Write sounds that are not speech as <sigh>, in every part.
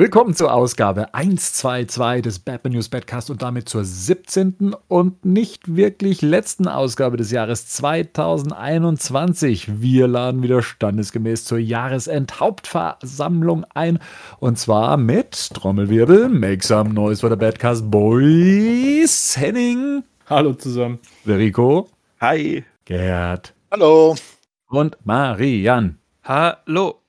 Willkommen zur Ausgabe 122 des Batman News Badcast und damit zur 17. und nicht wirklich letzten Ausgabe des Jahres 2021. Wir laden wieder standesgemäß zur Jahresendhauptversammlung ein und zwar mit Trommelwirbel, Make Some Noise for the Badcast Boys, Henning. Hallo zusammen. Rico. Hi. Gerd. Hallo. Und Marian. Hallo.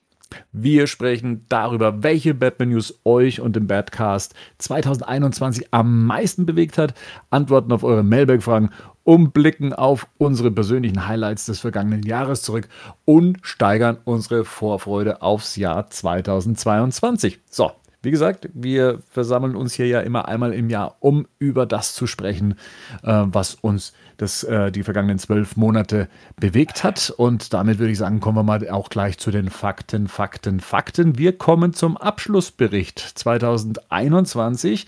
Wir sprechen darüber, welche Batman News euch und dem Badcast 2021 am meisten bewegt hat, antworten auf eure Mailback-Fragen und blicken auf unsere persönlichen Highlights des vergangenen Jahres zurück und steigern unsere Vorfreude aufs Jahr 2022. So, wie gesagt, wir versammeln uns hier ja immer einmal im Jahr, um über das zu sprechen, äh, was uns das äh, die vergangenen zwölf Monate bewegt hat. Und damit würde ich sagen, kommen wir mal auch gleich zu den Fakten, Fakten, Fakten. Wir kommen zum Abschlussbericht 2021.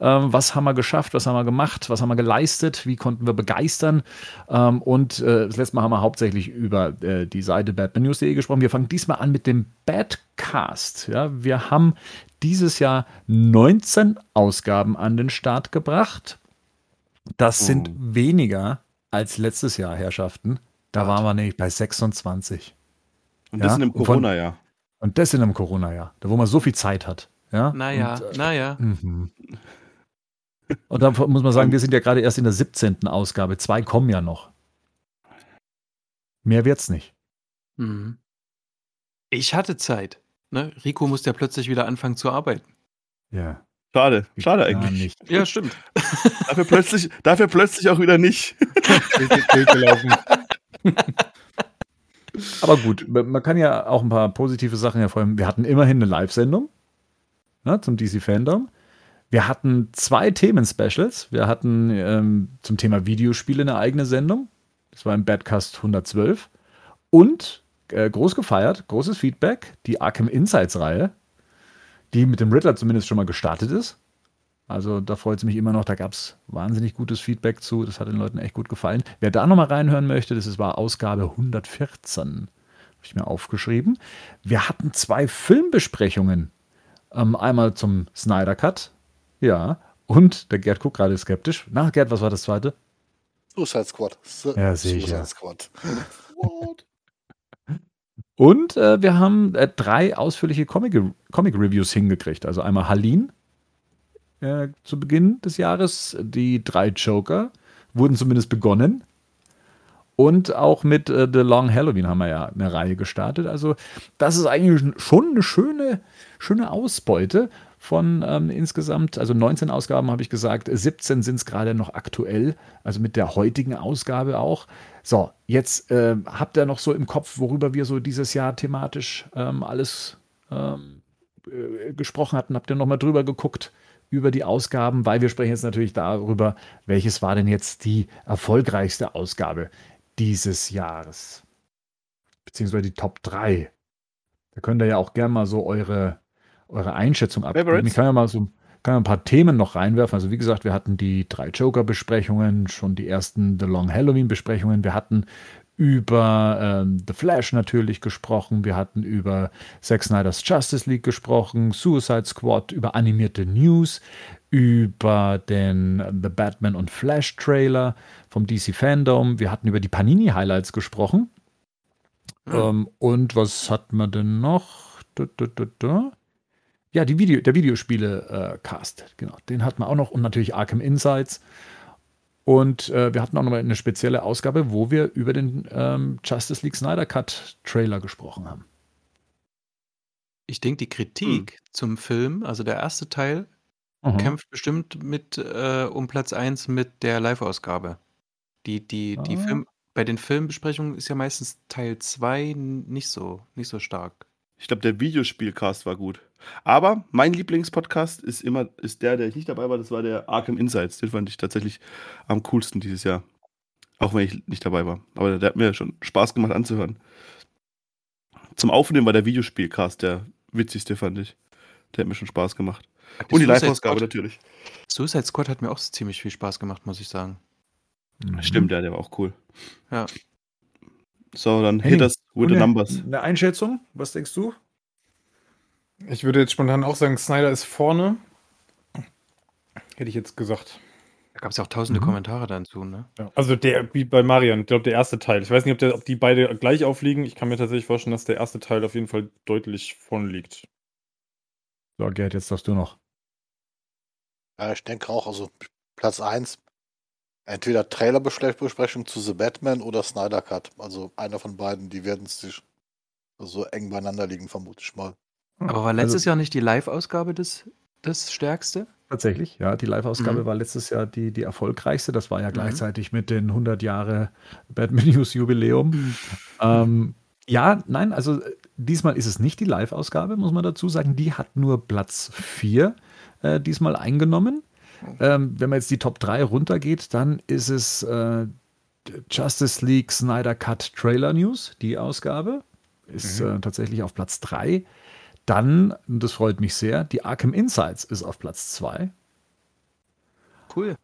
Ähm, was haben wir geschafft? Was haben wir gemacht? Was haben wir geleistet? Wie konnten wir begeistern? Ähm, und äh, das letzte Mal haben wir hauptsächlich über äh, die Seite badmannews.de gesprochen. Wir fangen diesmal an mit dem Badcast. Ja, wir haben dieses Jahr 19 Ausgaben an den Start gebracht. Das sind oh. weniger als letztes Jahr, Herrschaften. Da waren wir nämlich bei 26. Und das ja? in einem Corona-Jahr. Und das in einem Corona-Jahr, da wo man so viel Zeit hat. Ja? Naja, und, äh, naja. Mhm. Und da muss man sagen, wir sind ja gerade erst in der 17. Ausgabe. Zwei kommen ja noch. Mehr wird's nicht. Mhm. Ich hatte Zeit. Ne? Rico musste ja plötzlich wieder anfangen zu arbeiten. Ja. Schade, schade eigentlich. Nicht. Ja, stimmt. dafür, plötzlich, dafür plötzlich auch wieder nicht. <laughs> Aber gut, man kann ja auch ein paar positive Sachen hervorheben. Wir hatten immerhin eine Live-Sendung ne, zum DC Fandom. Wir hatten zwei Themen-Specials. Wir hatten ähm, zum Thema Videospiele eine eigene Sendung. Das war im Badcast 112. Und äh, groß gefeiert, großes Feedback, die Arkham Insights-Reihe, die mit dem Riddler zumindest schon mal gestartet ist. Also da freut es mich immer noch, da gab es wahnsinnig gutes Feedback zu. Das hat den Leuten echt gut gefallen. Wer da nochmal reinhören möchte, das war Ausgabe 114. Habe ich mir aufgeschrieben. Wir hatten zwei Filmbesprechungen. Ähm, einmal zum Snyder Cut ja. Und der Gerd guckt gerade skeptisch. Na, Gerd, was war das zweite? Suicide Squad. Su ja, ich. Ja. Squad. <laughs> Und äh, wir haben äh, drei ausführliche Comic-Reviews Comic hingekriegt. Also einmal Halin äh, zu Beginn des Jahres. Die drei Joker wurden zumindest begonnen. Und auch mit äh, The Long Halloween haben wir ja eine Reihe gestartet. Also, das ist eigentlich schon eine schöne, schöne Ausbeute von ähm, insgesamt, also 19 Ausgaben habe ich gesagt, 17 sind es gerade noch aktuell, also mit der heutigen Ausgabe auch. So, jetzt äh, habt ihr noch so im Kopf, worüber wir so dieses Jahr thematisch ähm, alles ähm, äh, gesprochen hatten? Habt ihr nochmal drüber geguckt? über die Ausgaben, weil wir sprechen jetzt natürlich darüber, welches war denn jetzt die erfolgreichste Ausgabe dieses Jahres. Beziehungsweise die Top 3. Da könnt ihr ja auch gerne mal so eure eure Einschätzung abgeben. Ich kann ja mal so kann ein paar Themen noch reinwerfen. Also wie gesagt, wir hatten die drei Joker-Besprechungen, schon die ersten The Long Halloween-Besprechungen. Wir hatten über ähm, The Flash natürlich gesprochen. Wir hatten über Zack Snyder's Justice League gesprochen, Suicide Squad, über animierte News, über den The Batman und Flash Trailer vom DC Fandom. Wir hatten über die Panini Highlights gesprochen. Mhm. Ähm, und was hatten wir denn noch? Da, da, da, ja, die Video, der Videospiele-Cast, äh, genau. Den hatten wir auch noch und natürlich Arkham Insights. Und äh, wir hatten auch noch mal eine spezielle Ausgabe, wo wir über den ähm, Justice League Snyder Cut Trailer gesprochen haben. Ich denke, die Kritik hm. zum Film, also der erste Teil, mhm. kämpft bestimmt mit äh, um Platz 1 mit der Live-Ausgabe. Die, die, die ah. Film, bei den Filmbesprechungen ist ja meistens Teil 2 nicht so, nicht so stark. Ich glaube, der Videospielcast war gut. Aber mein Lieblingspodcast ist immer ist der, der ich nicht dabei war, das war der Arkham Insights. Den fand ich tatsächlich am coolsten dieses Jahr. Auch wenn ich nicht dabei war. Aber der hat mir schon Spaß gemacht anzuhören. Zum Aufnehmen war der Videospielcast der witzigste, fand ich. Der hat mir schon Spaß gemacht. Die Und die Live-Ausgabe natürlich. Suicide Squad hat mir auch ziemlich viel Spaß gemacht, muss ich sagen. Stimmt, ja, der war auch cool. Ja. So, dann Henning, hit us with the numbers. Eine Einschätzung, was denkst du? Ich würde jetzt spontan auch sagen, Snyder ist vorne. Hätte ich jetzt gesagt. Da gab es ja auch tausende mhm. Kommentare dazu, ne? Ja. Also der, wie bei Marian, ich glaube der erste Teil. Ich weiß nicht, ob, der, ob die beide gleich aufliegen. Ich kann mir tatsächlich vorstellen, dass der erste Teil auf jeden Fall deutlich vorne liegt. So, Gerd, jetzt darfst du noch. Ja, ich denke auch, also Platz 1, entweder Trailerbesprechung zu The Batman oder Snyder Cut. Also einer von beiden, die werden sich so eng beieinander liegen, vermute ich mal. Aber war letztes also, Jahr nicht die Live-Ausgabe das, das Stärkste? Tatsächlich, ja. Die Live-Ausgabe mhm. war letztes Jahr die, die erfolgreichste. Das war ja mhm. gleichzeitig mit den 100 Jahre Batman News Jubiläum. Mhm. Ähm, ja, nein, also diesmal ist es nicht die Live-Ausgabe, muss man dazu sagen. Die hat nur Platz 4 äh, diesmal eingenommen. Ähm, wenn man jetzt die Top 3 runtergeht, dann ist es äh, Justice League Snyder Cut Trailer News, die Ausgabe. Ist mhm. äh, tatsächlich auf Platz 3. Dann, und das freut mich sehr, die Arkham Insights ist auf Platz 2. Cool.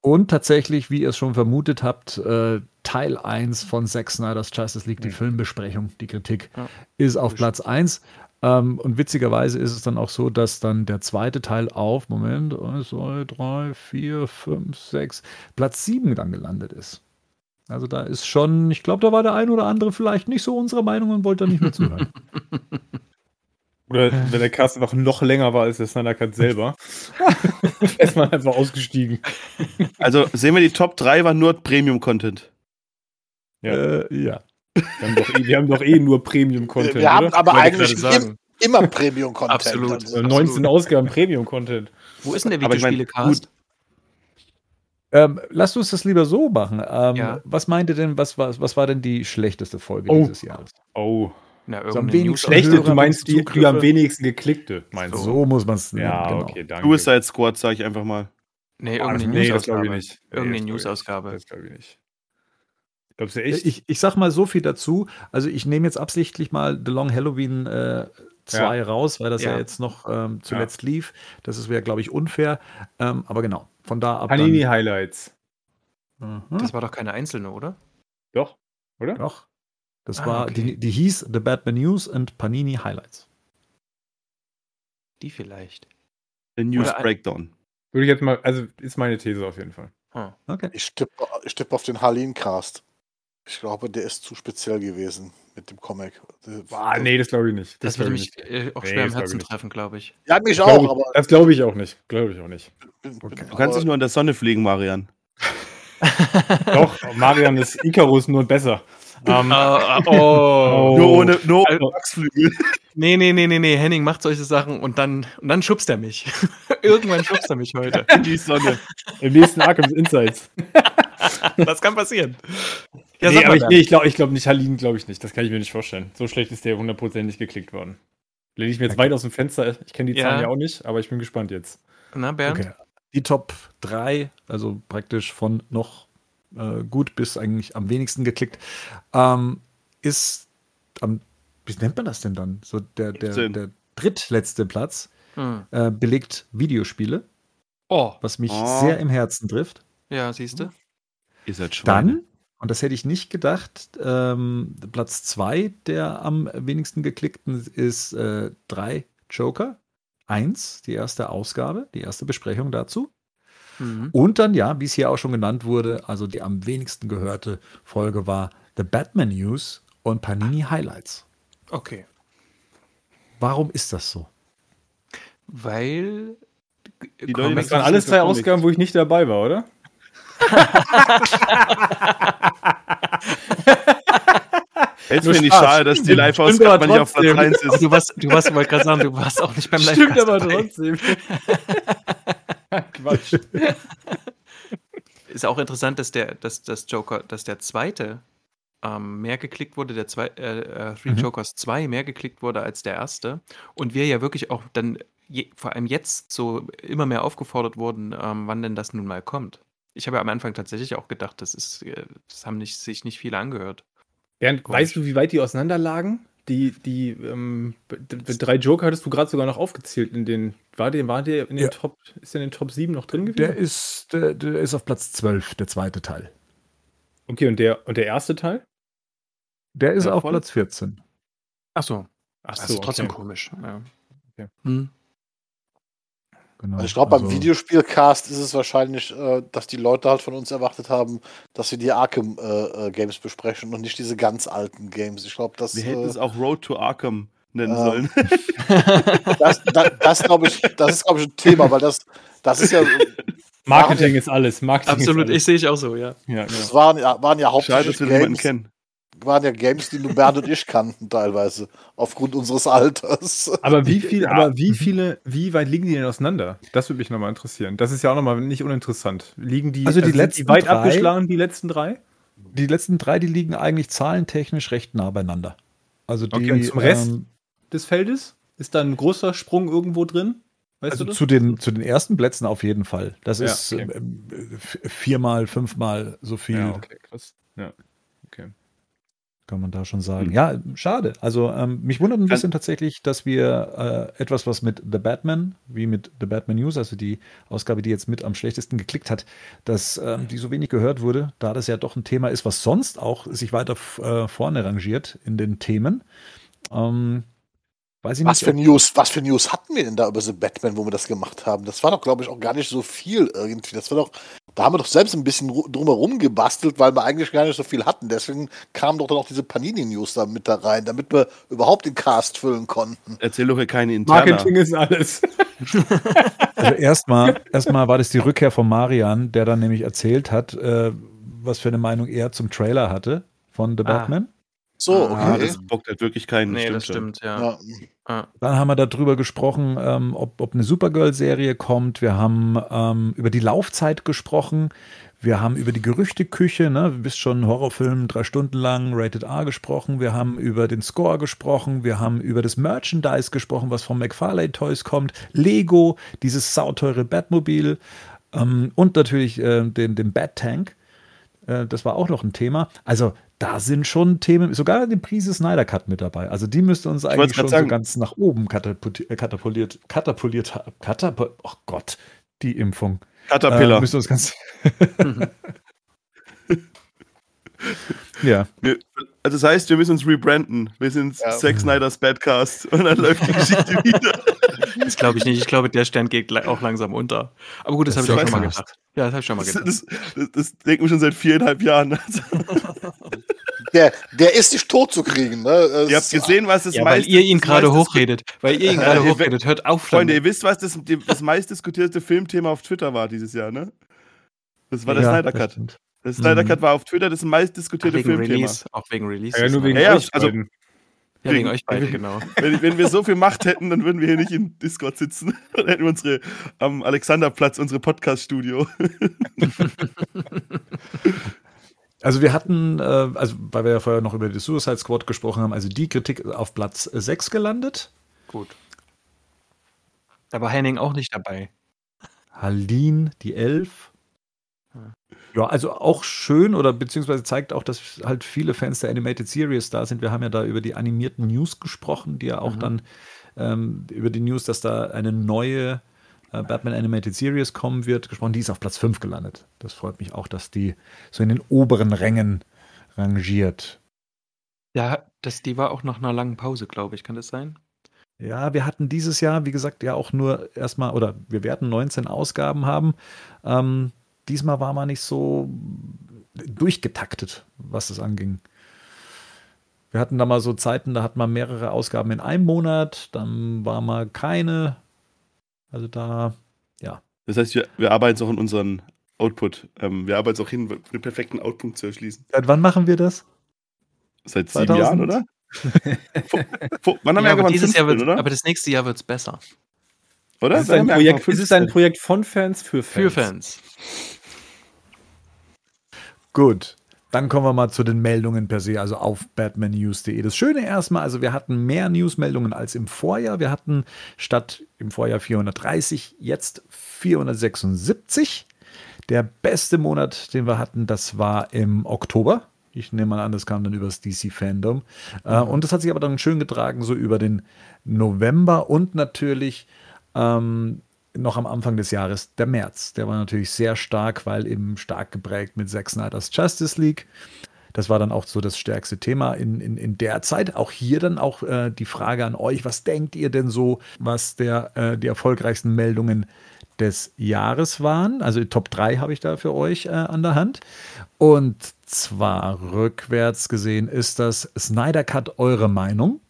Und tatsächlich, wie ihr es schon vermutet habt, äh, Teil 1 von Zack Snyder's Justice League, die mhm. Filmbesprechung, die Kritik, ja. ist auf Platz 1. Ähm, und witzigerweise ist es dann auch so, dass dann der zweite Teil auf, Moment, 1, 2, 3, 4, 5, 6, Platz 7 dann gelandet ist. Also da ist schon, ich glaube, da war der ein oder andere vielleicht nicht so unserer Meinung und wollte da nicht mehr zuhören. <laughs> Oder wenn der Cast einfach noch länger war als der Snyder Cut selber, <laughs> ist man einfach ausgestiegen. Also sehen wir, die Top 3 waren nur Premium-Content. Ja. Äh, ja. Wir haben, doch, eh, wir haben doch eh nur Premium-Content. Wir haben oder? aber eigentlich im, immer Premium-Content. Absolut. Also 19 Ausgaben Premium-Content. Wo ist denn der Videospiele-Cast? Ähm, lasst uns das lieber so machen. Ähm, ja. Was meint ihr denn, was, was, was war denn die schlechteste Folge oh. dieses Jahres? Oh. Na, so am wenigsten schlechte, du meinst die, die am wenigsten geklickte, meinst so. so muss man es nennen. Ja, genau. okay, danke. Suicide Squad, sag ich einfach mal. Nee, irgendeine nee, News-Ausgabe. Nee, irgendeine News-Ausgabe. Das glaube ich nicht. Glaubst du echt? Ich, ich sag mal so viel dazu. Also ich nehme jetzt absichtlich mal The Long Halloween 2 äh, ja. raus, weil das ja, ja jetzt noch ähm, zuletzt ja. lief. Das wäre, glaube ich, unfair. Ähm, aber genau, von da ab. Panini Highlights. Mhm. Das war doch keine einzelne, oder? Doch, oder? Doch. Das ah, war, okay. die, die hieß The Batman News and Panini Highlights. Die vielleicht. The News Oder Breakdown. Würde ich jetzt mal, also ist meine These auf jeden Fall. Hm. Okay. Ich tippe ich tipp auf den Harleen-Cast. Ich glaube, der ist zu speziell gewesen mit dem Comic. Ah, nee, das glaube ich nicht. Das, das würde mich nicht. auch schwer nee, im Herzen treffen, glaube ich. Ja, mich auch, aber. Das glaube ich auch nicht. Glaube ich auch nicht. Okay. Du kannst nicht nur in der Sonne fliegen, Marian. <laughs> <laughs> Doch, Marian ist Icarus nur besser. Um, uh, oh. Nur ohne, nur ohne Achsflügel. <laughs> Nee, nee, nee, nee, nee. Henning macht solche Sachen und dann, und dann schubst er mich. Irgendwann schubst er mich heute. In die Sonne. Im nächsten Arkham Insights. das kann passieren. Ja, nee, aber ich, nee, ich glaube ich glaub nicht, Halin glaube ich nicht. Das kann ich mir nicht vorstellen. So schlecht ist der hundertprozentig geklickt worden. Lehne ich mir jetzt okay. weit aus dem Fenster. Ich kenne die Zahlen ja. ja auch nicht, aber ich bin gespannt jetzt. Na, Bernd? Okay. Die Top 3, also praktisch von noch äh, gut bis eigentlich am wenigsten geklickt, ähm, ist am, wie nennt man das denn dann? So der, der, der drittletzte Platz hm. äh, belegt Videospiele. Oh. Was mich oh. sehr im Herzen trifft. Ja, siehst du. Ihr seid schon. Dann, und das hätte ich nicht gedacht, ähm, Platz 2 der am wenigsten geklickten ist äh, drei Joker. Eins, die erste Ausgabe, die erste Besprechung dazu. Mhm. Und dann, ja, wie es hier auch schon genannt wurde, also die am wenigsten gehörte Folge war The Batman News und Panini Highlights. Okay. Warum ist das so? Weil die Leute, das waren alles drei Ausgaben, wo ich nicht dabei war, oder? Jetzt finde ich schade, dass die Live-Ausgabe nicht auf Platz 1 ist. Du warst, du warst, wollte gerade sagen, du warst auch nicht beim Live. Stimmt aber trotzdem. <laughs> Quatsch. Ist auch interessant, dass der, dass das Joker, dass der zweite ähm, mehr geklickt wurde, der zwei, äh, äh, Three mhm. Jokers 2 mehr geklickt wurde als der erste. Und wir ja wirklich auch dann je, vor allem jetzt so immer mehr aufgefordert wurden, ähm, wann denn das nun mal kommt. Ich habe ja am Anfang tatsächlich auch gedacht, das ist, äh, das haben nicht, sich nicht viele angehört. Bernd, weißt du, wie weit die auseinanderlagen? Die, die, ähm, drei Joker hattest du gerade sogar noch aufgezählt in den, war der, war der in den ja. Top, ist der in den Top 7 noch drin gewesen? Der ist, der, der, ist auf Platz 12, der zweite Teil. Okay, und der, und der erste Teil? Der ist ja, auf Platz 14. Ach so. Ach so, das ist trotzdem okay. komisch. Ja. Okay. Hm. Genau. Also ich glaube, beim also, Videospielcast ist es wahrscheinlich, äh, dass die Leute halt von uns erwartet haben, dass wir die Arkham äh, äh besprechen und nicht diese ganz alten Games. Ich glaube, dass. Wir hätten es auch Road to Arkham nennen äh, sollen. <laughs> <laughs> das, das, das glaube ich, das ist, glaube ich, ein Thema, weil das, das ist ja. Marketing ist alles. Marketing Absolut, alles. ich sehe ich auch so, ja. ja genau. Das waren, waren ja hauptsächlich Schade, dass wir Games, kennen waren ja Games, die nur Bernd und ich kannten teilweise, aufgrund unseres Alters. Aber wie viel, ja. aber wie viele, wie weit liegen die denn auseinander? Das würde mich nochmal interessieren. Das ist ja auch nochmal nicht uninteressant. Liegen die, also die also letzten die weit drei, abgeschlagen, die letzten drei? Die letzten drei, die liegen eigentlich zahlentechnisch recht nah beieinander. Also die, okay, zum Rest ähm, des Feldes? Ist da ein großer Sprung irgendwo drin? Weißt also zu den, zu den ersten Plätzen auf jeden Fall. Das ja, ist okay. äh, viermal, fünfmal so viel. Ja, okay, krass. Ja kann man da schon sagen. Mhm. Ja, schade. Also ähm, mich wundert ein bisschen tatsächlich, dass wir äh, etwas, was mit The Batman, wie mit The Batman News, also die Ausgabe, die jetzt mit am schlechtesten geklickt hat, dass ähm, die so wenig gehört wurde, da das ja doch ein Thema ist, was sonst auch sich weiter äh, vorne rangiert in den Themen. Ähm, Weiß ich was nicht, für News, was für News hatten wir denn da über The Batman, wo wir das gemacht haben? Das war doch, glaube ich, auch gar nicht so viel irgendwie. Das war doch, da haben wir doch selbst ein bisschen drumherum gebastelt, weil wir eigentlich gar nicht so viel hatten. Deswegen kamen doch dann auch diese Panini-News da mit da rein, damit wir überhaupt den Cast füllen konnten. Erzähl doch hier keine Interna. Marketing ist alles. <laughs> also erstmal, erstmal war das die Rückkehr von Marian, der dann nämlich erzählt hat, äh, was für eine Meinung er zum Trailer hatte von The ah. Batman. So, ah, okay. Ah, das bockt halt wirklich keinen. Nee, stimmt das stimmt, ja. ja. Dann haben wir darüber gesprochen, ähm, ob, ob eine Supergirl-Serie kommt. Wir haben ähm, über die Laufzeit gesprochen. Wir haben über die Gerüchteküche, ne, du bist schon Horrorfilm drei Stunden lang, Rated R gesprochen. Wir haben über den Score gesprochen. Wir haben über das Merchandise gesprochen, was von McFarlane Toys kommt. Lego, dieses sauteure Batmobil ähm, und natürlich äh, den, den Bat Tank. Äh, das war auch noch ein Thema. Also da sind schon Themen, sogar den Prise Snyder Cut mit dabei. Also die müsste uns eigentlich schon sagen. so ganz nach oben katapultiert, äh, katapultiert, katapultiert, katapult, oh Gott, die Impfung. Caterpillar. Äh, müsste uns ganz. <laughs> ja. Wir, also das heißt, wir müssen uns rebranden. Wir sind ja. Zack Snyder's Badcast <laughs> und dann läuft die Geschichte <laughs> wieder. Das glaube ich nicht. Ich glaube, der Stern geht auch langsam unter. Aber gut, das, das habe ich auch schon mal gedacht. Ja, das habe ich schon mal gedacht. Das, das, das denken wir schon seit viereinhalb Jahren. <laughs> Der, der ist nicht tot zu kriegen. Ne? Das ihr habt gesehen, was das ja, meiste. Weil ihr ihn gerade hochredet. Weil ihr ihn <laughs> gerade hochredet. Hört auf. Freunde, ihr wisst, was das, das meistdiskutierte Filmthema auf Twitter war dieses Jahr, ne? Das war der ja, Snyder Cut. Der Snyder Cut war auf Twitter das meistdiskutierte Filmthema. Release, auch wegen Release. Ja, nur wegen ja, also. Ja, wegen, wegen euch beiden, genau. <laughs> Wenn, wenn, wir so viel Macht hätten, dann würden wir hier nicht in Discord sitzen. <laughs> Dann hätten wir unsere am Alexanderplatz, unsere Podcast-Studio. <laughs> Also wir hatten, äh, also weil wir ja vorher noch über die Suicide Squad gesprochen haben, also die Kritik auf Platz 6 gelandet. Gut. Da war Henning auch nicht dabei. Halin, die Elf. Ja, also auch schön oder beziehungsweise zeigt auch, dass halt viele Fans der Animated Series da sind. Wir haben ja da über die animierten News gesprochen, die ja auch mhm. dann ähm, über die News, dass da eine neue äh, Batman Animated Series kommen wird, gesprochen. Die ist auf Platz 5 gelandet. Das freut mich auch, dass die so in den oberen Rängen rangiert. Ja, das, die war auch nach einer langen Pause, glaube ich. Kann das sein? Ja, wir hatten dieses Jahr, wie gesagt, ja auch nur erstmal, oder wir werden 19 Ausgaben haben. Ähm, diesmal war man nicht so durchgetaktet, was das anging. Wir hatten da mal so Zeiten, da hat man mehrere Ausgaben in einem Monat, dann war mal keine. Also da, ja. Das heißt, wir, wir arbeiten auch in unseren Output. Ähm, wir arbeiten auch hin, den perfekten Outpunkt zu erschließen. Seit wann machen wir das? Seit 2000? sieben Jahren, oder? <laughs> vor, vor, wann haben ja, wir aber, dieses 15, Jahr wird, oder? aber das nächste Jahr wird es besser. Oder? Es ist, ein Projekt, es ist ein Projekt von Fans für Fans. Für Fans. Gut. Dann kommen wir mal zu den Meldungen per se, also auf batmannews.de. Das Schöne erstmal, also wir hatten mehr Newsmeldungen als im Vorjahr. Wir hatten statt im Vorjahr 430 jetzt 476. Der beste Monat, den wir hatten, das war im Oktober. Ich nehme mal an, das kam dann über das DC-Fandom. Äh, und das hat sich aber dann schön getragen, so über den November und natürlich ähm, noch am Anfang des Jahres der März. Der war natürlich sehr stark, weil eben stark geprägt mit Zack Snyder's Justice League. Das war dann auch so das stärkste Thema in, in, in der Zeit. Auch hier dann auch äh, die Frage an euch, was denkt ihr denn so, was der, äh, die erfolgreichsten Meldungen des Jahres waren? Also Top 3 habe ich da für euch äh, an der Hand. Und zwar rückwärts gesehen ist das Snyder Cut eure Meinung?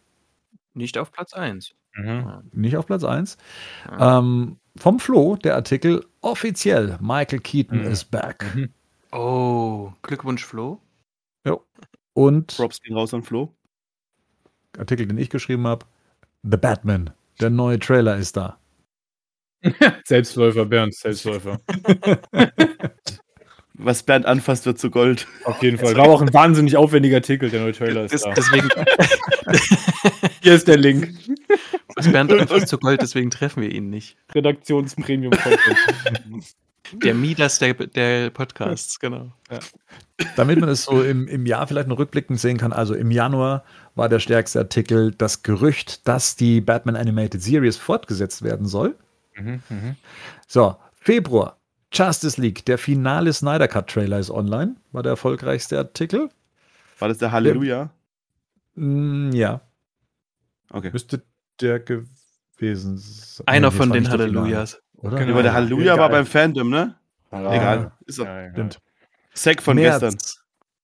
Nicht auf Platz 1. Mhm. Nicht auf Platz 1. Ja. Ähm, vom Flo, der Artikel, offiziell, Michael Keaton mhm. is back. Mhm. Oh, Glückwunsch, Flo. Ja. Und. Props gehen raus an Flo. Artikel, den ich geschrieben habe. The Batman. Der neue Trailer ist da. <laughs> Selbstläufer, Bernd, Selbstläufer. <laughs> Was Bernd anfasst, wird zu Gold. Auf jeden Fall. War auch ein wahnsinnig aufwendiger Artikel, der neue Trailer ist. da. Deswegen. <laughs> Hier ist der Link. Was Bernd anfasst zu Gold, deswegen treffen wir ihn nicht. Redaktionspremium-Content. Der Midas der, der Podcasts, genau. Ja. Damit man es so im, im Jahr vielleicht noch rückblickend sehen kann, also im Januar war der stärkste Artikel das Gerücht, dass die Batman Animated Series fortgesetzt werden soll. Mhm, mh. So, Februar, Justice League, der finale Snyder Cut Trailer ist online, war der erfolgreichste Artikel. War das der Halleluja? Der, mm, ja. Okay. Müsste der gewesen sein. Einer nee, von den Hallelujas. Oder? Genau. Aber der Halleluja war beim Fandom, ne? Ja, Egal. Ist auch. Ja, Stimmt. Sack von März. gestern.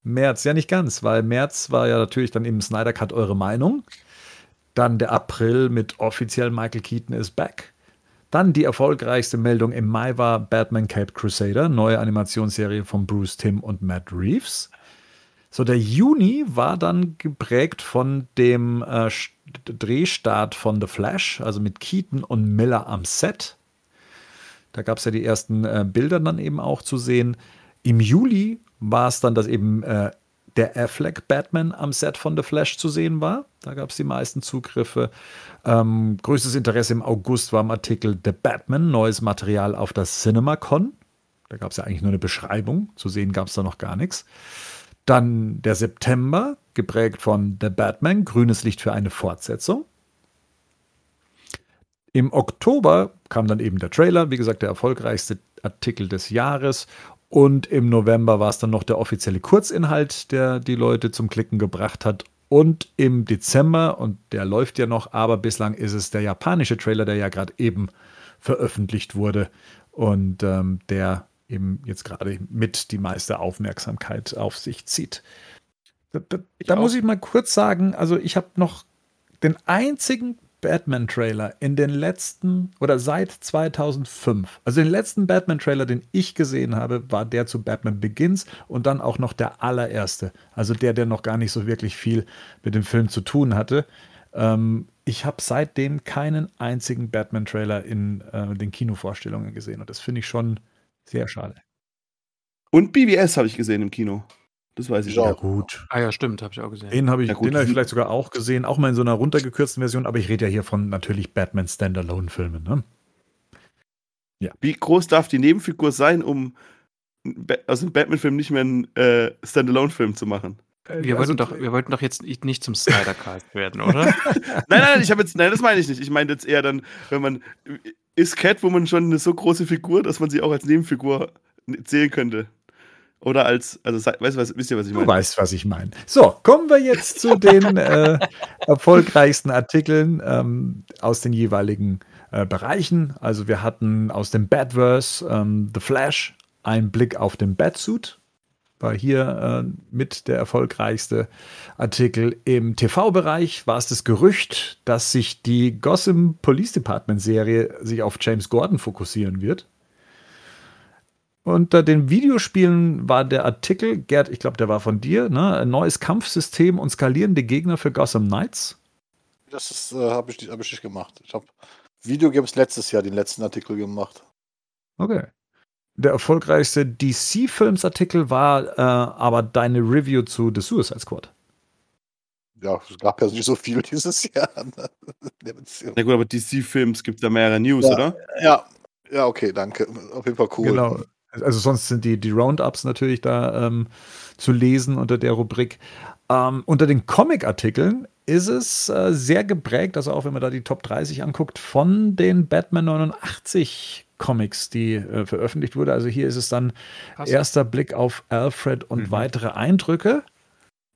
März, ja nicht ganz, weil März war ja natürlich dann eben Snyder Cut eure Meinung. Dann der April mit offiziell Michael Keaton is back. Dann die erfolgreichste Meldung im Mai war Batman Cape Crusader, neue Animationsserie von Bruce Timm und Matt Reeves. So, der Juni war dann geprägt von dem äh, Drehstart von The Flash, also mit Keaton und Miller am Set. Da gab es ja die ersten äh, Bilder dann eben auch zu sehen. Im Juli war es dann, dass eben äh, der Affleck Batman am Set von The Flash zu sehen war. Da gab es die meisten Zugriffe. Ähm, größtes Interesse im August war im Artikel The Batman, neues Material auf das CinemaCon. Da gab es ja eigentlich nur eine Beschreibung. Zu sehen gab es da noch gar nichts. Dann der September, geprägt von The Batman, grünes Licht für eine Fortsetzung. Im Oktober kam dann eben der Trailer, wie gesagt, der erfolgreichste Artikel des Jahres. Und im November war es dann noch der offizielle Kurzinhalt, der die Leute zum Klicken gebracht hat. Und im Dezember, und der läuft ja noch, aber bislang ist es der japanische Trailer, der ja gerade eben veröffentlicht wurde und ähm, der eben jetzt gerade mit die meiste Aufmerksamkeit auf sich zieht. Da, da, da muss ich mal kurz sagen, also ich habe noch den einzigen Batman-Trailer in den letzten oder seit 2005, also den letzten Batman-Trailer, den ich gesehen habe, war der zu Batman Begins und dann auch noch der allererste, also der, der noch gar nicht so wirklich viel mit dem Film zu tun hatte. Ähm, ich habe seitdem keinen einzigen Batman-Trailer in äh, den Kinovorstellungen gesehen und das finde ich schon sehr schade. Und BBS habe ich gesehen im Kino. Das weiß ich ja, auch. gut. Ah ja, stimmt, habe ich auch gesehen. Den habe ich, ja, hab ich vielleicht sogar auch gesehen, auch mal in so einer runtergekürzten Version, aber ich rede ja hier von natürlich Batman Standalone-Filmen. Ne? Ja. Wie groß darf die Nebenfigur sein, um aus dem Batman-Film nicht mehr einen äh, Standalone-Film zu machen? Wir, also, wollten doch, wir wollten doch jetzt nicht zum Snyder-Cast werden, oder? <laughs> nein, nein, nein, ich habe jetzt, nein, das meine ich nicht. Ich meine jetzt eher dann, wenn man, ist Catwoman schon eine so große Figur, dass man sie auch als Nebenfigur zählen könnte? Oder als, also weißt du, was, wisst ihr, was ich meine? Du weißt, was ich meine. So, kommen wir jetzt zu den <laughs> äh, erfolgreichsten Artikeln ähm, aus den jeweiligen äh, Bereichen. Also wir hatten aus dem Batverse ähm, The Flash einen Blick auf den Batsuit. War hier äh, mit der erfolgreichste Artikel. Im TV-Bereich war es das Gerücht, dass sich die Gotham Police Department Serie sich auf James Gordon fokussieren wird. Unter den Videospielen war der Artikel, Gerd, ich glaube, der war von dir, ne? Ein neues Kampfsystem und skalierende Gegner für Gotham Knights. Das äh, habe ich, hab ich nicht gemacht. Ich habe Videogames letztes Jahr den letzten Artikel gemacht. Okay. Der erfolgreichste DC-Films-Artikel war äh, aber deine Review zu The Suicide Squad. Ja, es gab ja nicht so viel dieses Jahr. <laughs> Ne? Na gut, aber DC-Films gibt es ja mehrere News, ja, oder? Ja, ja, okay, danke. Auf jeden Fall cool. Genau. Also sonst sind die, die Roundups natürlich da ähm, zu lesen unter der Rubrik. Ähm, unter den Comic-Artikeln ist es äh, sehr geprägt, also auch wenn man da die Top 30 anguckt, von den Batman 89 Comics, die äh, veröffentlicht wurde. Also hier ist es dann Krass. erster Blick auf Alfred und mhm. weitere Eindrücke.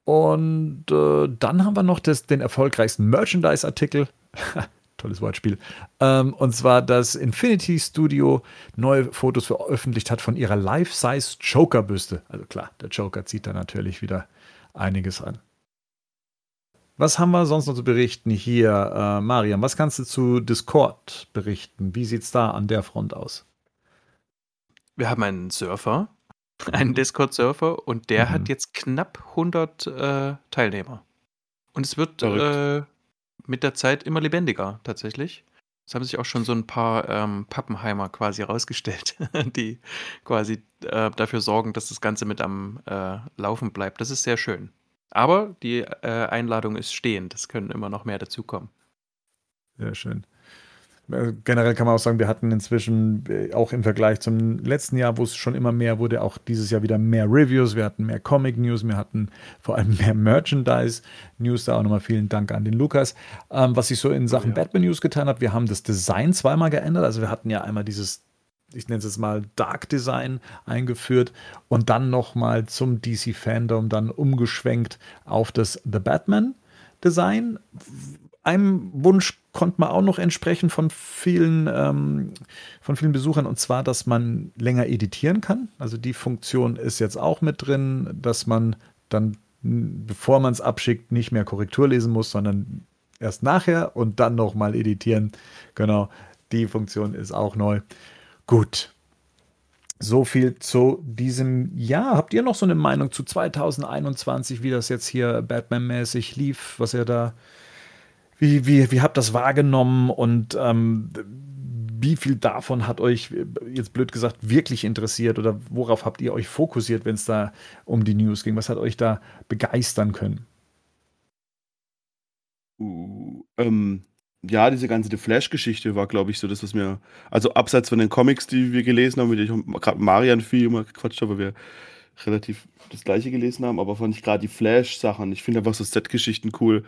Und äh, dann haben wir noch das, den erfolgreichsten Merchandise-Artikel. <laughs> Tolles Wortspiel. Ähm, und zwar, dass Infinity Studio neue Fotos veröffentlicht hat von ihrer Life-Size Joker-Büste. Also klar, der Joker zieht da natürlich wieder einiges an. Was haben wir sonst noch zu berichten hier, äh, Mariam? Was kannst du zu Discord berichten? Wie sieht es da an der Front aus? Wir haben einen Surfer, <laughs> einen. Discord-Surfer, und der mhm. hat jetzt knapp 100 äh, Teilnehmer. Und es wird äh, mit der Zeit immer lebendiger, tatsächlich. Es haben sich auch schon so ein paar ähm, Pappenheimer quasi rausgestellt, <laughs> die quasi äh, dafür sorgen, dass das Ganze mit am äh, Laufen bleibt. Das ist sehr schön. Aber die äh, Einladung ist stehend. Es können immer noch mehr dazukommen. Sehr schön. Äh, generell kann man auch sagen, wir hatten inzwischen äh, auch im Vergleich zum letzten Jahr, wo es schon immer mehr wurde, auch dieses Jahr wieder mehr Reviews. Wir hatten mehr Comic News, wir hatten vor allem <laughs> mehr Merchandise News. Da auch nochmal vielen Dank an den Lukas. Ähm, was sich so in Sachen oh, ja. Batman News getan hat, wir haben das Design zweimal geändert. Also wir hatten ja einmal dieses ich nenne es jetzt mal Dark Design eingeführt und dann nochmal zum DC Fandom dann umgeschwenkt auf das The Batman Design. Einem Wunsch konnte man auch noch entsprechen von vielen, ähm, von vielen Besuchern, und zwar, dass man länger editieren kann. Also die Funktion ist jetzt auch mit drin, dass man dann, bevor man es abschickt, nicht mehr Korrektur lesen muss, sondern erst nachher und dann nochmal editieren. Genau, die Funktion ist auch neu. Gut. So viel zu diesem Jahr. Habt ihr noch so eine Meinung zu 2021, wie das jetzt hier Batman-mäßig lief, was ihr da wie, wie, wie habt das wahrgenommen und ähm, wie viel davon hat euch, jetzt blöd gesagt, wirklich interessiert oder worauf habt ihr euch fokussiert, wenn es da um die News ging? Was hat euch da begeistern können? Uh, ähm, ja, diese ganze The Flash-Geschichte war, glaube ich, so das, was mir, also abseits von den Comics, die wir gelesen haben, mit denen ich gerade Marian viel immer gequatscht habe, wir relativ das gleiche gelesen haben, aber fand ich gerade die Flash-Sachen. Ich finde einfach so Set-Geschichten cool,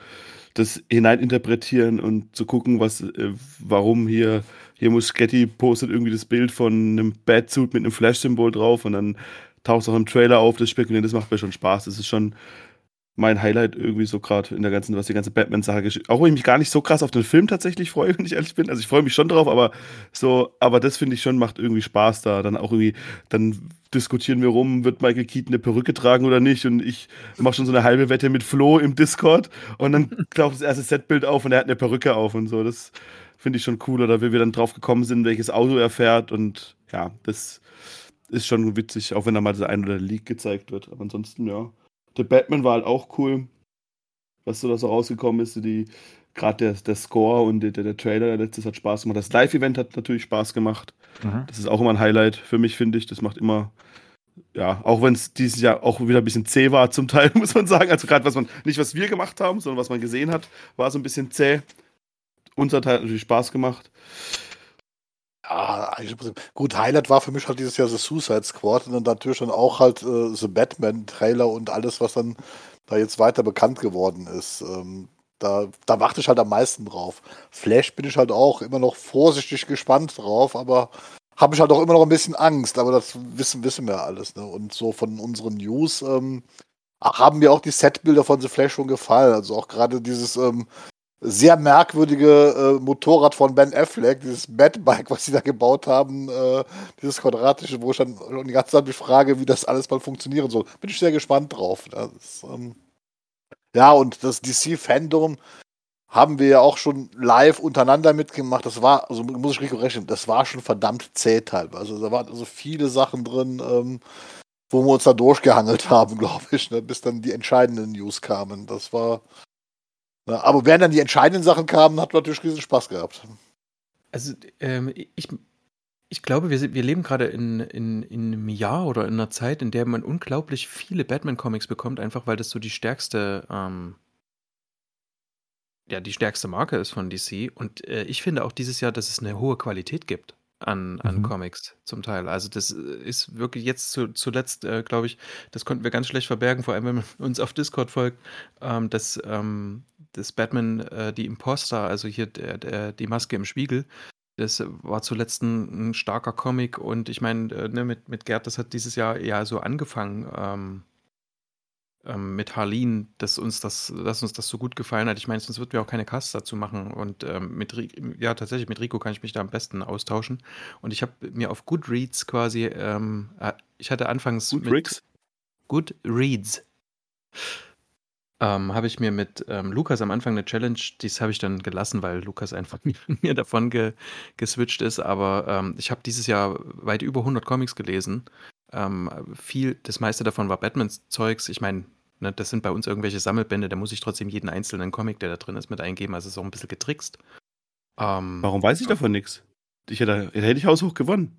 das hineininterpretieren und zu gucken, was, äh, warum hier, hier Muschetti postet irgendwie das Bild von einem Batsuit mit einem Flash-Symbol drauf und dann taucht es auch im Trailer auf, das Spekulieren, das macht mir schon Spaß. Das ist schon, mein Highlight irgendwie so gerade in der ganzen, was die ganze Batman-Sache. Auch wenn ich mich gar nicht so krass auf den Film tatsächlich freue, <laughs> wenn ich ehrlich bin. Also ich freue mich schon drauf, aber so, aber das finde ich schon, macht irgendwie Spaß da. Dann auch irgendwie, dann diskutieren wir rum, wird Michael Keaton eine Perücke tragen oder nicht. Und ich mache schon so eine halbe Wette mit Flo im Discord und dann <laughs> taucht das erste Setbild auf und er hat eine Perücke auf und so. Das finde ich schon cool. Oder wie wir dann drauf gekommen sind, welches Auto er fährt. Und ja, das ist schon witzig, auch wenn da mal das ein oder Leak gezeigt wird. Aber ansonsten, ja. The Batman war halt auch cool, was so da so rausgekommen ist. Die, Gerade der, der Score und der, der Trailer, der letztes hat Spaß gemacht. Das Live-Event hat natürlich Spaß gemacht. Mhm. Das ist auch immer ein Highlight für mich, finde ich. Das macht immer, ja, auch wenn es dieses Jahr auch wieder ein bisschen zäh war zum Teil, <laughs> muss man sagen. Also gerade was man, nicht was wir gemacht haben, sondern was man gesehen hat, war so ein bisschen zäh. Unser Teil hat natürlich Spaß gemacht. Ja, eigentlich gut, Highlight war für mich halt dieses Jahr The Suicide Squad und dann natürlich dann auch halt äh, The Batman-Trailer und alles, was dann da jetzt weiter bekannt geworden ist. Ähm, da, da warte ich halt am meisten drauf. Flash bin ich halt auch immer noch vorsichtig gespannt drauf, aber habe ich halt auch immer noch ein bisschen Angst, aber das wissen, wissen wir alles. Ne? Und so von unseren News ähm, haben mir auch die Setbilder von The Flash schon gefallen. Also auch gerade dieses ähm, sehr merkwürdige äh, Motorrad von Ben Affleck, dieses Batbike, was sie da gebaut haben, äh, dieses quadratische, wo ich dann die ganze Zeit mich frage, wie das alles mal funktionieren soll. Bin ich sehr gespannt drauf. Das, ähm, ja, und das DC-Fandom haben wir ja auch schon live untereinander mitgemacht. Das war, also muss ich richtig rechnen, das war schon verdammt zäh teilweise. Also da waren also viele Sachen drin, ähm, wo wir uns da durchgehangelt <laughs> haben, glaube ich, ne, bis dann die entscheidenden News kamen. Das war ja, aber während dann die entscheidenden Sachen kamen, hat man natürlich riesen Spaß gehabt. Also, ähm, ich, ich glaube, wir, wir leben gerade in, in, in einem Jahr oder in einer Zeit, in der man unglaublich viele Batman-Comics bekommt, einfach weil das so die stärkste, ähm, ja, die stärkste Marke ist von DC. Und äh, ich finde auch dieses Jahr, dass es eine hohe Qualität gibt an, an mhm. Comics zum Teil. Also das äh, ist wirklich jetzt zu, zuletzt, äh, glaube ich, das konnten wir ganz schlecht verbergen, vor allem wenn man <laughs> uns auf Discord folgt, ähm, dass ähm, das Batman, äh, die Imposter, also hier der, der, die Maske im Spiegel, das war zuletzt ein, ein starker Comic und ich meine, äh, ne, mit, mit Gerd, das hat dieses Jahr ja so angefangen. Ähm, ähm, mit Harleen, dass uns das dass uns das so gut gefallen hat. Ich meine, sonst würden wir auch keine Casts dazu machen und, ähm, mit ja, tatsächlich mit Rico kann ich mich da am besten austauschen und ich habe mir auf Goodreads quasi, ähm, äh ich hatte anfangs Goodreads? Goodreads ähm, habe ich mir mit, ähm, Lukas am Anfang eine Challenge dies habe ich dann gelassen, weil Lukas einfach <laughs> mir davon ge geswitcht ist, aber, ähm, ich habe dieses Jahr weit über 100 Comics gelesen. Ähm, viel das meiste davon war Batman-Zeugs. Ich meine, ne, das sind bei uns irgendwelche Sammelbände, da muss ich trotzdem jeden einzelnen Comic, der da drin ist, mit eingeben. Also, es ist auch ein bisschen getrickst. Ähm, Warum weiß ich davon nichts? Ich hätte da hätte ich haushoch gewonnen.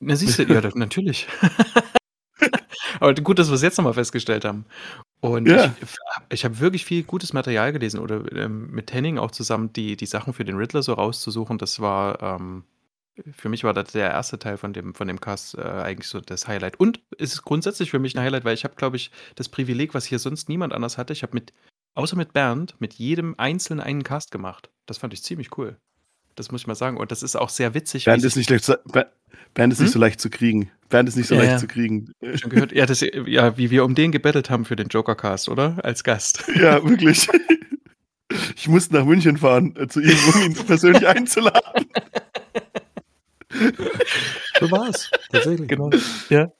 Na siehst du, ja, natürlich. <laughs> Aber gut, dass wir es jetzt nochmal festgestellt haben. Und ja. ich, ich habe wirklich viel gutes Material gelesen oder ähm, mit Henning auch zusammen die, die Sachen für den Riddler so rauszusuchen. Das war, ähm, für mich war das der erste Teil von dem, von dem Cast äh, eigentlich so das Highlight. Und es ist grundsätzlich für mich ein Highlight, weil ich habe, glaube ich, das Privileg, was hier sonst niemand anders hatte. Ich habe mit, außer mit Bernd, mit jedem Einzelnen einen Cast gemacht. Das fand ich ziemlich cool. Das muss ich mal sagen. Und das ist auch sehr witzig. Bernd ist nicht leicht, Bernd ist hm? nicht so leicht zu kriegen. Bernd ist nicht so ja, leicht ja. zu kriegen. Schon gehört. Ja, das, ja, wie wir um den gebettelt haben für den Joker-Cast, oder? Als Gast. <laughs> Ja, wirklich. Ich musste nach München fahren, äh, zu ihm, um ihn persönlich <laughs> einzuladen. So war es, tatsächlich. Genau. Ja.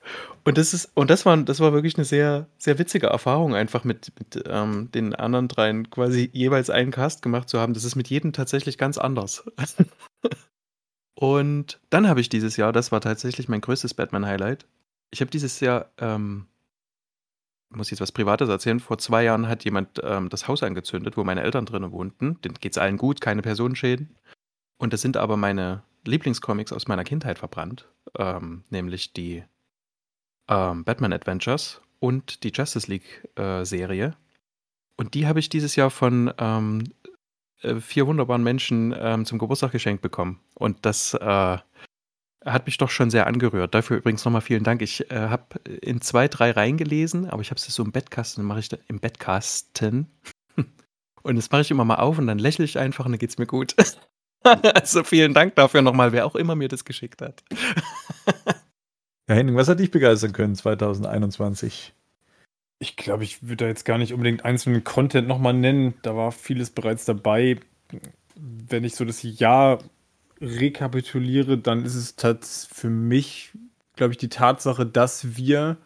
Und das ist, und das war, das war wirklich eine sehr, sehr witzige Erfahrung, einfach mit, mit ähm, den anderen dreien quasi jeweils einen Cast gemacht zu haben. Das ist mit jedem tatsächlich ganz anders. <laughs> und dann habe ich dieses Jahr, das war tatsächlich mein größtes Batman-Highlight. Ich habe dieses Jahr, ähm, muss jetzt was Privates erzählen, vor zwei Jahren hat jemand ähm, das Haus angezündet, wo meine Eltern drinnen wohnten. Denen geht es allen gut, keine Personenschäden. Und das sind aber meine Lieblingscomics aus meiner Kindheit verbrannt, ähm, nämlich die ähm, Batman Adventures und die Justice League äh, Serie. Und die habe ich dieses Jahr von ähm, äh, vier wunderbaren Menschen ähm, zum Geburtstag geschenkt bekommen. Und das äh, hat mich doch schon sehr angerührt. Dafür übrigens nochmal vielen Dank. Ich äh, habe in zwei, drei reingelesen, aber ich habe es so im Bettkasten, mache ich da, im Bettkasten. <laughs> und das mache ich immer mal auf und dann lächle ich einfach und dann geht es mir gut. <laughs> <laughs> also vielen Dank dafür nochmal, wer auch immer mir das geschickt hat. <laughs> Ja, Henning, was hat dich begeistern können 2021? Ich glaube, ich würde da jetzt gar nicht unbedingt einzelnen Content nochmal nennen. Da war vieles bereits dabei. Wenn ich so das Jahr rekapituliere, dann ist es tatsächlich für mich, glaube ich, die Tatsache, dass wir,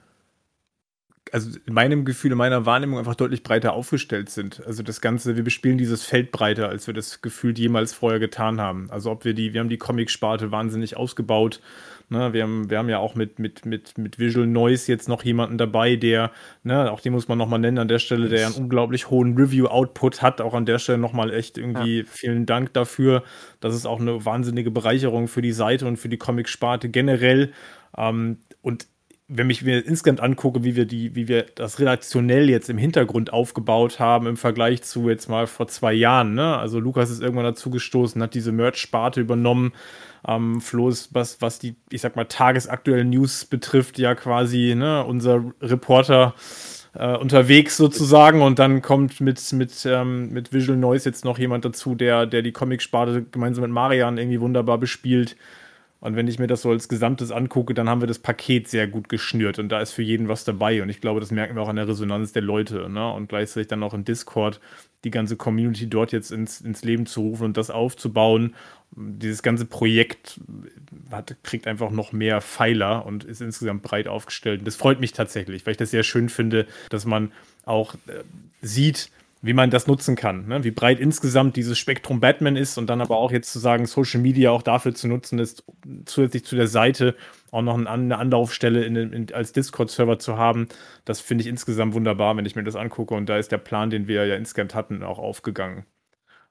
also in meinem Gefühl, in meiner Wahrnehmung einfach deutlich breiter aufgestellt sind. Also das Ganze, wir bespielen dieses Feld breiter, als wir das gefühlt jemals vorher getan haben. Also ob wir die, wir haben die Comic-Sparte wahnsinnig ausgebaut Ne, wir, haben, wir haben ja auch mit, mit, mit, mit Visual Noise jetzt noch jemanden dabei, der, ne, auch den muss man nochmal nennen an der Stelle, der einen unglaublich hohen Review-Output hat. Auch an der Stelle nochmal echt irgendwie ja. vielen Dank dafür. Das ist auch eine wahnsinnige Bereicherung für die Seite und für die Comic-Sparte generell. Ähm, und wenn ich mir insgesamt angucke, wie wir die, wie wir das redaktionell jetzt im Hintergrund aufgebaut haben im Vergleich zu jetzt mal vor zwei Jahren, ne? Also Lukas ist irgendwann dazu gestoßen, hat diese Merch-Sparte übernommen. Ähm, Flo ist, was, was die, ich sag mal, tagesaktuellen News betrifft, ja quasi, ne, unser Reporter äh, unterwegs sozusagen und dann kommt mit, mit, ähm, mit Visual Noise jetzt noch jemand dazu, der, der die Comic-Sparte gemeinsam mit Marian irgendwie wunderbar bespielt. Und wenn ich mir das so als Gesamtes angucke, dann haben wir das Paket sehr gut geschnürt und da ist für jeden was dabei. Und ich glaube, das merken wir auch an der Resonanz der Leute. Ne? Und gleichzeitig dann auch im Discord die ganze Community dort jetzt ins, ins Leben zu rufen und das aufzubauen. Dieses ganze Projekt hat, kriegt einfach noch mehr Pfeiler und ist insgesamt breit aufgestellt. Und das freut mich tatsächlich, weil ich das sehr schön finde, dass man auch äh, sieht, wie man das nutzen kann, ne? wie breit insgesamt dieses Spektrum Batman ist und dann aber auch jetzt zu sagen, Social Media auch dafür zu nutzen ist, zusätzlich zu der Seite auch noch eine Anlaufstelle in, in, als Discord-Server zu haben, das finde ich insgesamt wunderbar, wenn ich mir das angucke und da ist der Plan, den wir ja insgesamt hatten, auch aufgegangen.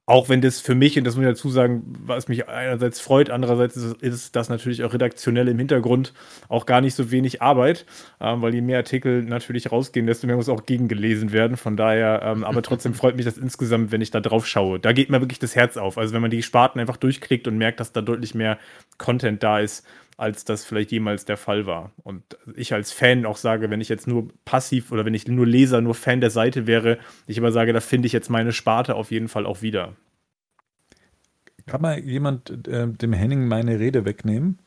Auch wenn das für mich, und das muss ich dazu sagen, was mich einerseits freut, andererseits ist, ist das natürlich auch redaktionell im Hintergrund auch gar nicht so wenig Arbeit, ähm, weil je mehr Artikel natürlich rausgehen, desto mehr muss auch gegengelesen werden. Von daher, ähm, aber trotzdem <laughs> freut mich das insgesamt, wenn ich da drauf schaue. Da geht mir wirklich das Herz auf. Also wenn man die Sparten einfach durchklickt und merkt, dass da deutlich mehr Content da ist, als das vielleicht jemals der Fall war. Und ich als Fan auch sage, wenn ich jetzt nur passiv oder wenn ich nur Leser, nur Fan der Seite wäre, ich aber sage, da finde ich jetzt meine Sparte auf jeden Fall auch wieder. Kann mal jemand äh, dem Henning meine Rede wegnehmen?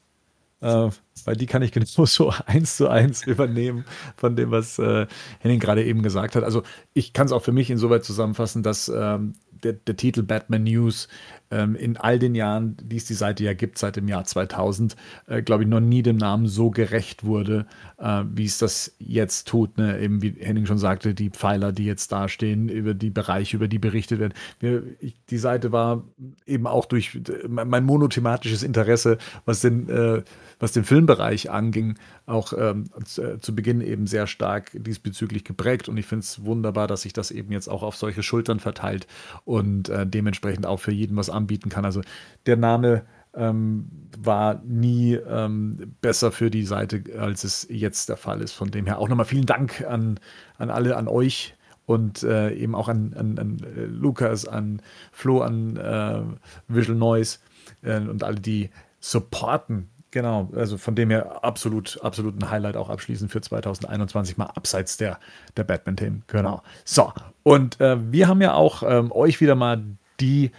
Äh, weil die kann ich <laughs> genauso eins zu eins übernehmen von dem, was äh, Henning gerade eben gesagt hat. Also ich kann es auch für mich insoweit zusammenfassen, dass ähm, der, der, Titel Batman News ähm, in all den Jahren, die es die Seite ja gibt, seit dem Jahr 2000, äh, glaube ich, noch nie dem Namen so gerecht wurde, äh, wie es das jetzt tut. Ne? Eben wie Henning schon sagte, die Pfeiler, die jetzt da stehen, über die Bereiche, über die berichtet werden. Wir, ich, die Seite war eben auch durch mein monothematisches Interesse, was den, äh, was den Filmbereich anging, auch ähm, zu, äh, zu, Beginn eben sehr stark diesbezüglich geprägt. Und ich finde es wunderbar, dass sich das eben jetzt auch auf solche Schultern verteilt und äh, dementsprechend auch für jeden was anbieten kann. Also der Name ähm, war nie ähm, besser für die Seite, als es jetzt der Fall ist. Von dem her auch nochmal vielen Dank an, an alle, an euch und äh, eben auch an, an, an äh, Lukas, an Flo, an äh, Visual Noise äh, und alle, die supporten Genau, also von dem her absolut, absolut ein Highlight auch abschließend für 2021 mal abseits der, der Batman-Themen. Genau. So, und äh, wir haben ja auch ähm, euch wieder mal die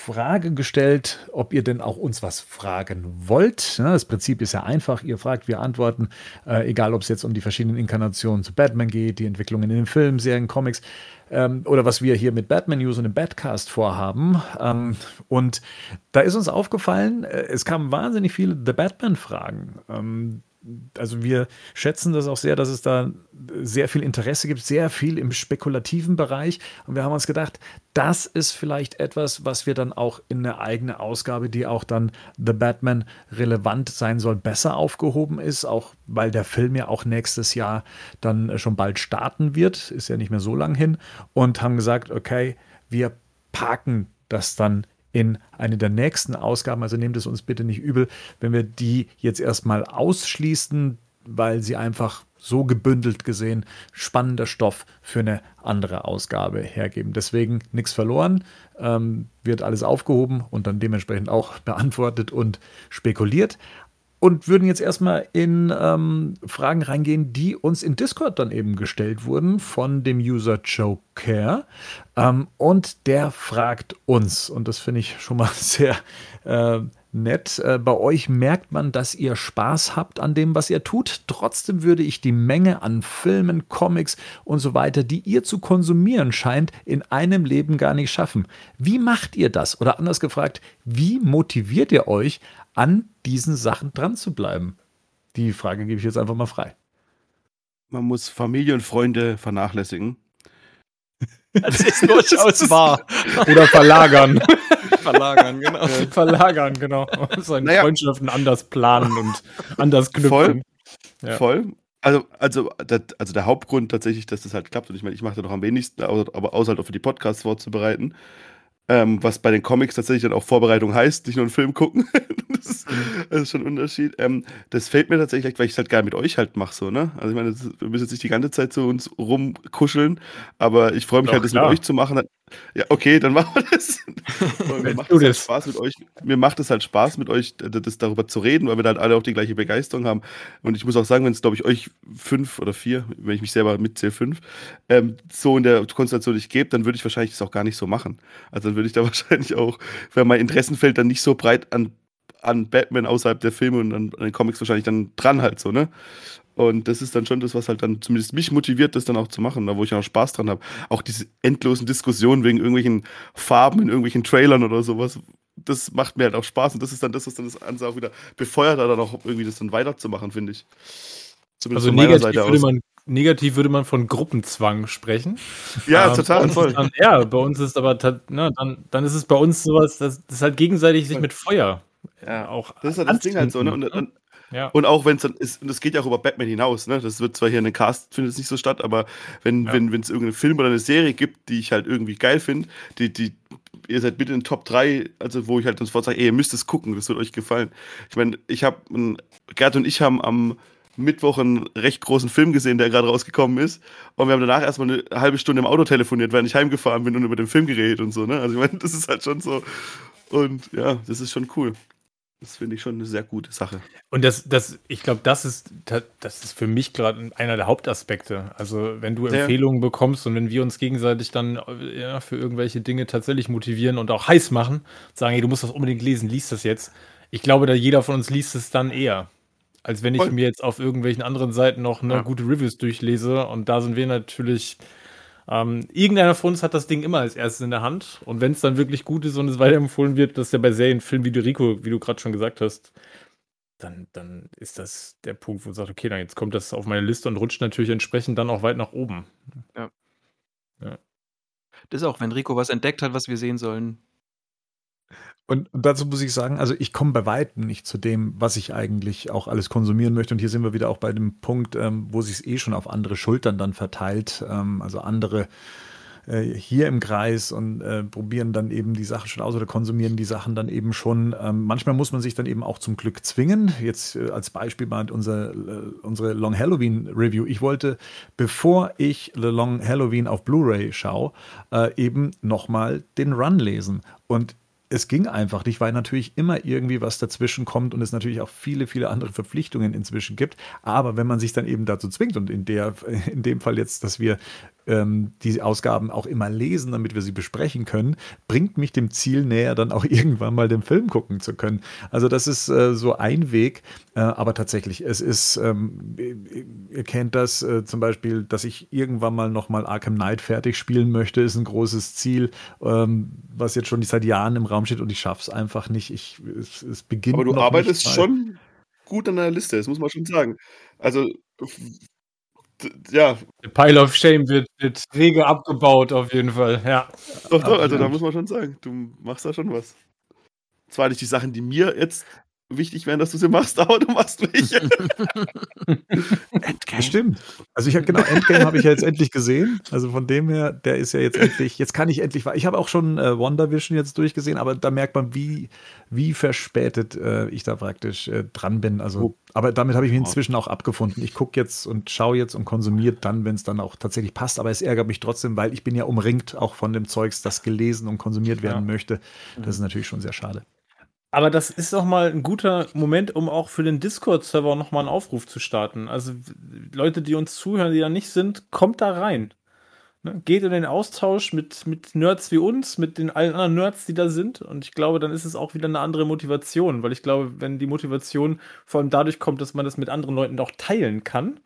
Frage gestellt, ob ihr denn auch uns was fragen wollt. Das Prinzip ist ja einfach, ihr fragt, wir antworten, äh, egal ob es jetzt um die verschiedenen Inkarnationen zu Batman geht, die Entwicklungen in den Filmen, Serien, Comics ähm, oder was wir hier mit Batman News und dem Batcast vorhaben. Ähm, und da ist uns aufgefallen, äh, es kamen wahnsinnig viele The Batman-Fragen. Ähm, also wir schätzen das auch sehr, dass es da sehr viel Interesse gibt, sehr viel im spekulativen Bereich. Und wir haben uns gedacht, das ist vielleicht etwas, was wir dann auch in eine eigene Ausgabe, die auch dann The Batman relevant sein soll, besser aufgehoben ist, auch weil der Film ja auch nächstes Jahr dann schon bald starten wird, ist ja nicht mehr so lang hin, und haben gesagt, okay, wir parken das dann in eine der nächsten Ausgaben. Also nehmt es uns bitte nicht übel, wenn wir die jetzt erstmal ausschließen, weil sie einfach so gebündelt gesehen spannender Stoff für eine andere Ausgabe hergeben. Deswegen nichts verloren, ähm, wird alles aufgehoben und dann dementsprechend auch beantwortet und spekuliert und würden jetzt erstmal in ähm, Fragen reingehen, die uns in Discord dann eben gestellt wurden von dem User Joker. Ähm, und der fragt uns, und das finde ich schon mal <laughs> sehr äh, nett, äh, bei euch merkt man, dass ihr Spaß habt an dem, was ihr tut. Trotzdem würde ich die Menge an Filmen, Comics und so weiter, die ihr zu konsumieren scheint, in einem Leben gar nicht schaffen. Wie macht ihr das? Oder anders gefragt, wie motiviert ihr euch, an diesen Sachen dran zu bleiben? Die Frage gebe ich jetzt einfach mal frei. Man muss Familie und Freunde vernachlässigen. <laughs> Das ist durchaus wahr. Oder verlagern. <laughs> verlagern, genau. verlagern, genau. <laughs> Seine naja. Freundschaften anders planen und anders knüpfen. Voll. Ja. Voll. Also, also, das, also der Hauptgrund tatsächlich, dass das halt klappt, und ich meine, ich mache da noch am wenigsten, aber außer halt auch für die Podcasts vorzubereiten, ähm, was bei den Comics tatsächlich dann auch Vorbereitung heißt, nicht nur einen Film gucken. <laughs> das, ist, mhm. das, ist, schon ein Unterschied. Ähm, das fällt mir tatsächlich, weil ich es halt gerne mit euch halt mache, so, ne? Also ich meine, wir müssen jetzt nicht die ganze Zeit so uns rumkuscheln, aber ich freue mich Doch, halt, das klar. mit euch zu machen. Ja, okay, dann machen wir das. <laughs> mir macht es halt Spaß mit euch. Mir macht es halt Spaß mit euch, das darüber zu reden, weil wir halt alle auch die gleiche Begeisterung haben. Und ich muss auch sagen, wenn es, glaube ich, euch fünf oder vier, wenn ich mich selber mitzähle, fünf, ähm, so in der Konstellation nicht gebe, dann würde ich wahrscheinlich das auch gar nicht so machen. Also dann würde ich da <laughs> wahrscheinlich auch, weil mein Interessenfeld dann nicht so breit an, an Batman außerhalb der Filme und an, an den Comics wahrscheinlich dann dran halt so, ne? Und das ist dann schon das, was halt dann zumindest mich motiviert, das dann auch zu machen, da wo ich auch Spaß dran habe. Auch diese endlosen Diskussionen wegen irgendwelchen Farben in irgendwelchen Trailern oder sowas, das macht mir halt auch Spaß. Und das ist dann das, was dann das Ganze auch wieder befeuert, da dann auch irgendwie das dann weiterzumachen, finde ich. Zumindest also negativ würde, man, negativ würde man von Gruppenzwang sprechen. Ja, ähm, total, voll. Dann, ja, bei uns ist aber, ne, dann, dann ist es bei uns sowas, das, das halt gegenseitig sich mit Feuer ja, auch. Das ist halt das Ding halt so, ne? Und, und, ja. Und auch wenn es dann ist, und das geht ja auch über Batman hinaus, ne? Das wird zwar hier in den Cast, findet es nicht so statt, aber wenn ja. wenn es irgendeinen Film oder eine Serie gibt, die ich halt irgendwie geil finde, die, die, ihr seid bitte in den Top 3, also wo ich halt sofort sage, ey, ihr müsst es gucken, das wird euch gefallen. Ich meine, ich habe, Gerd und ich haben am Mittwoch einen recht großen Film gesehen, der gerade rausgekommen ist. Und wir haben danach erstmal eine halbe Stunde im Auto telefoniert, während ich heimgefahren bin und über den Film geredet und so, ne? Also ich meine, <laughs> das ist halt schon so. Und ja, das ist schon cool. Das finde ich schon eine sehr gute Sache. Und das, das, ich glaube, das ist, das ist für mich gerade einer der Hauptaspekte. Also, wenn du Empfehlungen ja. bekommst und wenn wir uns gegenseitig dann ja, für irgendwelche Dinge tatsächlich motivieren und auch heiß machen, sagen, hey, du musst das unbedingt lesen, liest das jetzt. Ich glaube, da jeder von uns liest es dann eher. Als wenn ich Voll. mir jetzt auf irgendwelchen anderen Seiten noch ne, ja. gute Reviews durchlese. Und da sind wir natürlich. Ähm, irgendeiner von uns hat das Ding immer als erstes in der Hand. Und wenn es dann wirklich gut ist und es weiterempfohlen wird, das ist ja bei Serien, Film wie Rico, wie du gerade schon gesagt hast, dann, dann ist das der Punkt, wo man sagt, okay, dann jetzt kommt das auf meine Liste und rutscht natürlich entsprechend dann auch weit nach oben. Ja. ja. Das ist auch, wenn Rico was entdeckt hat, was wir sehen sollen, und, dazu muss ich sagen, also ich komme bei weitem nicht zu dem, was ich eigentlich auch alles konsumieren möchte. Und hier sind wir wieder auch bei dem Punkt, ähm, wo sich es eh schon auf andere Schultern dann verteilt. Ähm, also andere äh, hier im Kreis und äh, probieren dann eben die Sachen schon aus oder konsumieren die Sachen dann eben schon. Ähm, manchmal muss man sich dann eben auch zum Glück zwingen. Jetzt äh, als Beispiel mal unser, äh, unsere Long Halloween Review. Ich wollte, bevor ich The Long Halloween auf Blu-ray schaue, äh, eben nochmal den Run lesen. Und es ging einfach nicht, weil natürlich immer irgendwie was dazwischen kommt und es natürlich auch viele, viele andere Verpflichtungen inzwischen gibt. Aber wenn man sich dann eben dazu zwingt und in, der, in dem Fall jetzt, dass wir ähm, die Ausgaben auch immer lesen, damit wir sie besprechen können, bringt mich dem Ziel näher, dann auch <laughs> irgendwann mal den Film gucken zu können. Also das ist äh, so ein Weg, äh, aber tatsächlich, es ist, ähm, ihr kennt das äh, zum Beispiel, dass ich irgendwann mal nochmal Arkham Knight fertig spielen möchte, ist ein großes Ziel, ähm, was jetzt schon seit Jahren im Raum steht und ich schaffe es einfach nicht. Ich, es, es beginnt. Aber du arbeitest schon gut an der Liste, das muss man schon sagen. Also ja. Der Pile of Shame wird, wird rege abgebaut, auf jeden Fall, ja. Doch, doch, also da muss man schon sagen, du machst da schon was. Zwar nicht die Sachen, die mir jetzt wichtig wären, dass du sie machst, <laughs> aber du machst welche. <laughs> Endgame. Stimmt. Also ich habe genau Endgame habe ich ja jetzt endlich gesehen. Also von dem her, der ist ja jetzt endlich. Jetzt kann ich endlich. Ich habe auch schon äh, WandaVision jetzt durchgesehen, aber da merkt man, wie wie verspätet äh, ich da praktisch äh, dran bin. Also, oh. aber damit habe ich mich inzwischen auch abgefunden. Ich gucke jetzt und schaue jetzt und konsumiere dann, wenn es dann auch tatsächlich passt. Aber es ärgert mich trotzdem, weil ich bin ja umringt auch von dem Zeugs, das gelesen und konsumiert werden ja. möchte. Das ist natürlich schon sehr schade. Aber das ist doch mal ein guter Moment, um auch für den Discord-Server nochmal einen Aufruf zu starten. Also Leute, die uns zuhören, die da nicht sind, kommt da rein. Ne? Geht in den Austausch mit, mit Nerds wie uns, mit den allen anderen Nerds, die da sind. Und ich glaube, dann ist es auch wieder eine andere Motivation, weil ich glaube, wenn die Motivation vor allem dadurch kommt, dass man das mit anderen Leuten auch teilen kann,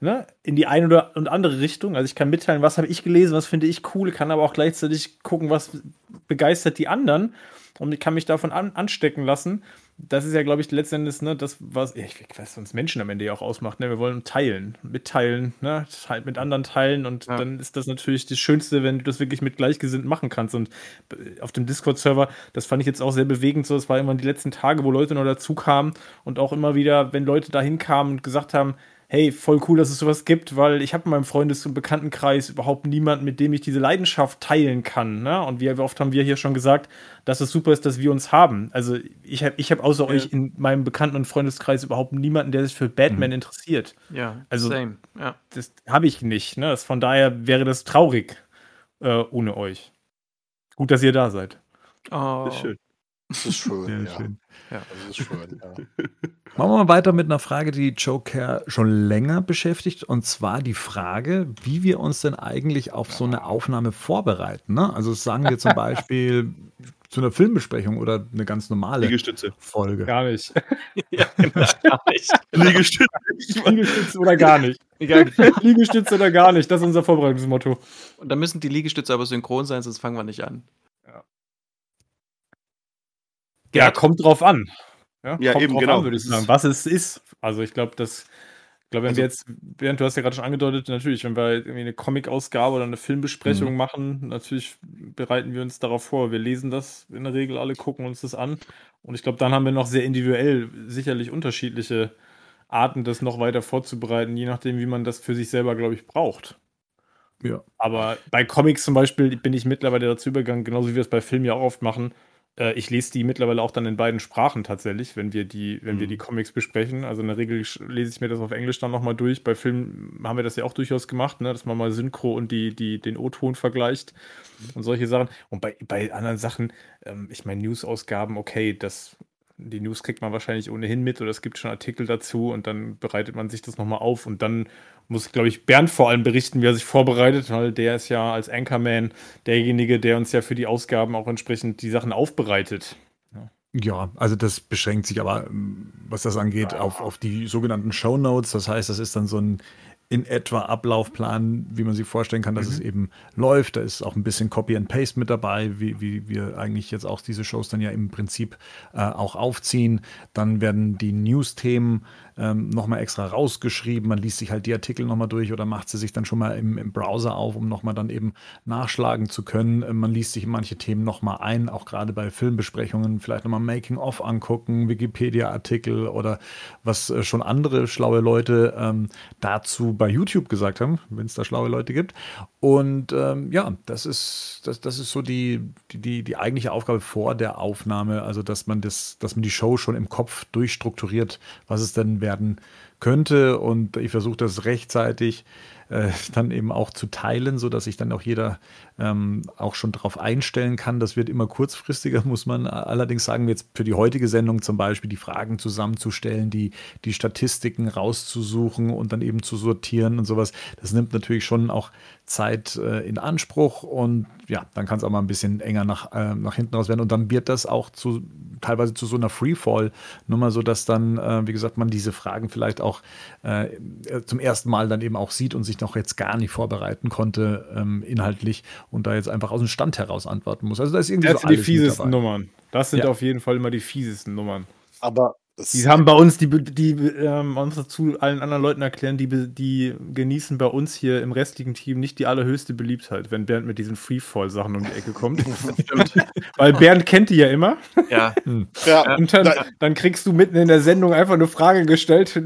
ne? in die eine oder andere Richtung. Also ich kann mitteilen, was habe ich gelesen, was finde ich cool, kann aber auch gleichzeitig gucken, was begeistert die anderen und ich kann mich davon an, anstecken lassen. Das ist ja, glaube ich, letztendlich ne, das, was, ich weiß, was uns Menschen am Ende ja auch ausmacht. Ne? Wir wollen teilen, mitteilen, ne? halt mit anderen teilen und ja. dann ist das natürlich das Schönste, wenn du das wirklich mit Gleichgesinnten machen kannst. Und äh, auf dem Discord-Server, das fand ich jetzt auch sehr bewegend. So, es war immer die letzten Tage, wo Leute noch dazu kamen und auch immer wieder, wenn Leute dahin kamen und gesagt haben, hey, voll cool, dass es sowas gibt, weil ich habe in meinem Freundes- und Bekanntenkreis überhaupt niemanden, mit dem ich diese Leidenschaft teilen kann. Ne? Und wie oft haben wir hier schon gesagt, dass es super ist, dass wir uns haben. Also ich habe ich hab außer ja. euch in meinem Bekannten- und Freundeskreis überhaupt niemanden, der sich für Batman mhm. interessiert. Ja, also same. Ja. das habe ich nicht. Ne? Das, von daher wäre das traurig äh, ohne euch. Gut, dass ihr da seid. Oh. Das ist schön. Das ist schön, <laughs> ja. Schön. ja. Das ist schön, ja. <laughs> Machen wir mal weiter mit einer Frage, die Joker schon länger beschäftigt. Und zwar die Frage, wie wir uns denn eigentlich auf so eine Aufnahme vorbereiten. Ne? Also sagen wir zum <laughs> Beispiel zu einer Filmbesprechung oder eine ganz normale Liegestütze. Folge. Gar nicht. ja, genau, gar nicht. Liegestütze. Liegestütze oder gar nicht. Liegestütze oder gar nicht. Das ist unser Vorbereitungsmotto. Und da müssen die Liegestütze aber synchron sein, sonst fangen wir nicht an. Ja, ja kommt drauf an. Ja, ja eben, genau. An, würde ich sagen, was es ist. Also ich glaube, das, ich glaube, wenn also, wir jetzt, Bernd, du hast ja gerade schon angedeutet, natürlich, wenn wir irgendwie eine Comic-Ausgabe oder eine Filmbesprechung mhm. machen, natürlich bereiten wir uns darauf vor. Wir lesen das in der Regel alle, gucken uns das an. Und ich glaube, dann haben wir noch sehr individuell sicherlich unterschiedliche Arten, das noch weiter vorzubereiten, je nachdem, wie man das für sich selber, glaube ich, braucht. Ja. Aber bei Comics zum Beispiel bin ich mittlerweile dazu übergegangen, genauso wie wir es bei Filmen ja auch oft machen, äh, ich lese die mittlerweile auch dann in beiden Sprachen tatsächlich, wenn wir die, wenn mhm. wir die Comics besprechen. Also in der Regel lese ich mir das auf Englisch dann nochmal durch. Bei Filmen haben wir das ja auch durchaus gemacht, ne? dass man mal Synchro und die, die, den O-Ton vergleicht mhm. und solche Sachen. Und bei, bei anderen Sachen, ähm, ich meine, News-Ausgaben, okay, das die News kriegt man wahrscheinlich ohnehin mit oder es gibt schon Artikel dazu und dann bereitet man sich das nochmal auf und dann muss, glaube ich, Bernd vor allem berichten, wie er sich vorbereitet, weil der ist ja als Anchorman derjenige, der uns ja für die Ausgaben auch entsprechend die Sachen aufbereitet. Ja. Ja, also das beschränkt sich aber, ähm, was das angeht, auf, auf die sogenannten Show Notes. Das heißt, das ist dann so ein in etwa Ablaufplan, wie man sich vorstellen kann, dass mhm. es eben läuft. Da ist auch ein bisschen Copy and Paste mit dabei, wie, wie wir eigentlich jetzt auch diese Shows dann ja im Prinzip äh, auch aufziehen. Dann werden die News-Themen ähm, nochmal extra rausgeschrieben. Man liest sich halt die Artikel nochmal durch oder macht sie sich dann schon mal im, im Browser auf, um nochmal dann eben nachschlagen zu können. Äh, man liest sich manche Themen nochmal ein, auch gerade bei Filmbesprechungen, vielleicht nochmal Making-of angucken, Wikipedia-Artikel oder was äh, schon andere schlaue Leute ähm, dazu bei YouTube gesagt haben, wenn es da schlaue Leute gibt. Und ähm, ja, das ist, das, das ist so die, die, die eigentliche Aufgabe vor der Aufnahme, also dass man das, dass man die Show schon im Kopf durchstrukturiert, was es denn werden könnte. Und ich versuche das rechtzeitig äh, dann eben auch zu teilen, sodass sich dann auch jeder ähm, auch schon darauf einstellen kann. Das wird immer kurzfristiger, <laughs> muss man allerdings sagen, jetzt für die heutige Sendung zum Beispiel die Fragen zusammenzustellen, die, die Statistiken rauszusuchen und dann eben zu sortieren und sowas. Das nimmt natürlich schon auch Zeit äh, in Anspruch und ja, dann kann es auch mal ein bisschen enger nach, äh, nach hinten raus werden und dann wird das auch zu teilweise zu so einer Freefall-Nummer, sodass dann, äh, wie gesagt, man diese Fragen vielleicht auch äh, zum ersten Mal dann eben auch sieht und sich noch jetzt gar nicht vorbereiten konnte ähm, inhaltlich und da jetzt einfach aus dem Stand heraus antworten muss. Also da ist irgendwie das so sind die fiesesten Nummern. Das sind ja. auf jeden Fall immer die fiesesten Nummern. Aber die haben bei uns, die, die ähm, man muss dazu allen anderen Leuten erklären, die, die genießen bei uns hier im restlichen Team nicht die allerhöchste Beliebtheit, wenn Bernd mit diesen Freefall-Sachen um die Ecke kommt. <laughs> Weil Bernd kennt die ja immer. Ja. <laughs> Hm. ja. Und dann, dann, kriegst du mitten in der Sendung einfach eine Frage gestellt, zu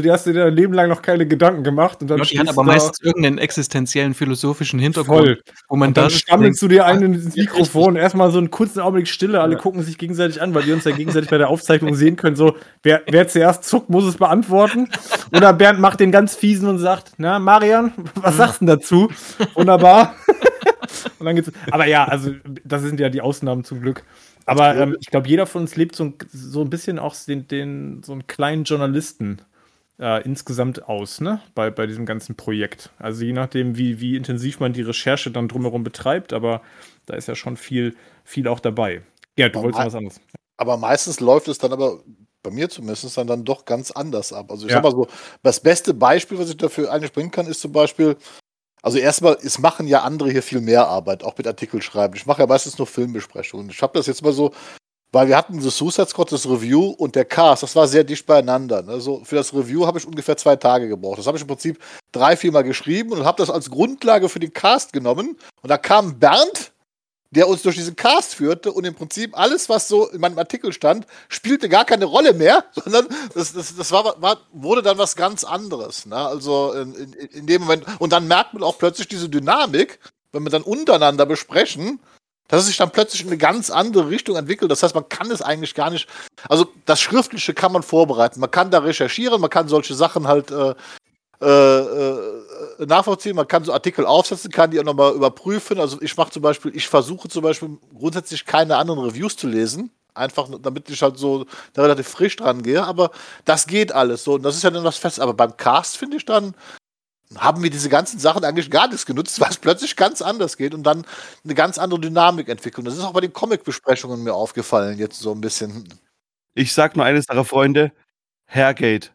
der hast du dir dein Leben lang noch keine Gedanken gemacht. Und dann ja, die haben aber meistens irgendeinen existenziellen philosophischen Hintergrund. Voll. Wo man und dann stammelst du dir ein ins Mikrofon, erstmal so einen kurzen Augenblick Stille, alle ja. gucken sich gegenseitig an, weil die uns ja gegenseitig bei der Aufzeichnung sehen können können. So, wer, wer zuerst zuckt, muss es beantworten. Oder Bernd macht den ganz fiesen und sagt, na, Marian, was sagst du dazu? Wunderbar. und dann geht's. Aber ja, also, das sind ja die Ausnahmen zum Glück. Aber ähm, ich glaube, jeder von uns lebt so ein, so ein bisschen auch den, den, so einen kleinen Journalisten äh, insgesamt aus, ne? Bei, bei diesem ganzen Projekt. Also je nachdem, wie, wie intensiv man die Recherche dann drumherum betreibt, aber da ist ja schon viel, viel auch dabei. Ja, du wolltest noch was anderes. Aber meistens läuft es dann aber, bei mir zumindest, dann, dann doch ganz anders ab. Also ich ja. sag mal so, das beste Beispiel, was ich dafür eigentlich bringen kann, ist zum Beispiel, also erstmal, es machen ja andere hier viel mehr Arbeit, auch mit Artikel schreiben. Ich mache ja meistens nur Filmbesprechungen. Ich habe das jetzt mal so, weil wir hatten das Suicide Squad, das Review und der Cast, das war sehr dicht beieinander. Ne? So, für das Review habe ich ungefähr zwei Tage gebraucht. Das habe ich im Prinzip drei, vier Mal geschrieben und habe das als Grundlage für den Cast genommen. Und da kam Bernd der uns durch diesen Cast führte und im Prinzip alles, was so in meinem Artikel stand, spielte gar keine Rolle mehr, <laughs> sondern das, das, das war, war, wurde dann was ganz anderes. Ne? Also in, in, in, dem Moment, und dann merkt man auch plötzlich diese Dynamik, wenn wir dann untereinander besprechen, dass es sich dann plötzlich in eine ganz andere Richtung entwickelt. Das heißt, man kann es eigentlich gar nicht. Also das Schriftliche kann man vorbereiten. Man kann da recherchieren, man kann solche Sachen halt äh, äh, äh, nachvollziehen. Man kann so Artikel aufsetzen, kann die auch nochmal überprüfen. Also ich mache zum Beispiel, ich versuche zum Beispiel grundsätzlich keine anderen Reviews zu lesen. Einfach, damit ich halt so da relativ frisch dran gehe. Aber das geht alles so. Und das ist ja dann was fest. Aber beim Cast finde ich dann, haben wir diese ganzen Sachen eigentlich gar nichts genutzt, <laughs> weil es plötzlich ganz anders geht und dann eine ganz andere Dynamik entwickelt. Das ist auch bei den Comic-Besprechungen mir aufgefallen, jetzt so ein bisschen. Ich sag nur eines eurer Freunde: Hairgate.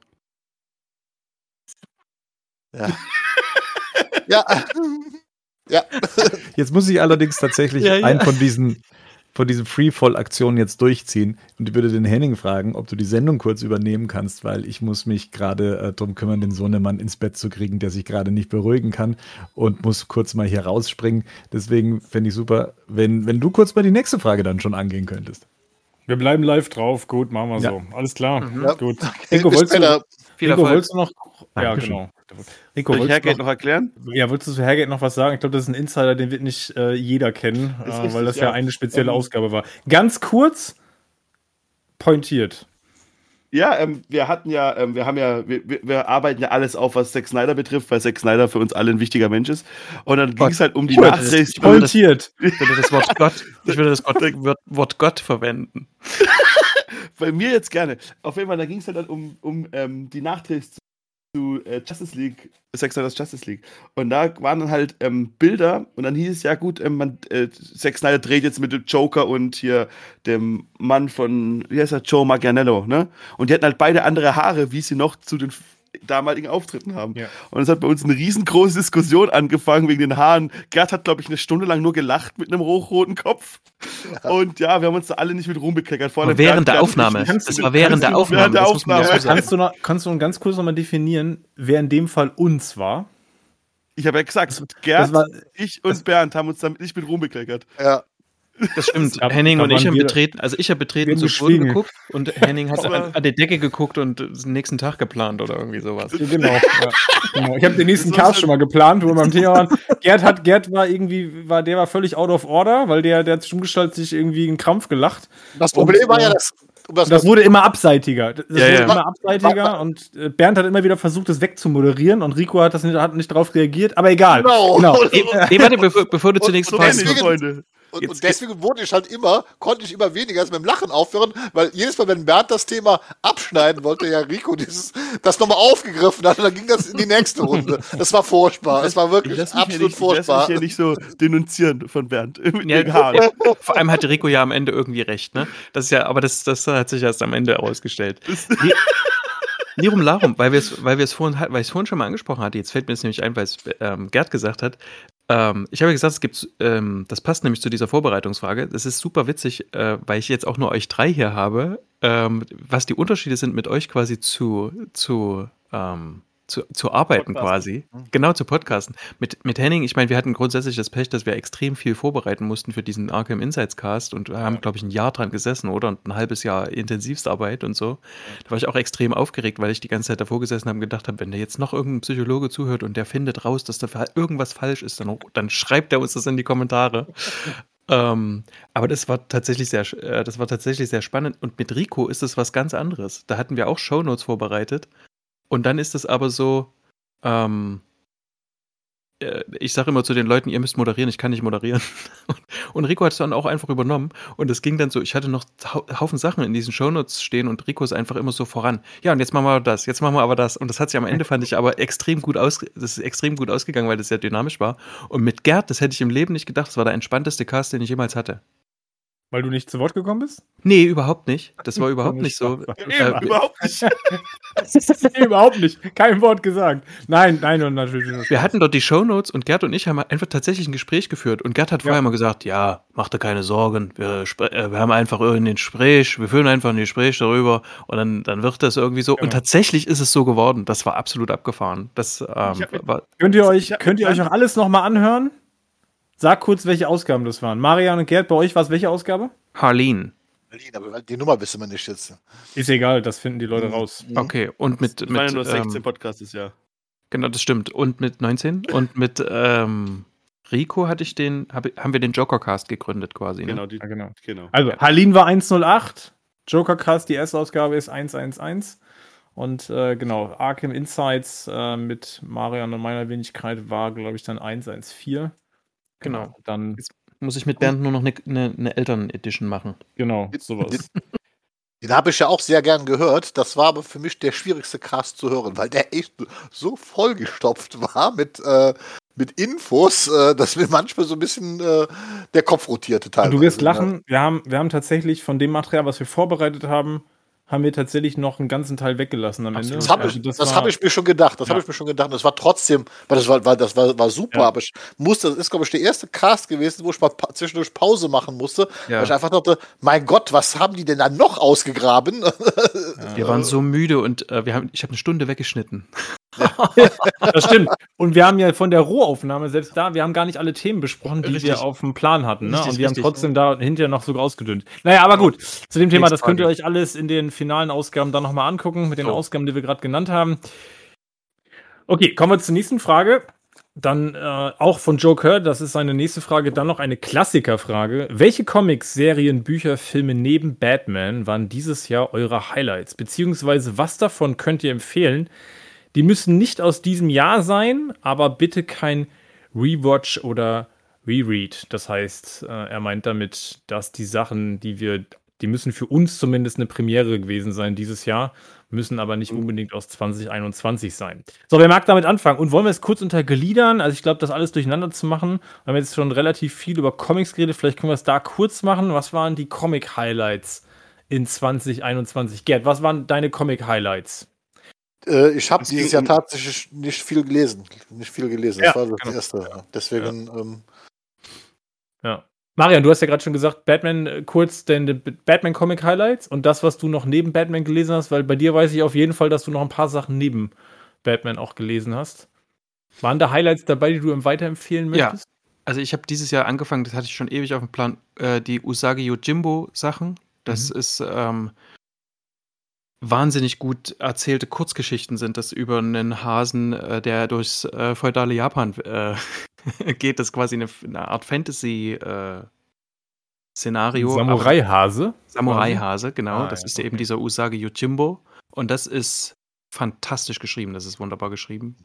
Ja. <laughs> ja. ja. <laughs> Jetzt muss ich allerdings tatsächlich ja, ja. einen von diesen, von diesen Freefall-Aktionen jetzt durchziehen und ich würde den Henning fragen, ob du die Sendung kurz übernehmen kannst, weil ich muss mich gerade äh, darum kümmern, den Sohnemann ins Bett zu kriegen, der sich gerade nicht beruhigen kann und muss kurz mal hier rausspringen. Deswegen fände ich super, wenn, wenn du kurz mal die nächste Frage dann schon angehen könntest. Wir bleiben live drauf. Gut, machen wir ja. so. Alles klar. Mhm. Ja. Gut. Okay, Ingo, wolltest du, Ingo, wolltest du noch? Dankeschön. Ja, genau. Rico, Soll ich Hergate noch, noch, erklären? Ja, wolltest du zu Hergate noch was sagen? Ich glaube, das ist ein Insider, den wird nicht äh, jeder kennen, äh, richtig, weil das ja, ja eine spezielle ähm, Ausgabe war. Ganz kurz pointiert. Ja, ähm, wir hatten ja, ähm, wir haben ja, wir, wir, arbeiten ja alles auf, was Zack Snyder betrifft, weil Zack Snyder für uns alle ein wichtiger Mensch ist. Und dann ging es halt um die Nachricht. Pointiert. <laughs> Ich würde das Wort Gott, ich würde das Wort, Wort Gott verwenden. <laughs> Bei mir jetzt gerne. Auf jeden Fall, da ging es halt dann um, um ähm, die Nachdrehs zu äh, Justice League, Zack Snyder's Justice League. Und da waren dann halt ähm, Bilder und dann hieß es ja gut, ähm, man, äh, Zack Snyder dreht jetzt mit dem Joker und hier dem Mann von, wie heißt er, Joe Manganiello, ne? Und die hatten halt beide andere Haare, wie sie noch zu den damaligen Auftritten haben. Ja. Und es hat bei uns eine riesengroße Diskussion angefangen wegen den Haaren. Gerd hat, glaube ich, eine Stunde lang nur gelacht mit einem hochroten Kopf. Ja. Und ja, wir haben uns da alle nicht mit Ruhm bekleckert. Vor während der Aufnahme. Das war während der Aufnahme. Während der Aufnahme. Kannst, du noch, kannst du ganz kurz nochmal definieren, wer in dem Fall uns war? Ich habe ja gesagt, Gerd, ich und Bernd haben uns damit nicht mit Ruhm bekleckert. Ja. Das stimmt. Ja, Henning und ich haben betreten, also ich habe betreten zu Boden geguckt und <laughs> Henning hat an, an, die Decke geguckt und den nächsten Tag geplant oder irgendwie sowas. Genau. Ja, genau. Ich habe den nächsten Cast schon mal geplant, wo wir beim <laughs> Thema waren. Gerd hat, Gerd war irgendwie, war, der war völlig out of order, weil der, der hat umgestaltet sich irgendwie einen Krampf gelacht. Das Problem und, war ja, äh, dass das, das, wurde immer abseitiger. Das ja, wurde ja. immer abseitiger und äh, Bernd hat immer wieder versucht, das wegzumoderieren und Rico hat das nicht, hat nicht darauf reagiert, aber egal. Genau. genau. <laughs> E warte, bevor, bevor, du zur nächsten Frage kommst. Und, und deswegen wurde ich halt immer, konnte ich immer weniger als mit dem Lachen aufhören, weil jedes Mal, wenn Bernd das Thema abschneiden wollte, ja Rico dieses, das nochmal aufgegriffen hat, und dann ging das in die nächste Runde. Das war furchtbar. Es war wirklich absolut nicht, furchtbar. Ich mich ja nicht so denunzieren von Bernd. Ja, ja, vor allem hatte Rico ja am Ende irgendwie recht, ne? Das ist ja, aber das, das hat sich erst am Ende herausgestellt. Lirum <laughs> Larum, weil wir es, weil wir es vorhin, weil es vorhin schon mal angesprochen hatte, jetzt fällt mir das nämlich ein, weil es ähm, Gerd gesagt hat. Ähm, ich habe gesagt, es gibt, ähm, das passt nämlich zu dieser Vorbereitungsfrage. Es ist super witzig, äh, weil ich jetzt auch nur euch drei hier habe, ähm, was die Unterschiede sind mit euch quasi zu, zu ähm, zu, zu arbeiten Podcasten. quasi. Mhm. Genau, zu podcasten. Mit, mit Henning, ich meine, wir hatten grundsätzlich das Pech, dass wir extrem viel vorbereiten mussten für diesen Arkham Insights Cast und haben, glaube ich, ein Jahr dran gesessen, oder? Und ein halbes Jahr Intensivstarbeit und so. Da war ich auch extrem aufgeregt, weil ich die ganze Zeit davor gesessen habe und gedacht habe, wenn der jetzt noch irgendein Psychologe zuhört und der findet raus, dass da irgendwas falsch ist, dann, dann schreibt er uns das in die Kommentare. <laughs> Ähm, aber das war tatsächlich sehr, äh, das war tatsächlich sehr spannend. Und mit Rico ist es was ganz anderes. Da hatten wir auch Shownotes vorbereitet und dann ist es aber so, ähm, äh, ich sage immer zu den Leuten, ihr müsst moderieren, ich kann nicht moderieren. <laughs> Und Rico hat es dann auch einfach übernommen. Und es ging dann so, ich hatte noch Haufen Sachen in diesen Shownotes stehen und Rico ist einfach immer so voran. Ja, und jetzt machen wir das, jetzt machen wir aber das. Und das hat sich am Ende, fand ich, aber extrem gut aus, das ist extrem gut ausgegangen, weil das sehr dynamisch war. Und mit Gerd, das hätte ich im Leben nicht gedacht, das war der entspannteste Cast, den ich jemals hatte. Weil du nicht zu Wort gekommen bist? Nee, überhaupt nicht. Das war <laughs> überhaupt nicht so. Äh, überhaupt <laughs> nicht. <laughs> überhaupt nicht. Kein Wort gesagt. Nein, nein, und natürlich nicht. Wir hatten dort die Shownotes und Gerd und ich haben einfach tatsächlich ein Gespräch geführt. Und Gerd hat vorher ja. mal gesagt, ja, mach dir keine Sorgen. Wir, äh, wir haben einfach irgendein Gespräch, wir führen einfach ein Gespräch darüber und dann, dann wird das irgendwie so. Genau. Und tatsächlich ist es so geworden. Das war absolut abgefahren. Das, ähm, war, könnt ihr euch, könnt ihr euch auch alles nochmal anhören? Sag kurz, welche Ausgaben das waren. Marian und Gerd, bei euch war es welche Ausgabe? Harleen. Harleen, aber die Nummer wissen wir nicht jetzt. Ist egal, das finden die Leute mhm. raus. Mhm. Okay, und mit. Waren ja nur 16 ähm, Podcasts, ja. Genau, das stimmt. Und mit 19 und mit ähm, Rico hatte ich den, hab, haben wir den Jokercast gegründet quasi. Ne? Genau, die, ja, genau. genau. Also. Harleen war 108, Jokercast, die erste Ausgabe ist 111. Und äh, genau, Arkham Insights äh, mit Marian und meiner Wenigkeit war, glaube ich, dann 114. Genau. genau. Dann Jetzt muss ich mit Bernd nur noch eine, eine, eine Eltern-Edition machen. Genau, sowas. Den habe ich ja auch sehr gern gehört. Das war aber für mich der schwierigste Cast zu hören, weil der echt so vollgestopft war mit, äh, mit Infos, äh, dass mir manchmal so ein bisschen äh, der Kopf rotierte teilweise. Du wirst ne? lachen, wir haben, wir haben tatsächlich von dem Material, was wir vorbereitet haben, haben wir tatsächlich noch einen ganzen Teil weggelassen am Ende. Das habe ich, also hab ich mir schon gedacht. Das ja. habe ich mir schon gedacht. Das war trotzdem, weil das war, war, das war, war super. Ja. Aber ich musste, das ist, glaube ich, der erste Cast gewesen, wo ich mal zwischendurch Pause machen musste. Ja. Weil ich einfach dachte, mein Gott, was haben die denn da noch ausgegraben? Wir waren so müde und äh, wir haben, ich habe eine Stunde weggeschnitten. <laughs> das stimmt. Und wir haben ja von der Rohaufnahme, selbst da, wir haben gar nicht alle Themen besprochen, die richtig. wir auf dem Plan hatten. Ne? Richtig, und wir richtig, haben trotzdem ja. da hinterher noch so ausgedünnt. Naja, aber gut. Zu dem Thema, das könnt ihr euch alles in den finalen Ausgaben dann nochmal angucken, mit den so. Ausgaben, die wir gerade genannt haben. Okay, kommen wir zur nächsten Frage. Dann äh, auch von Joe Kerr, das ist seine nächste Frage, dann noch eine Klassikerfrage. Welche Comics, Serien, Bücher, Filme neben Batman waren dieses Jahr eure Highlights? Beziehungsweise was davon könnt ihr empfehlen, die müssen nicht aus diesem Jahr sein, aber bitte kein Rewatch oder Reread. Das heißt, äh, er meint damit, dass die Sachen, die wir die müssen für uns zumindest eine Premiere gewesen sein dieses Jahr, müssen aber nicht unbedingt aus 2021 sein. So, wer mag damit anfangen? Und wollen wir es kurz untergliedern? Also ich glaube, das alles durcheinander zu machen. Wir haben jetzt schon relativ viel über Comics geredet. Vielleicht können wir es da kurz machen. Was waren die Comic-Highlights in 2021? Gerd, was waren deine Comic-Highlights? Äh, ich habe dieses Jahr tatsächlich nicht viel gelesen. Nicht viel gelesen. Das ja, war das genau. erste. Deswegen. Ja. Ähm, ja. Marian, du hast ja gerade schon gesagt, Batman äh, kurz deine Batman Comic Highlights und das, was du noch neben Batman gelesen hast, weil bei dir weiß ich auf jeden Fall, dass du noch ein paar Sachen neben Batman auch gelesen hast. Waren da Highlights dabei, die du ihm weiterempfehlen möchtest? Ja, also ich habe dieses Jahr angefangen, das hatte ich schon ewig auf dem Plan, äh, die Usagi Yojimbo Sachen. Das mhm. ist ähm, wahnsinnig gut erzählte Kurzgeschichten sind das über einen Hasen, äh, der durchs äh, feudale Japan äh, <laughs> geht. Das ist quasi eine, eine Art Fantasy-Szenario. Äh, Samurai-Hase? Samurai-Hase, genau. Ah, das ja, ist okay. eben dieser Usagi Yojimbo. Und das ist fantastisch geschrieben. Das ist wunderbar geschrieben.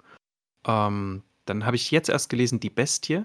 Ähm, dann habe ich jetzt erst gelesen Die Bestie.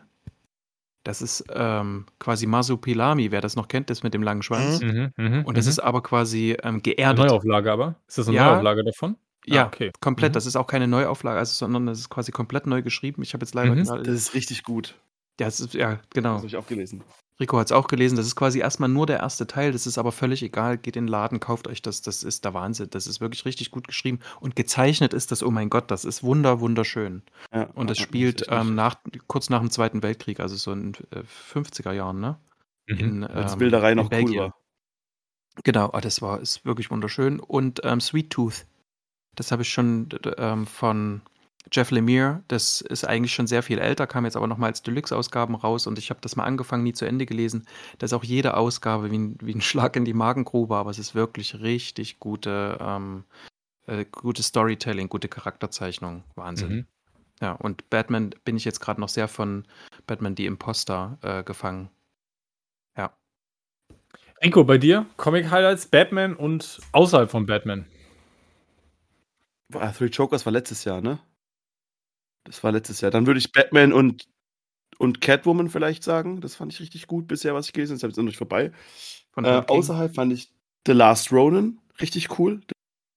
Das ist ähm, quasi Masupilami, wer das noch kennt, das mit dem langen Schwanz. Mhm, mh, mh, und das mhm. ist aber quasi ähm, geerdet. Eine Neuauflage aber? Ist das eine ja, Neuauflage davon? Ja, ah, okay. komplett. Mhm. Das ist auch keine Neuauflage, also, sondern das ist quasi komplett neu geschrieben. Ich habe jetzt leider. Mhm. Das ist richtig gut. Ja, das ist, ja genau. Das habe ich auch gelesen. Rico hat es auch gelesen. Das ist quasi erstmal nur der erste Teil. Das ist aber völlig egal. Geht in den Laden, kauft euch das. Das ist der Wahnsinn. Das ist wirklich richtig gut geschrieben. Und gezeichnet ist das, oh mein Gott, das ist wunder, wunderschön. Ja, und das spielt ähm, nach, kurz nach dem Zweiten Weltkrieg, also so in äh, 50er Jahren, ne? Mhm. In, ähm, Bilderei noch cool war. Genau, ah, das war, ist wirklich wunderschön. Und ähm, Sweet Tooth, das habe ich schon ähm, von Jeff Lemire, das ist eigentlich schon sehr viel älter, kam jetzt aber nochmal als Deluxe-Ausgaben raus und ich habe das mal angefangen, nie zu Ende gelesen. Da ist auch jede Ausgabe wie ein, wie ein <laughs> Schlag in die Magengrube, aber es ist wirklich richtig gute, ähm, äh, gute Storytelling, gute Charakterzeichnung. Wahnsinn. Mhm. Ja, und Batman bin ich jetzt gerade noch sehr von Batman die Imposter äh, gefangen. Ja. Enko, bei dir? Comic-Highlights, Batman und außerhalb von Batman. Three Jokers war letztes Jahr, ne? Das war letztes Jahr. Dann würde ich Batman und, und Catwoman vielleicht sagen. Das fand ich richtig gut bisher, was ich gelesen habe. Das ist noch nicht vorbei. Äh, außerhalb fand ich The Last Ronin richtig cool.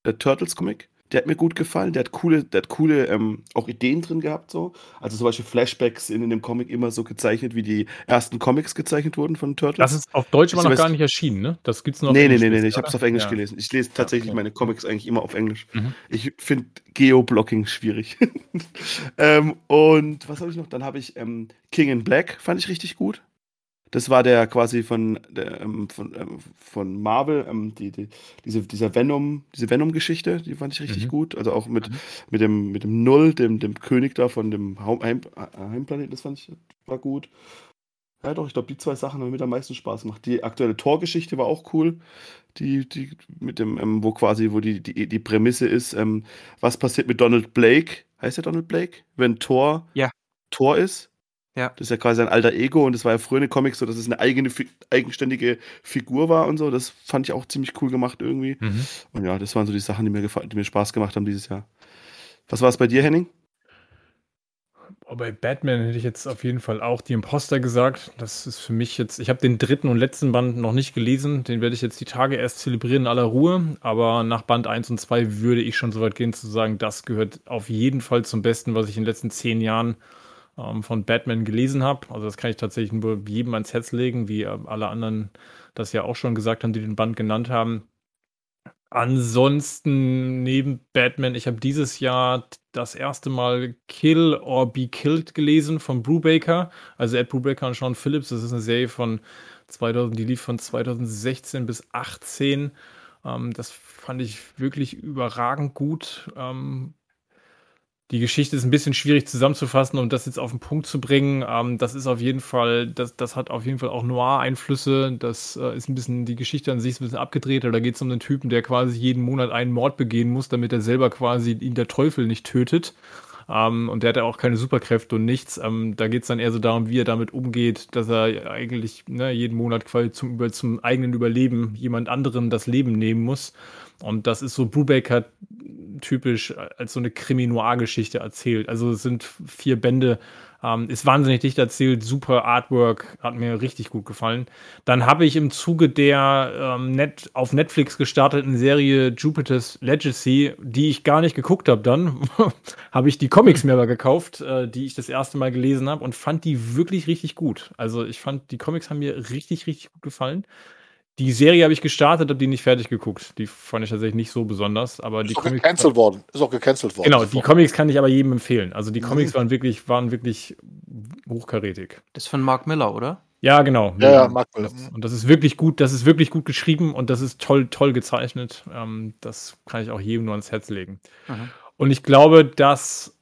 Der Turtles-Comic. Der hat mir gut gefallen. Der hat coole, der hat coole ähm, auch Ideen drin gehabt. So. Also zum Beispiel Flashbacks in, in dem Comic immer so gezeichnet, wie die ersten Comics gezeichnet wurden von Turtles. Das ist auf Deutsch immer noch gar nicht erschienen, ne? Das gibt's noch. Nee, nee, nee, nee, ich habe es auf Englisch ja. gelesen. Ich lese tatsächlich ja, okay. meine Comics eigentlich immer auf Englisch. Mhm. Ich finde Geoblocking schwierig. <laughs> ähm, und was habe ich noch? Dann habe ich ähm, King in Black, fand ich richtig gut. Das war der quasi von, der, ähm, von, ähm, von Marvel, ähm, die, die, diese, dieser Venom, diese Venom-Geschichte, die fand ich richtig mhm. gut. Also auch mit, mhm. mit, dem, mit dem Null, dem, dem König da von dem Heim, Heimplaneten, das fand ich war gut. Ja, doch, ich glaube, die zwei Sachen haben mir am meisten Spaß gemacht. Die aktuelle Tor-Geschichte war auch cool. Die, die mit dem, ähm, wo quasi, wo die, die, die Prämisse ist, ähm, was passiert mit Donald Blake? Heißt der Donald Blake? Wenn Tor ja. Tor ist? Ja. Das ist ja quasi ein alter Ego und das war ja früher in Comics so, dass es eine eigene, eigenständige Figur war und so. Das fand ich auch ziemlich cool gemacht irgendwie. Mhm. Und ja, das waren so die Sachen, die mir, die mir Spaß gemacht haben dieses Jahr. Was war es bei dir, Henning? Oh, bei Batman hätte ich jetzt auf jeden Fall auch die Imposter gesagt. Das ist für mich jetzt, ich habe den dritten und letzten Band noch nicht gelesen. Den werde ich jetzt die Tage erst zelebrieren in aller Ruhe. Aber nach Band 1 und 2 würde ich schon so weit gehen zu sagen, das gehört auf jeden Fall zum Besten, was ich in den letzten zehn Jahren ähm, von Batman gelesen habe. Also das kann ich tatsächlich nur jedem ans Herz legen, wie äh, alle anderen das ja auch schon gesagt haben, die den Band genannt haben. Ansonsten neben Batman, ich habe dieses Jahr das erste Mal Kill or Be Killed gelesen von Brubaker, also Ed Brubaker und Sean Phillips. Das ist eine Serie von 2000, die lief von 2016 bis 2018. Ähm, das fand ich wirklich überragend gut. Ähm, die Geschichte ist ein bisschen schwierig zusammenzufassen und das jetzt auf den Punkt zu bringen. Ähm, das ist auf jeden Fall, das, das hat auf jeden Fall auch Noir-Einflüsse. Das äh, ist ein bisschen, die Geschichte an sich ist ein bisschen abgedreht. Da geht es um einen Typen, der quasi jeden Monat einen Mord begehen muss, damit er selber quasi ihn der Teufel nicht tötet. Ähm, und der hat ja auch keine Superkräfte und nichts. Ähm, da geht es dann eher so darum, wie er damit umgeht, dass er eigentlich ne, jeden Monat quasi zum, zum eigenen Überleben jemand anderen das Leben nehmen muss. Und das ist so Brubaker typisch als so eine Krimi-Noir-Geschichte erzählt. Also es sind vier Bände, Ähm, ist wahnsinnig dicht erzählt, super Artwork, hat mir richtig gut gefallen. Dann habe ich im Zuge der ähm, Net auf Netflix gestarteten Serie Jupiter's Legacy, die ich gar nicht geguckt habe dann, <laughs> habe ich die Comics mir aber gekauft, äh, die ich das erste Mal gelesen habe und fand die wirklich richtig gut. Also ich fand, die Comics haben mir richtig, richtig gut gefallen. Die Serie habe ich gestartet, habe die nicht fertig geguckt. Die fand ich tatsächlich nicht so besonders, aber Ist die auch Comics. gecancelt worden. Ist auch gecancelt worden. Genau, die Comics kann ich aber jedem empfehlen. Also die Mhm. Comics waren wirklich, waren wirklich hochkarätig. Das ist von Mark Miller, oder? Ja, genau. Ja, ja, mag man. Und das ist wirklich gut, das ist wirklich gut geschrieben und das ist toll, toll gezeichnet. Ähm, das kann ich auch jedem nur ans Herz legen. Mhm. Und ich glaube, das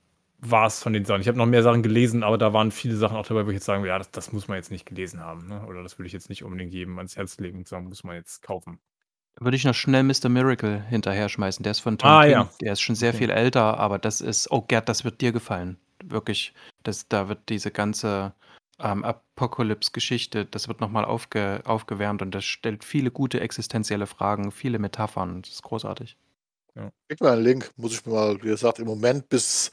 war es von den Sachen. Ich habe noch mehr Sachen gelesen, aber da waren viele Sachen auch dabei, wo ich jetzt sagen würde, ja, das, das muss man jetzt nicht gelesen haben. Ne? Oder das würde ich jetzt nicht unbedingt jedem ans Herz legen und sagen, muss man jetzt kaufen. Würde ich noch schnell Mr. Miracle hinterher schmeißen. Der ist von Tom Ah, King. ja. Der ist schon sehr Okay. viel älter, aber das ist, oh Gerd, das wird dir gefallen. Wirklich. Das, da wird diese ganze ähm, Apokalypse-Geschichte, das wird nochmal aufge, aufgewärmt und das stellt viele gute existenzielle Fragen, viele Metaphern. Das ist großartig. Gib mir einen Link, muss ich mir mal, wie gesagt, im Moment bis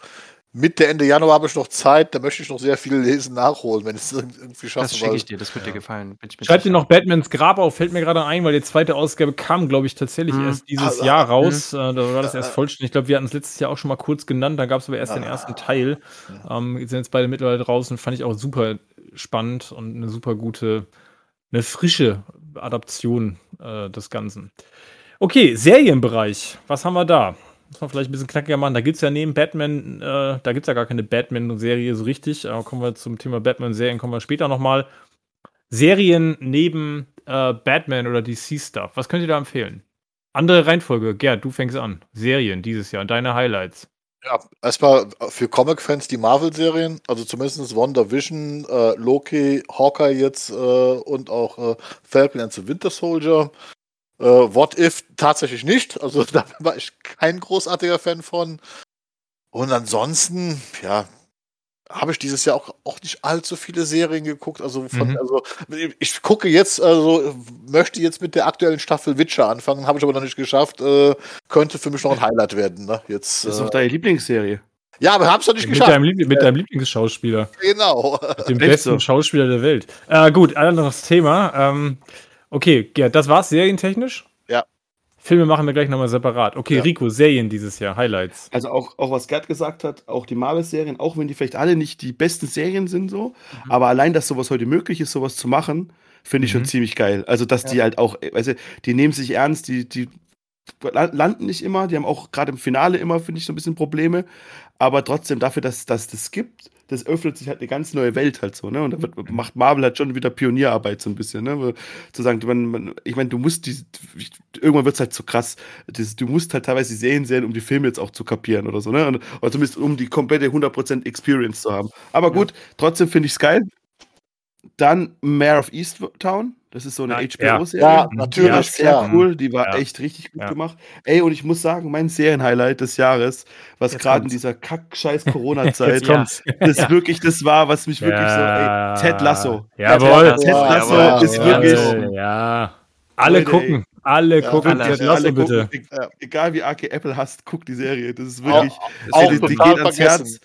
Mitte, Ende Januar habe ich noch Zeit, da möchte ich noch sehr viel lesen, nachholen, wenn ich es irgendwie schaffe. Das schicke ich dir, das wird Ja. dir gefallen. Ihr sicher. noch Batmans Grab auf, fällt mir gerade ein, weil die zweite Ausgabe kam, glaube ich, tatsächlich Mhm. erst dieses Ah, Jahr ah, raus. Äh, da war das Ja, erst vollständig. Ich glaube, wir hatten es letztes Jahr auch schon mal kurz genannt, da gab es aber erst den Ah. ersten Teil. Ähm, jetzt sind jetzt beide mittlerweile draußen, fand ich auch super spannend und eine super gute, eine frische Adaption äh, des Ganzen. Okay, Serienbereich. Was haben wir da? Muss man vielleicht ein bisschen knackiger machen. Da gibt es ja neben Batman, äh, da gibt es ja gar keine Batman-Serie so richtig. Aber kommen wir zum Thema Batman-Serien, kommen wir später nochmal. Serien neben äh, Batman oder DC-Stuff. Was könnt ihr da empfehlen? Andere Reihenfolge. Gerd, du fängst an. Serien dieses Jahr. Deine Highlights. Ja, erstmal für Comic-Fans die Marvel-Serien, also zumindest WandaVision, äh, Loki, Hawkeye jetzt äh, und auch äh, Falcon and the Winter Soldier. Äh, What If tatsächlich nicht, also <laughs> da war ich kein großartiger Fan von. Und ansonsten, ja, habe ich dieses Jahr auch, auch nicht allzu viele Serien geguckt. Also, von, Mhm. also ich gucke jetzt, also möchte jetzt mit der aktuellen Staffel Witcher anfangen, habe ich aber noch nicht geschafft. Äh, könnte für mich noch ein Highlight werden. Ne? Jetzt, Das ist äh, doch deine Lieblingsserie. ja, aber hab's doch nicht Mit geschafft. deinem, Liebl mit deinem Lieblingsschauspieler. Genau. Dem Echt besten? Schauspieler der Welt. Äh, gut, anderes Thema. Ähm, okay, Gerd, das war's serientechnisch? Ja. Filme machen wir gleich nochmal separat. Okay, Ja. Rico, Serien dieses Jahr, Highlights. Also auch, auch was Gerd gesagt hat, auch die Marvel-Serien, auch wenn die vielleicht alle nicht die besten Serien sind, so, aber allein, dass sowas heute möglich ist, sowas zu machen, finde ich Mhm. schon ziemlich geil. Also, dass die halt auch, also, die nehmen sich ernst, die, die la- landen nicht immer, die haben auch gerade im Finale immer, finde ich, so ein bisschen Probleme, aber trotzdem dafür, dass dass das gibt, das öffnet sich halt eine ganz neue Welt halt so, ne? Und da wird, macht Marvel halt schon wieder Pionierarbeit so ein bisschen, ne? Zu sagen, man, man, ich meine, du musst die, irgendwann wird es halt zu krass. Das, du musst halt teilweise die Serien sehen, um die Filme jetzt auch zu kapieren oder so, ne? Und, oder zumindest um die komplette 100% Experience zu haben. Aber gut, trotzdem finde ich es geil. Dann Mayor of Easttown. Das ist so eine Ja, HBO-Serie. Ja, natürlich, Ja, sehr klar. cool. Die war Ja. echt richtig gut Ja. gemacht. Ey, und ich muss sagen, mein Serienhighlight des Jahres, was gerade in dieser kack-scheiß <laughs> Corona-Zeit, das wirklich das war, was mich wirklich Ja. so, ey, Ted Lasso. Jawohl. Ted Ja, Lasso ja, ist ja, wirklich, Jawohl, Ja. Alle Leute, gucken. Alle Ja, gucken. alle. Ted alle Lasso, gucken, bitte. Ja. egal wie arg ihr Apple hasst, guckt die Serie. Das ist wirklich, Auch die, die total geht ans vergessen. Herz.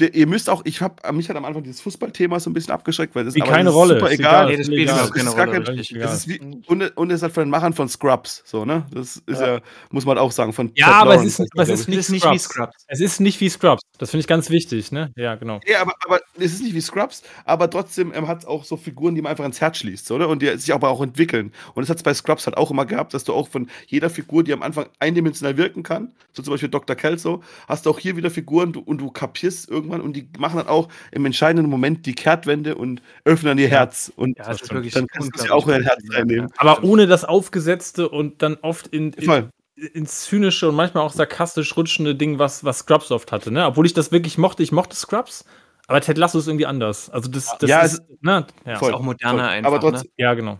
Der- Ihr müsst auch, ich habe, mich hat am Anfang dieses Fußballthema so ein bisschen abgeschreckt, weil das, Wie aber keine das ist Rolle. super Ist egal. Nee, das spielt Egal. überhaupt keine ist Rolle. kein- Das ja. ist wie, und, und es ist halt von den Machern von Scrubs, so, ne? Das ist ja, muss man auch sagen, von Ja, Ted aber es Lawrence ist, heißt aber es ist nicht, nicht wie Scrubs. Es ist nicht wie Scrubs. Das finde ich ganz wichtig, ne? Ja, genau. Ja, aber, aber es ist nicht wie Scrubs, aber trotzdem ähm, hat es auch so Figuren, die man einfach ins Herz schließt, oder? Und die sich aber auch entwickeln. Und das hat es bei Scrubs halt auch immer gehabt, dass du auch von jeder Figur, die am Anfang eindimensional wirken kann, so zum Beispiel Dr. Kelso, hast du auch hier wieder Figuren du, und du kapierst irgendwann und die machen dann auch im entscheidenden Moment die Kehrtwende und öffnen ihr Herz. Und Ja, es ist wirklich dann kannst du sie auch in dein Herz gut. reinnehmen. Aber ohne das Aufgesetzte und dann oft in, in, ins zynische und manchmal auch sarkastisch rutschende Ding, was, was Scrubs oft hatte, ne? Obwohl ich das wirklich mochte. Ich mochte Scrubs, aber Ted Lasso ist irgendwie anders. Also das, das Ja, ist, ne? Ja. Voll. Auch moderner voll. einfach, Aber trotzdem, ja, genau.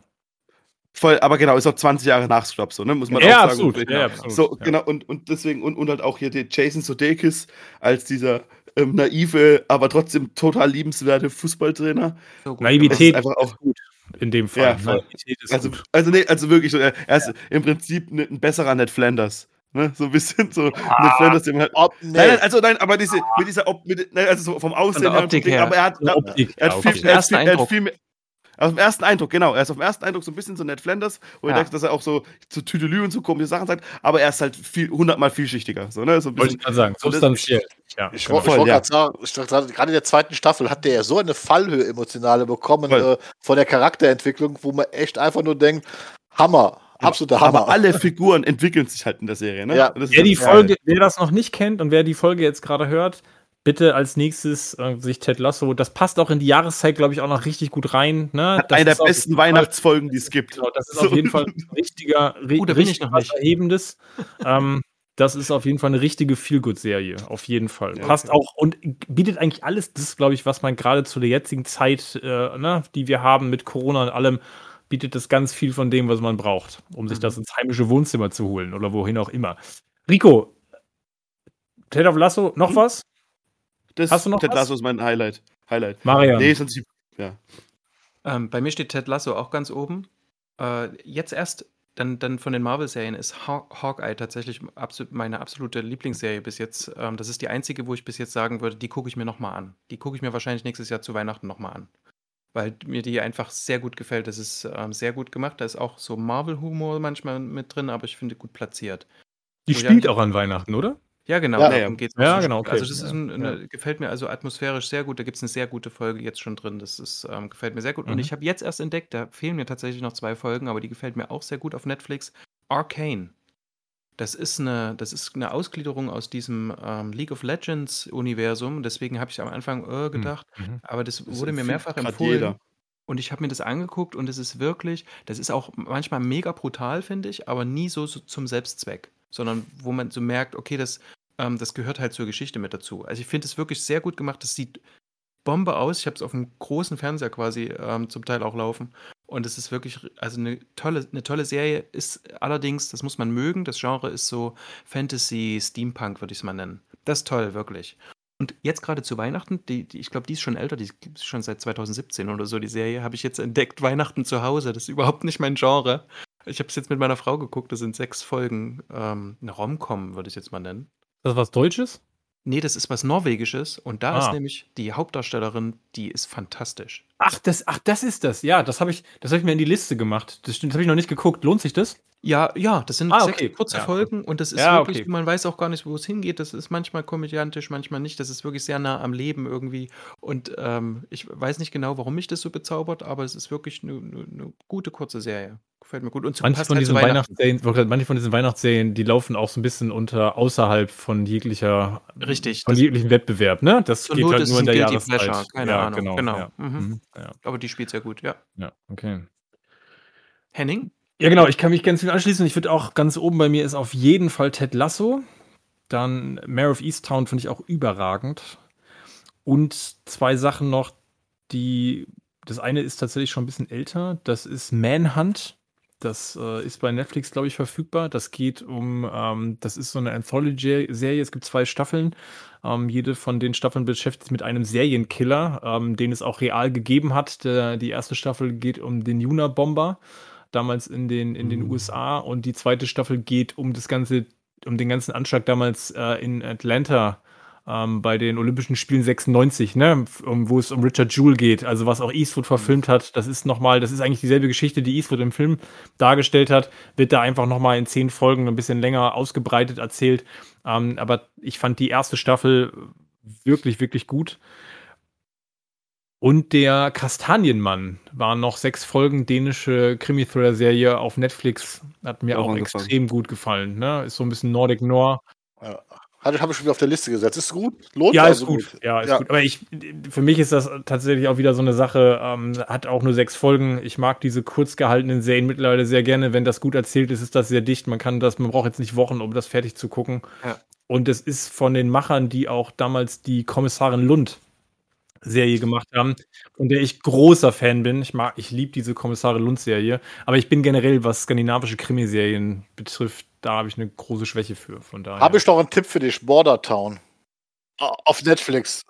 voll, aber genau, ist auch 20 Jahre nach Scrubs, so, ne? Muss man Ja, auch sagen. absolut. Ja, absolut. So, ja. genau, und, und deswegen, und, und halt auch hier den Jason Sudeikis als dieser ähm, naive, aber trotzdem total liebenswerte Fußballtrainer. So gut Naivität Das ist einfach auch in dem Fall. Ja, ist Also, gut. also nee, also wirklich so, er ist im Prinzip ne- ein besserer Ned Flanders. Ne? So ein bisschen so ah, Ned Flanders, den man halt. Ob, nee. nein, nein, also nein, aber diese, mit dieser Op, mit, nein, also so vom Aussehen her, Optik her. aber er hat, er hat, viel, er hat, viel, er hat viel mehr. Auf dem ersten Eindruck, genau. Er ist auf dem ersten Eindruck so ein bisschen so Ned Flanders, wo ja. ich denke, dass er auch so zu Tüdelü und so komische Sachen sagt, aber er ist halt viel, hundertmal vielschichtiger. So, ne? so Wollte ich gerade sagen, substanziell. Ja, ich genau. wollte gerade sagen, ich gerade in der zweiten Staffel hat der ja so eine Fallhöhe emotionale bekommen äh, von der Charakterentwicklung, wo man echt einfach nur denkt, Hammer, absoluter Hammer. Aber alle Figuren entwickeln sich halt in der Serie. Ne? Ja. wer die Folge, wer das noch nicht kennt und wer die Folge jetzt gerade hört, bitte als nächstes äh, sich Ted Lasso. Das passt auch in die Jahreszeit, glaube ich, auch noch richtig gut rein. Ne? Eine der besten Weihnachtsfolgen, die es gibt. Genau, das ist so. auf jeden Fall ein richtiger, ri uh, richtig was Erhebendes. ähm, das ist auf jeden Fall eine richtige Feelgood-Serie. Auf jeden Fall. Ja, Passt okay. auch und bietet eigentlich alles, das glaube ich, was man gerade zu der jetzigen Zeit, äh, ne, die wir haben mit Corona und allem, bietet das ganz viel von dem, was man braucht, um mhm. sich das ins heimische Wohnzimmer zu holen oder wohin auch immer. Rico, Ted of Lasso, noch mhm. was? Das, Hast du noch Ted Lasso ist mein Highlight. Highlight. Marian. Nee, sonst, ja. Ähm, bei mir steht Ted Lasso auch ganz oben. Äh, jetzt erst, dann, dann von den Marvel-Serien ist Haw Hawkeye tatsächlich absolut, meine absolute Lieblingsserie bis jetzt. Ähm, das ist die einzige, wo ich bis jetzt sagen würde, die gucke ich mir nochmal an. Die gucke ich mir wahrscheinlich nächstes Jahr zu Weihnachten nochmal an. Weil mir die einfach sehr gut gefällt. Das ist ähm, sehr gut gemacht. Da ist auch so Marvel-Humor manchmal mit drin, aber ich finde gut platziert. Die wo spielt auch an Weihnachten, oder? Ja, genau, ja, darum geht's Ja, so genau, okay. Also das ist ein, eine, gefällt mir also atmosphärisch sehr gut. Da gibt es eine sehr gute Folge jetzt schon drin. Das ist, ähm, gefällt mir sehr gut. Und mhm. ich habe jetzt erst entdeckt, da fehlen mir tatsächlich noch zwei Folgen, aber die gefällt mir auch sehr gut auf Netflix. Arcane. Das ist eine, das ist eine Ausgliederung aus diesem ähm, League of Legends Universum. Deswegen habe ich am Anfang äh, hm, gedacht, mhm. aber das, das wurde mir mehrfach empfohlen. Jeder. Und ich habe mir das angeguckt und es ist wirklich, das ist auch manchmal mega brutal, finde ich, aber nie so, so zum Selbstzweck sondern wo man so merkt, okay, das ähm, das gehört halt zur Geschichte mit dazu. Also ich finde es wirklich sehr gut gemacht. Das sieht Bombe aus. Ich habe es auf einem großen Fernseher quasi ähm, zum Teil auch laufen. Und es ist wirklich, also eine tolle, eine tolle Serie ist allerdings, das muss man mögen, das Genre ist so Fantasy, Steampunk, würde ich es mal nennen. Das ist toll, wirklich. Und jetzt gerade zu Weihnachten, die, die ich glaube, die ist schon älter, die ist schon seit 2017 oder so, die Serie, habe ich jetzt entdeckt, Weihnachten zu Hause. Das ist überhaupt nicht mein Genre. Ich habe es jetzt mit meiner Frau geguckt, das sind sechs Folgen. Ähm, eine Rom-Com, würde ich es jetzt mal nennen. Das was Deutsches? Nee, das ist was Norwegisches und da ah. ist nämlich die Hauptdarstellerin, die ist fantastisch. Ach, das, ach, das ist das. Ja, das habe ich, das habe ich mir in die Liste gemacht. Das, das habe ich noch nicht geguckt. Lohnt sich das? Ja, ja, das sind ah, okay. sechs kurze ja. Folgen und das ist ja, wirklich, okay. man weiß auch gar nicht, wo es hingeht. Das ist manchmal komödiantisch, manchmal nicht. Das ist wirklich sehr nah am Leben irgendwie. Und ähm, ich weiß nicht genau, warum mich das so bezaubert, aber es ist wirklich eine, eine, eine gute kurze Serie. Gefällt mir gut. Und manche von, halt diesen Weihnachtsserien, manche von diesen Weihnachtsserien, die laufen auch so ein bisschen unter außerhalb von jeglicher Richtig. Von jeglichem Wettbewerb, ne? Das geht halt nur in der Jahreszeit. Pleasure. Keine ja, Ahnung. Genau. genau. Ja. Mhm. Ja. Aber die spielt sehr gut, ja. Ja, okay. Henning? Ja, genau, ich kann mich ganz viel anschließen. Ich würde auch ganz oben bei mir ist auf jeden Fall Ted Lasso. Dann Mayor of Easttown finde ich auch überragend. Und zwei Sachen noch, die. Das eine ist tatsächlich schon ein bisschen älter. Das ist Manhunt. Das äh, ist bei Netflix, glaube ich, verfügbar. Das geht um, ähm, das ist so eine Anthology-Serie. Es gibt zwei Staffeln. Ähm, jede von den Staffeln beschäftigt sich mit einem Serienkiller, ähm, den es auch real gegeben hat. Der, die erste Staffel geht um den Juna-Bomber damals in den, in den mhm. USA und die zweite Staffel geht um das ganze, um den ganzen Anschlag damals äh, in Atlanta ähm, bei den Olympischen Spielen 96, ne, um, wo es um Richard Jewell geht, also was auch Eastwood verfilmt hat. Das ist nochmal, das ist eigentlich dieselbe Geschichte, die Eastwood im Film dargestellt hat, wird da einfach nochmal in zehn Folgen ein bisschen länger ausgebreitet erzählt. Ähm, aber ich fand die erste Staffel wirklich, wirklich gut. Und der Kastanienmann war noch sechs Folgen dänische Krimi-Thriller-Serie auf Netflix. Hat mir auch, auch extrem gut gefallen. Ne? Ist so ein bisschen Nordic Noir. Hatte habe ich schon wieder auf der Liste gesetzt. Ist gut? Lohnt ja, also ist gut. gut. Ja, ist ja. gut. Aber ich, für mich ist das tatsächlich auch wieder so eine Sache. Ähm, hat auch nur sechs Folgen. Ich mag diese kurz gehaltenen Serien mittlerweile sehr gerne. Wenn das gut erzählt ist, ist das sehr dicht. Man kann das, man braucht jetzt nicht Wochen, um das fertig zu gucken. Ja. Und es ist von den Machern, die auch damals die Kommissarin Lund Serie gemacht haben, von der ich großer Fan bin. Ich mag, ich liebe diese Kommissare Lund-Serie, aber ich bin generell, was skandinavische Krimiserien betrifft, da habe ich eine große Schwäche für. Von daher. Habe ich noch einen Tipp für dich: Border Town. Auf Netflix.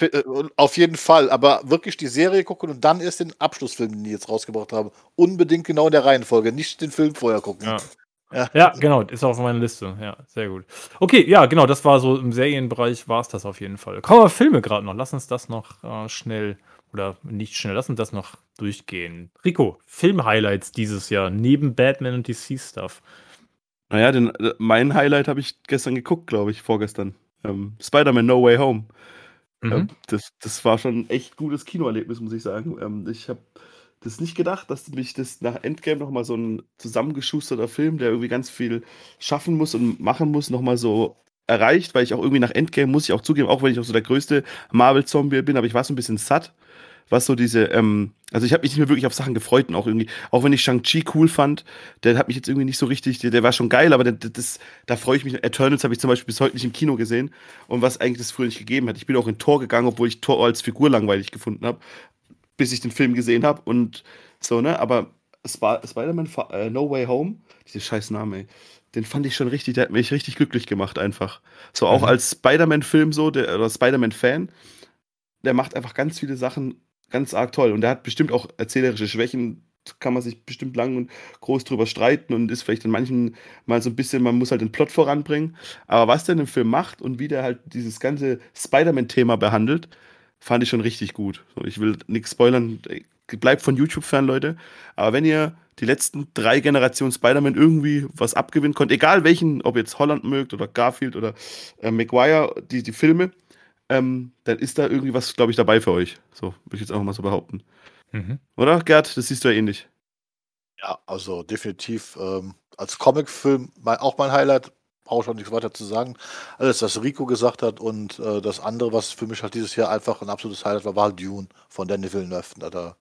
Äh, auf jeden Fall, aber wirklich die Serie gucken und dann erst den Abschlussfilm, den die jetzt rausgebracht haben. Unbedingt genau in der Reihenfolge, nicht den Film vorher gucken. Ja. Ja. ja, genau, ist auch auf meiner Liste. Ja, sehr gut. Okay, ja, genau, das war so im Serienbereich, war es das auf jeden Fall. Kommen wir Filme gerade noch. Lass uns das noch äh, schnell oder nicht schnell, lass uns das noch durchgehen. Rico, Film-Highlights dieses Jahr, neben Batman und DC-Stuff. Naja, den, äh, mein Highlight habe ich gestern geguckt, glaube ich, vorgestern. Ähm, Spider-Man No Way Home. Mhm. Ähm, das, das war schon ein echt gutes Kinoerlebnis, muss ich sagen. Ähm, ich habe das nicht gedacht, dass mich das nach Endgame nochmal so ein zusammengeschusterter Film, der irgendwie ganz viel schaffen muss und machen muss, nochmal so erreicht, weil ich auch irgendwie nach Endgame, muss ich auch zugeben, auch wenn ich auch so der größte Marvel-Zombie bin, aber ich war so ein bisschen satt was so diese, ähm, also ich habe mich nicht mehr wirklich auf Sachen gefreut und auch irgendwie, auch wenn ich Shang-Chi cool fand, der hat mich jetzt irgendwie nicht so richtig, der, der war schon geil, aber der, das, da freue ich mich. Eternals habe ich zum Beispiel bis heute nicht im Kino gesehen und was eigentlich das früher nicht gegeben hat. Ich bin auch in Tor gegangen, obwohl ich Tor als Figur langweilig gefunden habe, bis ich den Film gesehen habe und so, ne, aber Spider-Man uh, No Way Home, diese scheiß Name, ey den fand ich schon richtig, der hat mich richtig glücklich gemacht einfach. So auch mhm. als Spider-Man-Film so, der, oder Spider-Man-Fan, der macht einfach ganz viele Sachen ganz arg toll. Und der hat bestimmt auch erzählerische Schwächen, kann man sich bestimmt lang und groß drüber streiten und ist vielleicht in manchen mal so ein bisschen, man muss halt den Plot voranbringen. Aber was der in dem Film macht und wie der halt dieses ganze Spider-Man-Thema behandelt, fand ich schon richtig gut. ich will nichts spoilern, bleibt von YouTube fern, Leute. Aber wenn ihr die letzten drei Generationen Spider-Man irgendwie was abgewinnen könnt, egal welchen, ob jetzt Holland mögt oder Garfield oder äh, Maguire, die, die Filme, ähm, dann ist da irgendwie was, glaube ich, dabei für euch. So, würde ich jetzt einfach mal so behaupten. Mhm. Oder, Gerd? Das siehst du ja ähnlich. Ja, also definitiv ähm, als Comicfilm mein, auch mein Highlight. Brauche ich auch nichts weiter zu sagen. Alles, was Rico gesagt hat und äh, das andere, was für mich halt dieses Jahr einfach ein absolutes Highlight war, war halt Dune von Danny Villeneuve. Da, da,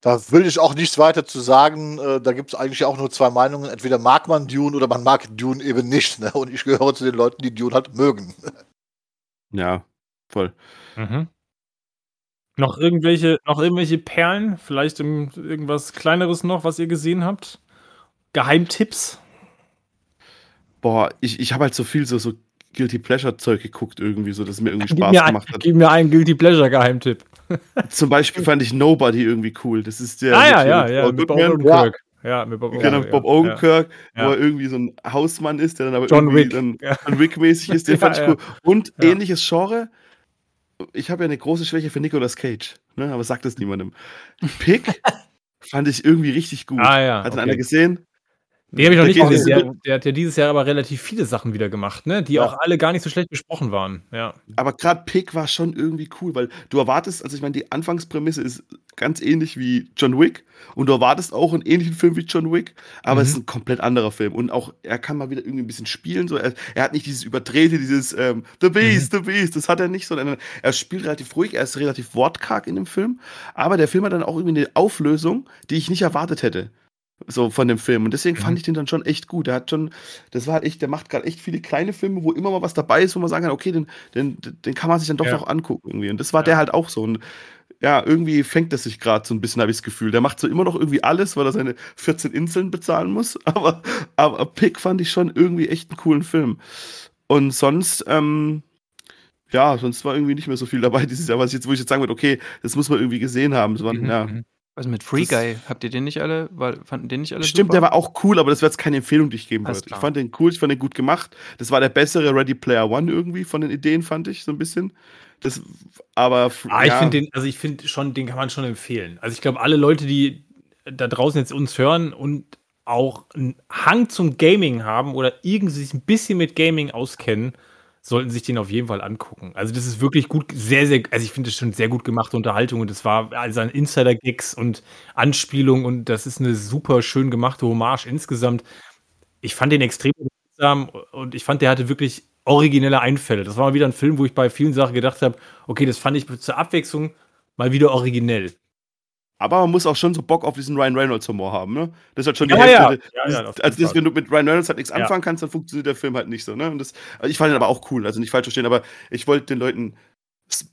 da will ich auch nichts weiter zu sagen. Äh, da gibt es eigentlich auch nur zwei Meinungen. Entweder mag man Dune oder man mag Dune eben nicht. Ne? Und ich gehöre zu den Leuten, die Dune halt mögen. <laughs> Ja, voll. Mhm. Noch irgendwelche, noch irgendwelche Perlen? Vielleicht irgendwas Kleineres noch, was ihr gesehen habt? Geheimtipps? Boah, ich, ich habe halt so viel so, so Guilty Pleasure-Zeug geguckt, irgendwie, so dass mir irgendwie Spaß mir gemacht ein, hat. Gib mir einen Guilty Pleasure-Geheimtipp. Zum Beispiel fand ich Nobody irgendwie cool. Das ist der. Ah, ja, ja, ja. Mit Bob Odenkirk. Ja, mit Bob Genau, Bob Odenkirk, ja. wo er irgendwie so ein Hausmann ist, der dann aber John irgendwie Wick. dann John Wick-mäßig ist. <laughs> Den fand ich cool. Und ähnliches Genre. Ich habe ja eine große Schwäche für Nicolas Cage, ne? aber sagt es niemandem. Pick <laughs> fand ich irgendwie richtig gut. Ah, ja, Hat okay. einer gesehen? Den habe ich noch nicht gesehen. Der, der, hat ja dieses Jahr aber relativ viele Sachen wieder gemacht, ne? die ja. auch alle gar nicht so schlecht besprochen waren. Ja. Aber gerade Pick war schon irgendwie cool, weil du erwartest, also ich meine, die Anfangsprämisse ist ganz ähnlich wie John Wick und du erwartest auch einen ähnlichen Film wie John Wick, aber mhm. es ist ein komplett anderer Film und auch er kann mal wieder irgendwie ein bisschen spielen. So. Er, er hat nicht dieses überdrehte, dieses ähm, The Beast, mhm. The Beast, das hat er nicht, sondern er spielt relativ ruhig, er ist relativ wortkarg in dem Film, aber der Film hat dann auch irgendwie eine Auflösung, die ich nicht erwartet hätte so von dem Film. Und deswegen mhm. fand ich den dann schon echt gut. Der hat schon, das war halt echt, der macht gerade echt viele kleine Filme, wo immer mal was dabei ist, wo man sagen kann, okay, den, den, den kann man sich dann doch ja. noch angucken irgendwie. Und das war ja. der halt auch so. Und ja, irgendwie fängt es sich gerade so ein bisschen, habe ich das Gefühl. Der macht so immer noch irgendwie alles, weil er seine 14 Inseln bezahlen muss. <laughs> Aber, aber Pick fand ich schon irgendwie echt einen coolen Film. Und sonst, ähm, ja, sonst war irgendwie nicht mehr so viel dabei dieses Jahr, was ich jetzt, wo ich jetzt sagen würde, okay, das muss man irgendwie gesehen haben. War, mhm. ja. Also mit Free Guy, habt ihr den nicht alle, weil, fanden den nicht alle Stimmt, super? der war auch cool, aber das wäre jetzt keine Empfehlung, die ich geben würde. Ich fand den cool, ich fand den gut gemacht. Das war der bessere Ready Player One irgendwie von den Ideen, fand ich so ein bisschen. Das, aber ah, ich finde den, also ich finde schon, den kann man schon empfehlen. Also ich glaube, alle Leute, die da draußen jetzt uns hören und auch einen Hang zum Gaming haben oder irgendwie sich ein bisschen mit Gaming auskennen, sollten sich den auf jeden Fall angucken. Also das ist wirklich gut, sehr, sehr, also ich finde es schon sehr gut gemachte Unterhaltung und es war also ein Insider-Gigs und Anspielung und das ist eine super schön gemachte Hommage insgesamt. Ich fand den extrem unterhaltsam und ich fand, der hatte wirklich originelle Einfälle. Das war mal wieder ein Film, wo ich bei vielen Sachen gedacht habe, okay, das fand ich zur Abwechslung mal wieder originell. Aber man muss auch schon so Bock auf diesen Ryan Reynolds Humor haben, ne? Das ist halt schon die ja, Hälfte. Ja. Ja, ja, also, das, wenn du mit Ryan Reynolds halt nichts anfangen kannst, dann funktioniert der Film halt nicht so, ne? Und das, also ich fand ihn aber auch cool, also nicht falsch verstehen, aber ich wollte den Leuten,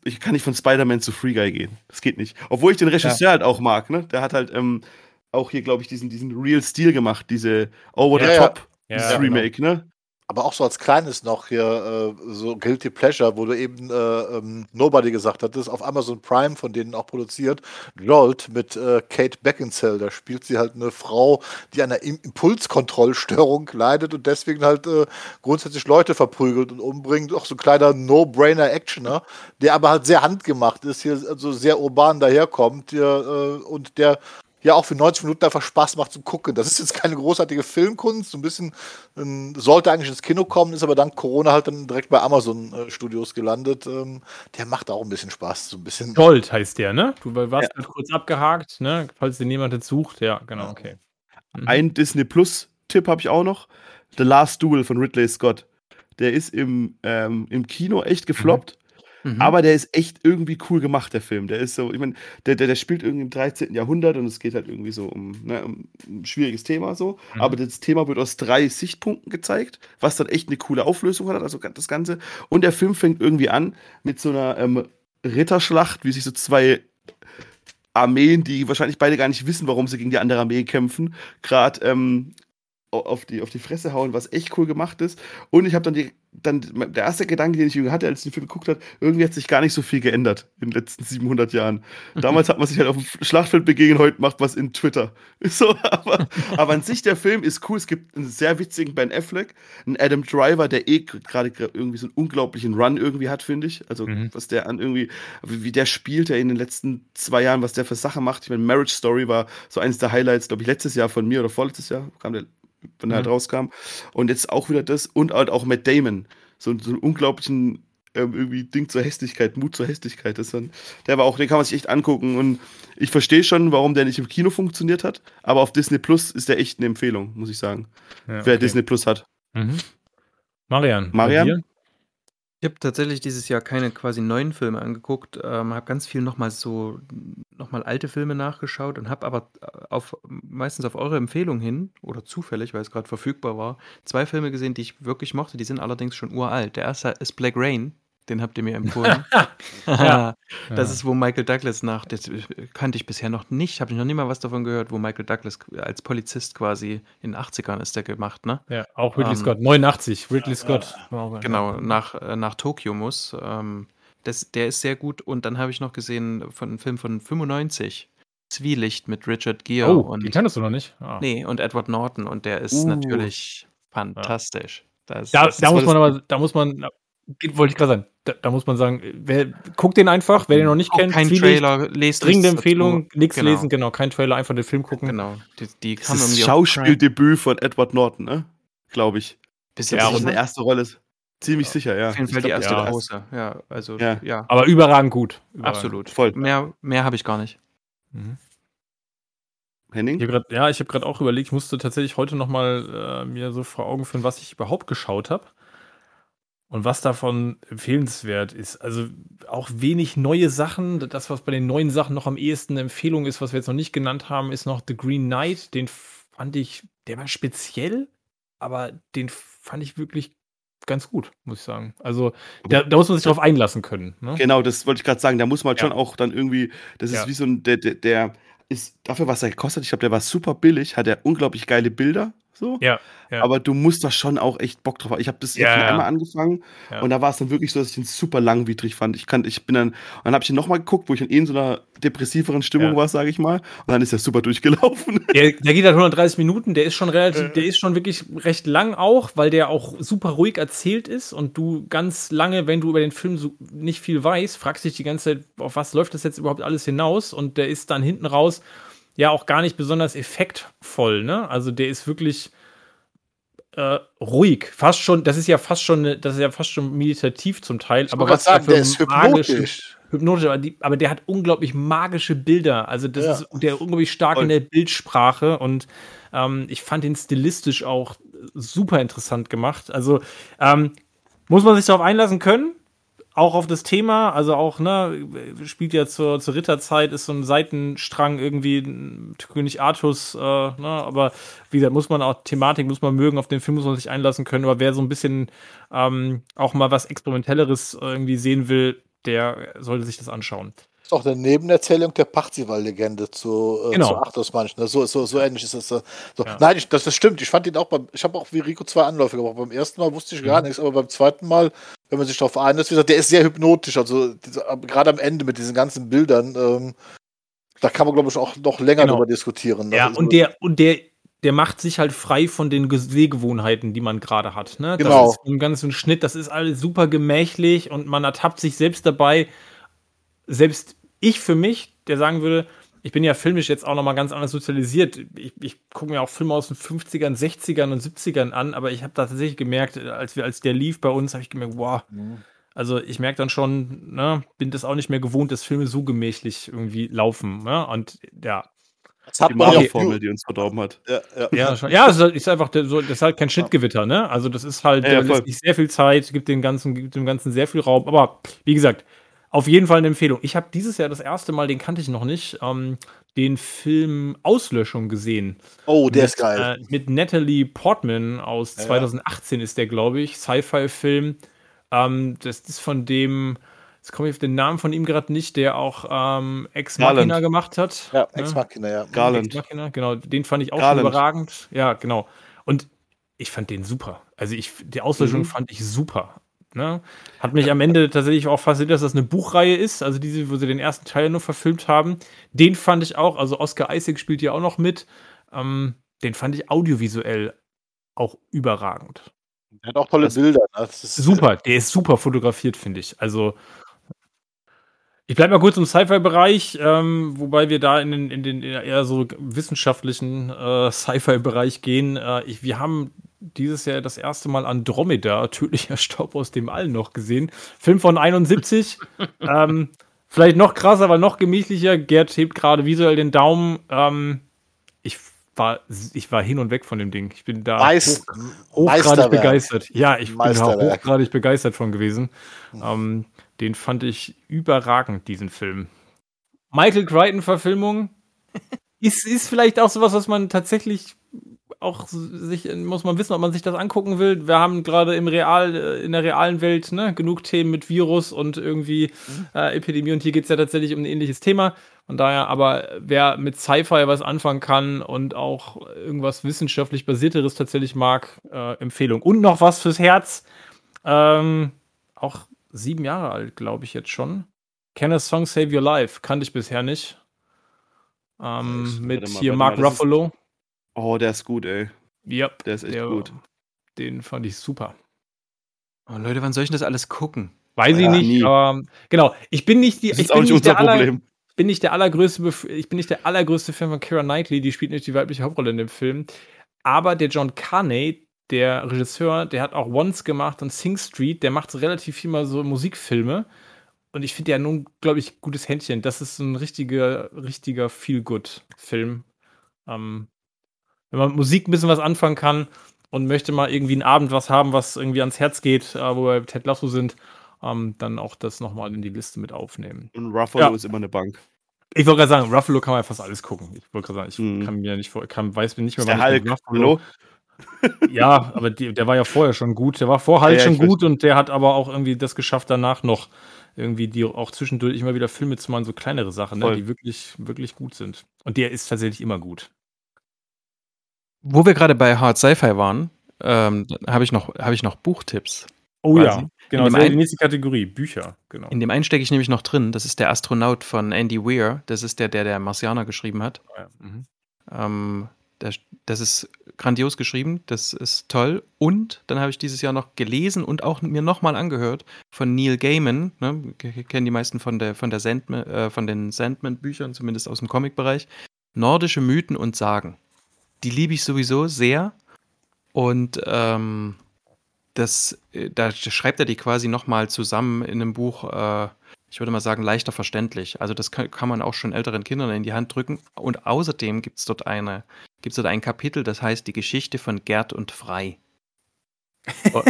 ich kann nicht von Spider-Man zu Free Guy gehen. Das geht nicht. Obwohl ich den Regisseur halt auch mag, ne? Der hat halt ähm, auch hier, glaube ich, diesen, diesen Real Steel gemacht, diese Over the Top, dieses Remake, genau. ne? Aber auch so als kleines noch hier, äh, so Guilty Pleasure, wo du eben äh, ähm, Nobody gesagt hattest, auf Amazon Prime, von denen auch produziert, Jolt mit äh, Kate Beckinsale. Da spielt sie halt eine Frau, die an einer Impulskontrollstörung leidet und deswegen halt äh, grundsätzlich Leute verprügelt und umbringt. Auch so ein kleiner No-Brainer-Actioner, der aber halt sehr handgemacht ist, hier also sehr urban daherkommt hier, äh, und der ja auch für 90 Minuten einfach Spaß macht zum Gucken. Das ist jetzt keine großartige Filmkunst, so ein bisschen ähm, sollte eigentlich ins Kino kommen, ist aber dank Corona halt dann direkt bei Amazon äh, Studios gelandet. Ähm, der macht auch ein bisschen Spaß, so ein bisschen. Gold heißt der, ne? Du warst ja. kurz abgehakt, ne? Falls den jemand jetzt sucht, ja, genau, okay. Mhm. Ein Disney Plus Tipp habe ich auch noch: The Last Duel von Ridley Scott. Der ist im, ähm, im Kino echt gefloppt. Mhm. Mhm. Aber der ist echt irgendwie cool gemacht, der Film. Der ist so, ich meine, der, der, der spielt irgendwie im 13. Jahrhundert und es geht halt irgendwie so um, ne, um ein schwieriges Thema so. Mhm. Aber das Thema wird aus drei Sichtpunkten gezeigt, was dann echt eine coole Auflösung hat, also das Ganze. Und der Film fängt irgendwie an mit so einer ähm, Ritterschlacht, wie sich so zwei Armeen, die wahrscheinlich beide gar nicht wissen, warum sie gegen die andere Armee kämpfen, gerade ähm, auf die, auf die Fresse hauen, was echt cool gemacht ist. Und ich habe dann die dann der erste Gedanke, den ich hatte, als ich den Film geguckt habe, irgendwie hat sich gar nicht so viel geändert in den letzten 700 Jahren. Damals hat man sich halt auf dem Schlachtfeld begegnet, heute macht man es in Twitter. <laughs> So, aber, <laughs> aber an sich der Film ist cool. Es gibt einen sehr witzigen Ben Affleck, einen Adam Driver, der eh gerade irgendwie so einen unglaublichen Run irgendwie hat, finde ich. Also mhm. was der an irgendwie, wie der spielt, der in den letzten zwei Jahren, was der für Sachen macht. Ich meine, Marriage Story war so eines der Highlights, glaube ich, letztes Jahr von mir oder vorletztes Jahr kam der wenn er halt mhm. halt rauskam. Und jetzt auch wieder das und halt auch Matt Damon. So, so einen unglaublichen ähm, irgendwie Ding zur Hässlichkeit, Mut zur Hässlichkeit. Das dann, der war auch, den kann man sich echt angucken. Und ich verstehe schon, warum der nicht im Kino funktioniert hat. Aber auf Disney Plus ist der echt eine Empfehlung, muss ich sagen. Ja, okay. Wer Disney Plus hat. Mhm. Marian. Marian? Ich habe tatsächlich dieses Jahr keine quasi neuen Filme angeguckt, ähm, habe ganz viel nochmal so nochmal alte Filme nachgeschaut und habe aber äh, auf meistens auf eure Empfehlung hin oder zufällig, weil es gerade verfügbar war, zwei Filme gesehen, die ich wirklich mochte. Die sind allerdings schon uralt. Der erste ist Black Rain den habt ihr mir <laughs> empfohlen. <laughs> ja. Das ist, wo Michael Douglas nach, das kannte ich bisher noch nicht, habe ich noch nie mal was davon gehört, wo Michael Douglas als Polizist quasi in den 80ern ist der gemacht, ne? Ja, auch Ridley ähm, Scott, 89, Ridley Scott. Genau, nach, äh, nach Tokio muss. Ähm, das, der ist sehr gut und dann habe ich noch gesehen von einem Film von 95, Zwielicht mit Richard Gere. Oh, und, den kanntest du noch nicht? Ah. Nee, und Edward Norton und der ist uh. natürlich fantastisch. Das, da, das da muss man aber, da muss man, wollte ich gerade sagen, da, da, muss man sagen, wer, guckt den einfach, wer den noch nicht kennt. Kein Trailer, lest Dringende Empfehlung, nichts genau. lesen, genau, kein Trailer, einfach den Film gucken. Genau, die, die das ist das Schauspieldebüt von Edward Norton, ne? Glaube ich. Bis jetzt ja, und eine erste Rolle ist. Ziemlich ja. sicher, ja. Auf jeden Fall die erste ja. große, ja, also, ja. ja. Aber überragend gut. Überragend. Absolut. Voll. Mehr, mehr habe ich gar nicht. Mhm. Henning? Ich grad, ja, ich habe gerade auch überlegt, ich musste tatsächlich heute nochmal äh, mir so vor Augen führen, was ich überhaupt geschaut habe. Und was davon empfehlenswert ist, also auch wenig neue Sachen. Das, was bei den neuen Sachen noch am ehesten eine Empfehlung ist, was wir jetzt noch nicht genannt haben, ist noch The Green Knight. Den fand ich, der war speziell, aber den fand ich wirklich ganz gut, muss ich sagen. Also da, da muss man sich drauf einlassen können. Ne? Genau, das wollte ich gerade sagen. Da muss man halt ja. schon auch dann irgendwie, das ist ja. wie so ein, der, der, der ist dafür, was er gekostet, ich glaube, der war super billig, hat er unglaublich geile Bilder, so. Ja, ja. Aber du musst da schon auch echt Bock drauf haben. Ich habe das ja, ja. einmal angefangen und da war es dann wirklich so, dass ich den super langwidrig fand. Ich kann, ich bin dann, und dann habe ich ihn nochmal geguckt, wo ich in eh so einer depressiveren Stimmung war, sage ich mal. Und dann ist er super durchgelaufen. Der, der geht halt 130 Minuten, der ist schon relativ, der ist schon wirklich recht lang auch, weil der auch super ruhig erzählt ist und du ganz lange, wenn du über den Film so nicht viel weißt, fragst dich die ganze Zeit, auf was läuft das jetzt überhaupt alles hinaus? Und der ist dann hinten raus ja auch gar nicht besonders effektvoll, ne? Also der ist wirklich äh, ruhig, fast schon, das ist ja fast schon, das ist ja fast schon meditativ zum Teil, aber was sagen, der ist hypnotisch. Hypnotisch, aber, die, aber, der hat unglaublich magische Bilder. Also das ja. ist der unglaublich stark in der Bildsprache und ähm, ich fand ihn stilistisch auch super interessant gemacht. Also ähm, muss man sich darauf einlassen können auch auf das Thema, also auch, ne, spielt ja zur, zur Ritterzeit, ist so ein Seitenstrang irgendwie König Artus, äh, ne, aber wie gesagt, muss man auch Thematik, muss man mögen, auf den Film muss man sich einlassen können, aber wer so ein bisschen ähm, auch mal was Experimentelleres irgendwie sehen will, der sollte sich das anschauen. Ist auch eine Nebenerzählung der Parzival-Legende zu, äh, Genau. zu Achtos. So, so, so ähnlich ist das. äh, So. Ja. Nein, ich, das, das stimmt. Ich fand ihn auch beim, ich habe auch wie Rico zwei Anläufe gemacht. Beim ersten Mal wusste ich gar Mhm. nichts, aber beim zweiten Mal, wenn man sich darauf einlässt, wie gesagt, der ist sehr hypnotisch. Also gerade am Ende mit diesen ganzen Bildern, ähm, da kann man, glaube ich, auch noch länger Genau. drüber diskutieren. Ja, ist und der, und der, der macht sich halt frei von den Ge- Sehgewohnheiten, die man gerade hat. Ne? Genau. Das ist im ganzen Schnitt, das ist alles super gemächlich und man ertappt sich selbst dabei. Selbst ich für mich, der sagen würde, ich bin ja filmisch jetzt auch noch mal ganz anders sozialisiert. Ich, ich gucke mir auch Filme aus den 50ern, 60ern und 70ern an, aber ich habe tatsächlich gemerkt, als, wir, als der lief bei uns, habe ich gemerkt, wow, also ich merke dann schon, ne, bin das auch nicht mehr gewohnt, dass Filme so gemächlich irgendwie laufen. Ne? Und ja, das hat Die Mario-Formel, die uns verdorben hat. Ja, ja. ja, schon. ja, ist einfach so, das ist halt kein Schnittgewitter, ne? Also das ist halt, Ja, ja, da lässt sich sehr viel Zeit, gibt dem Ganzen, gibt dem Ganzen sehr viel Raum. Aber wie gesagt, auf jeden Fall eine Empfehlung. Ich habe dieses Jahr das erste Mal, den kannte ich noch nicht, ähm, den Film Auslöschung gesehen. Oh, der mit, ist geil. Äh, mit Natalie Portman aus Ja. 2018 ist der, glaube ich, Sci-Fi-Film. Ähm, das ist von dem, jetzt komme ich auf den Namen von ihm gerade nicht, der auch ähm, Ex Machina Garland. gemacht hat. ja, ne? Ex Machina, ja. Garland. Ex Machina, genau, den fand ich auch überragend. Ja, genau. Und ich fand den super. Also ich, die Auslöschung Mhm. fand ich super. Ne? Hat mich am Ende tatsächlich auch fasziniert, dass das eine Buchreihe ist, also diese, wo sie den ersten Teil nur verfilmt haben. Den fand ich auch, also Oscar Isaac spielt ja auch noch mit. Ähm, den fand ich audiovisuell auch überragend. Der hat auch tolle Das- Bilder. Ne? Das ist, Super, der ist super fotografiert, finde ich. Also, ich bleibe mal kurz im Sci-Fi-Bereich, ähm, wobei wir da in den, in den eher so wissenschaftlichen äh, Sci-Fi-Bereich gehen. Äh, ich, wir haben dieses Jahr das erste Mal Andromeda, <laughs> tödlicher Staub aus dem All noch gesehen. Film von 71. <laughs> ähm, vielleicht noch krasser, aber noch gemächlicher. Gerd hebt gerade visuell den Daumen. Ähm, ich, war, ich war hin und weg von dem Ding. Ich bin da Meist, hochgradig Meisterwerk. begeistert. Ja, ich bin da hochgradig begeistert von gewesen. Ähm, den fand ich überragend, diesen Film. Michael Crichton-Verfilmung <laughs> ist, ist vielleicht auch sowas, was man tatsächlich auch sich, muss man wissen, ob man sich das angucken will. Wir haben gerade im Real, äh, in der realen Welt ne, genug Themen mit Virus und irgendwie äh, Epidemie und hier geht es ja tatsächlich um ein ähnliches Thema. Von daher, aber wer mit Sci-Fi was anfangen kann und auch irgendwas wissenschaftlich basierteres tatsächlich mag, äh, Empfehlung. Und noch was fürs Herz. Ähm, auch sieben Jahre alt, glaube ich jetzt schon. Can a Song Save Your Life? Kannte ich bisher nicht. Ähm, mit mal, hier Mark mal, das ist- Ruffalo. Oh, der ist gut, ey. Yep, Der ist echt gut. Den fand ich super. Oh, Leute, wann soll ich denn das alles gucken? Weiß ich Ja, nicht, nie. aber genau. Ich bin nicht die, Das ich ist auch bin nicht nicht, unser der aller, Problem. bin nicht der allergrößte, Bef ich bin nicht der allergrößte Fan von Kira Knightley, die spielt nicht die weibliche Hauptrolle in dem Film. Aber der John Carney, der Regisseur, der hat auch Once gemacht und Sing Street, der macht so relativ viel mal so Musikfilme. Und ich finde ja nun, glaube ich, gutes Händchen. Das ist so ein richtiger, richtiger Feel-Good-Film. Ähm, wenn man mit Musik ein bisschen was anfangen kann und möchte mal irgendwie einen Abend was haben, was irgendwie ans Herz geht, äh, wo wir bei Ted Lasso sind, ähm, dann auch das nochmal in die Liste mit aufnehmen. Und Ruffalo Ja. ist immer eine Bank. Ich wollte gerade sagen, Ruffalo kann man ja fast alles gucken. Ich wollte gerade sagen, ich Mhm. kann mir nicht vor, kann, weiß mir nicht mehr, Der wann ich Hulk. Ruffalo. <laughs> Ja, aber die, der war ja vorher schon gut. Der war vor Hulk Ja, schon gut und der hat aber auch irgendwie das geschafft, danach noch irgendwie die auch zwischendurch immer wieder Filme zu machen, so kleinere Sachen, ne, die wirklich, wirklich gut sind. Und der ist tatsächlich immer gut. Wo wir gerade bei Hard Sci-Fi waren, ähm, habe ich, noch- habe ich noch Buchtipps. Oh Quasi. ja, genau. Das ist die nächste Kategorie, Bücher, genau. In dem einen stecke ich nämlich noch drin. Das ist der Astronaut von Andy Weir. Das ist der, der der Marsianer geschrieben hat. Ja, mhm. Ähm, das, das ist grandios geschrieben, das ist toll. Und dann habe ich dieses Jahr noch gelesen und auch mir nochmal angehört von Neil Gaiman. Ne? Kennen die meisten von, der, von, der Sandman, äh, von den Sandman-Büchern, zumindest aus dem Comic-Bereich. Nordische Mythen und Sagen. Die liebe ich sowieso sehr. Und ähm, das, äh, da schreibt er die quasi nochmal zusammen in einem Buch, äh, ich würde mal sagen, leichter verständlich. Also das kann, kann man auch schon älteren Kindern in die Hand drücken. Und außerdem gibt es dort eine, gibt's dort ein Kapitel, das heißt die Geschichte von Gerd und Frei. <laughs>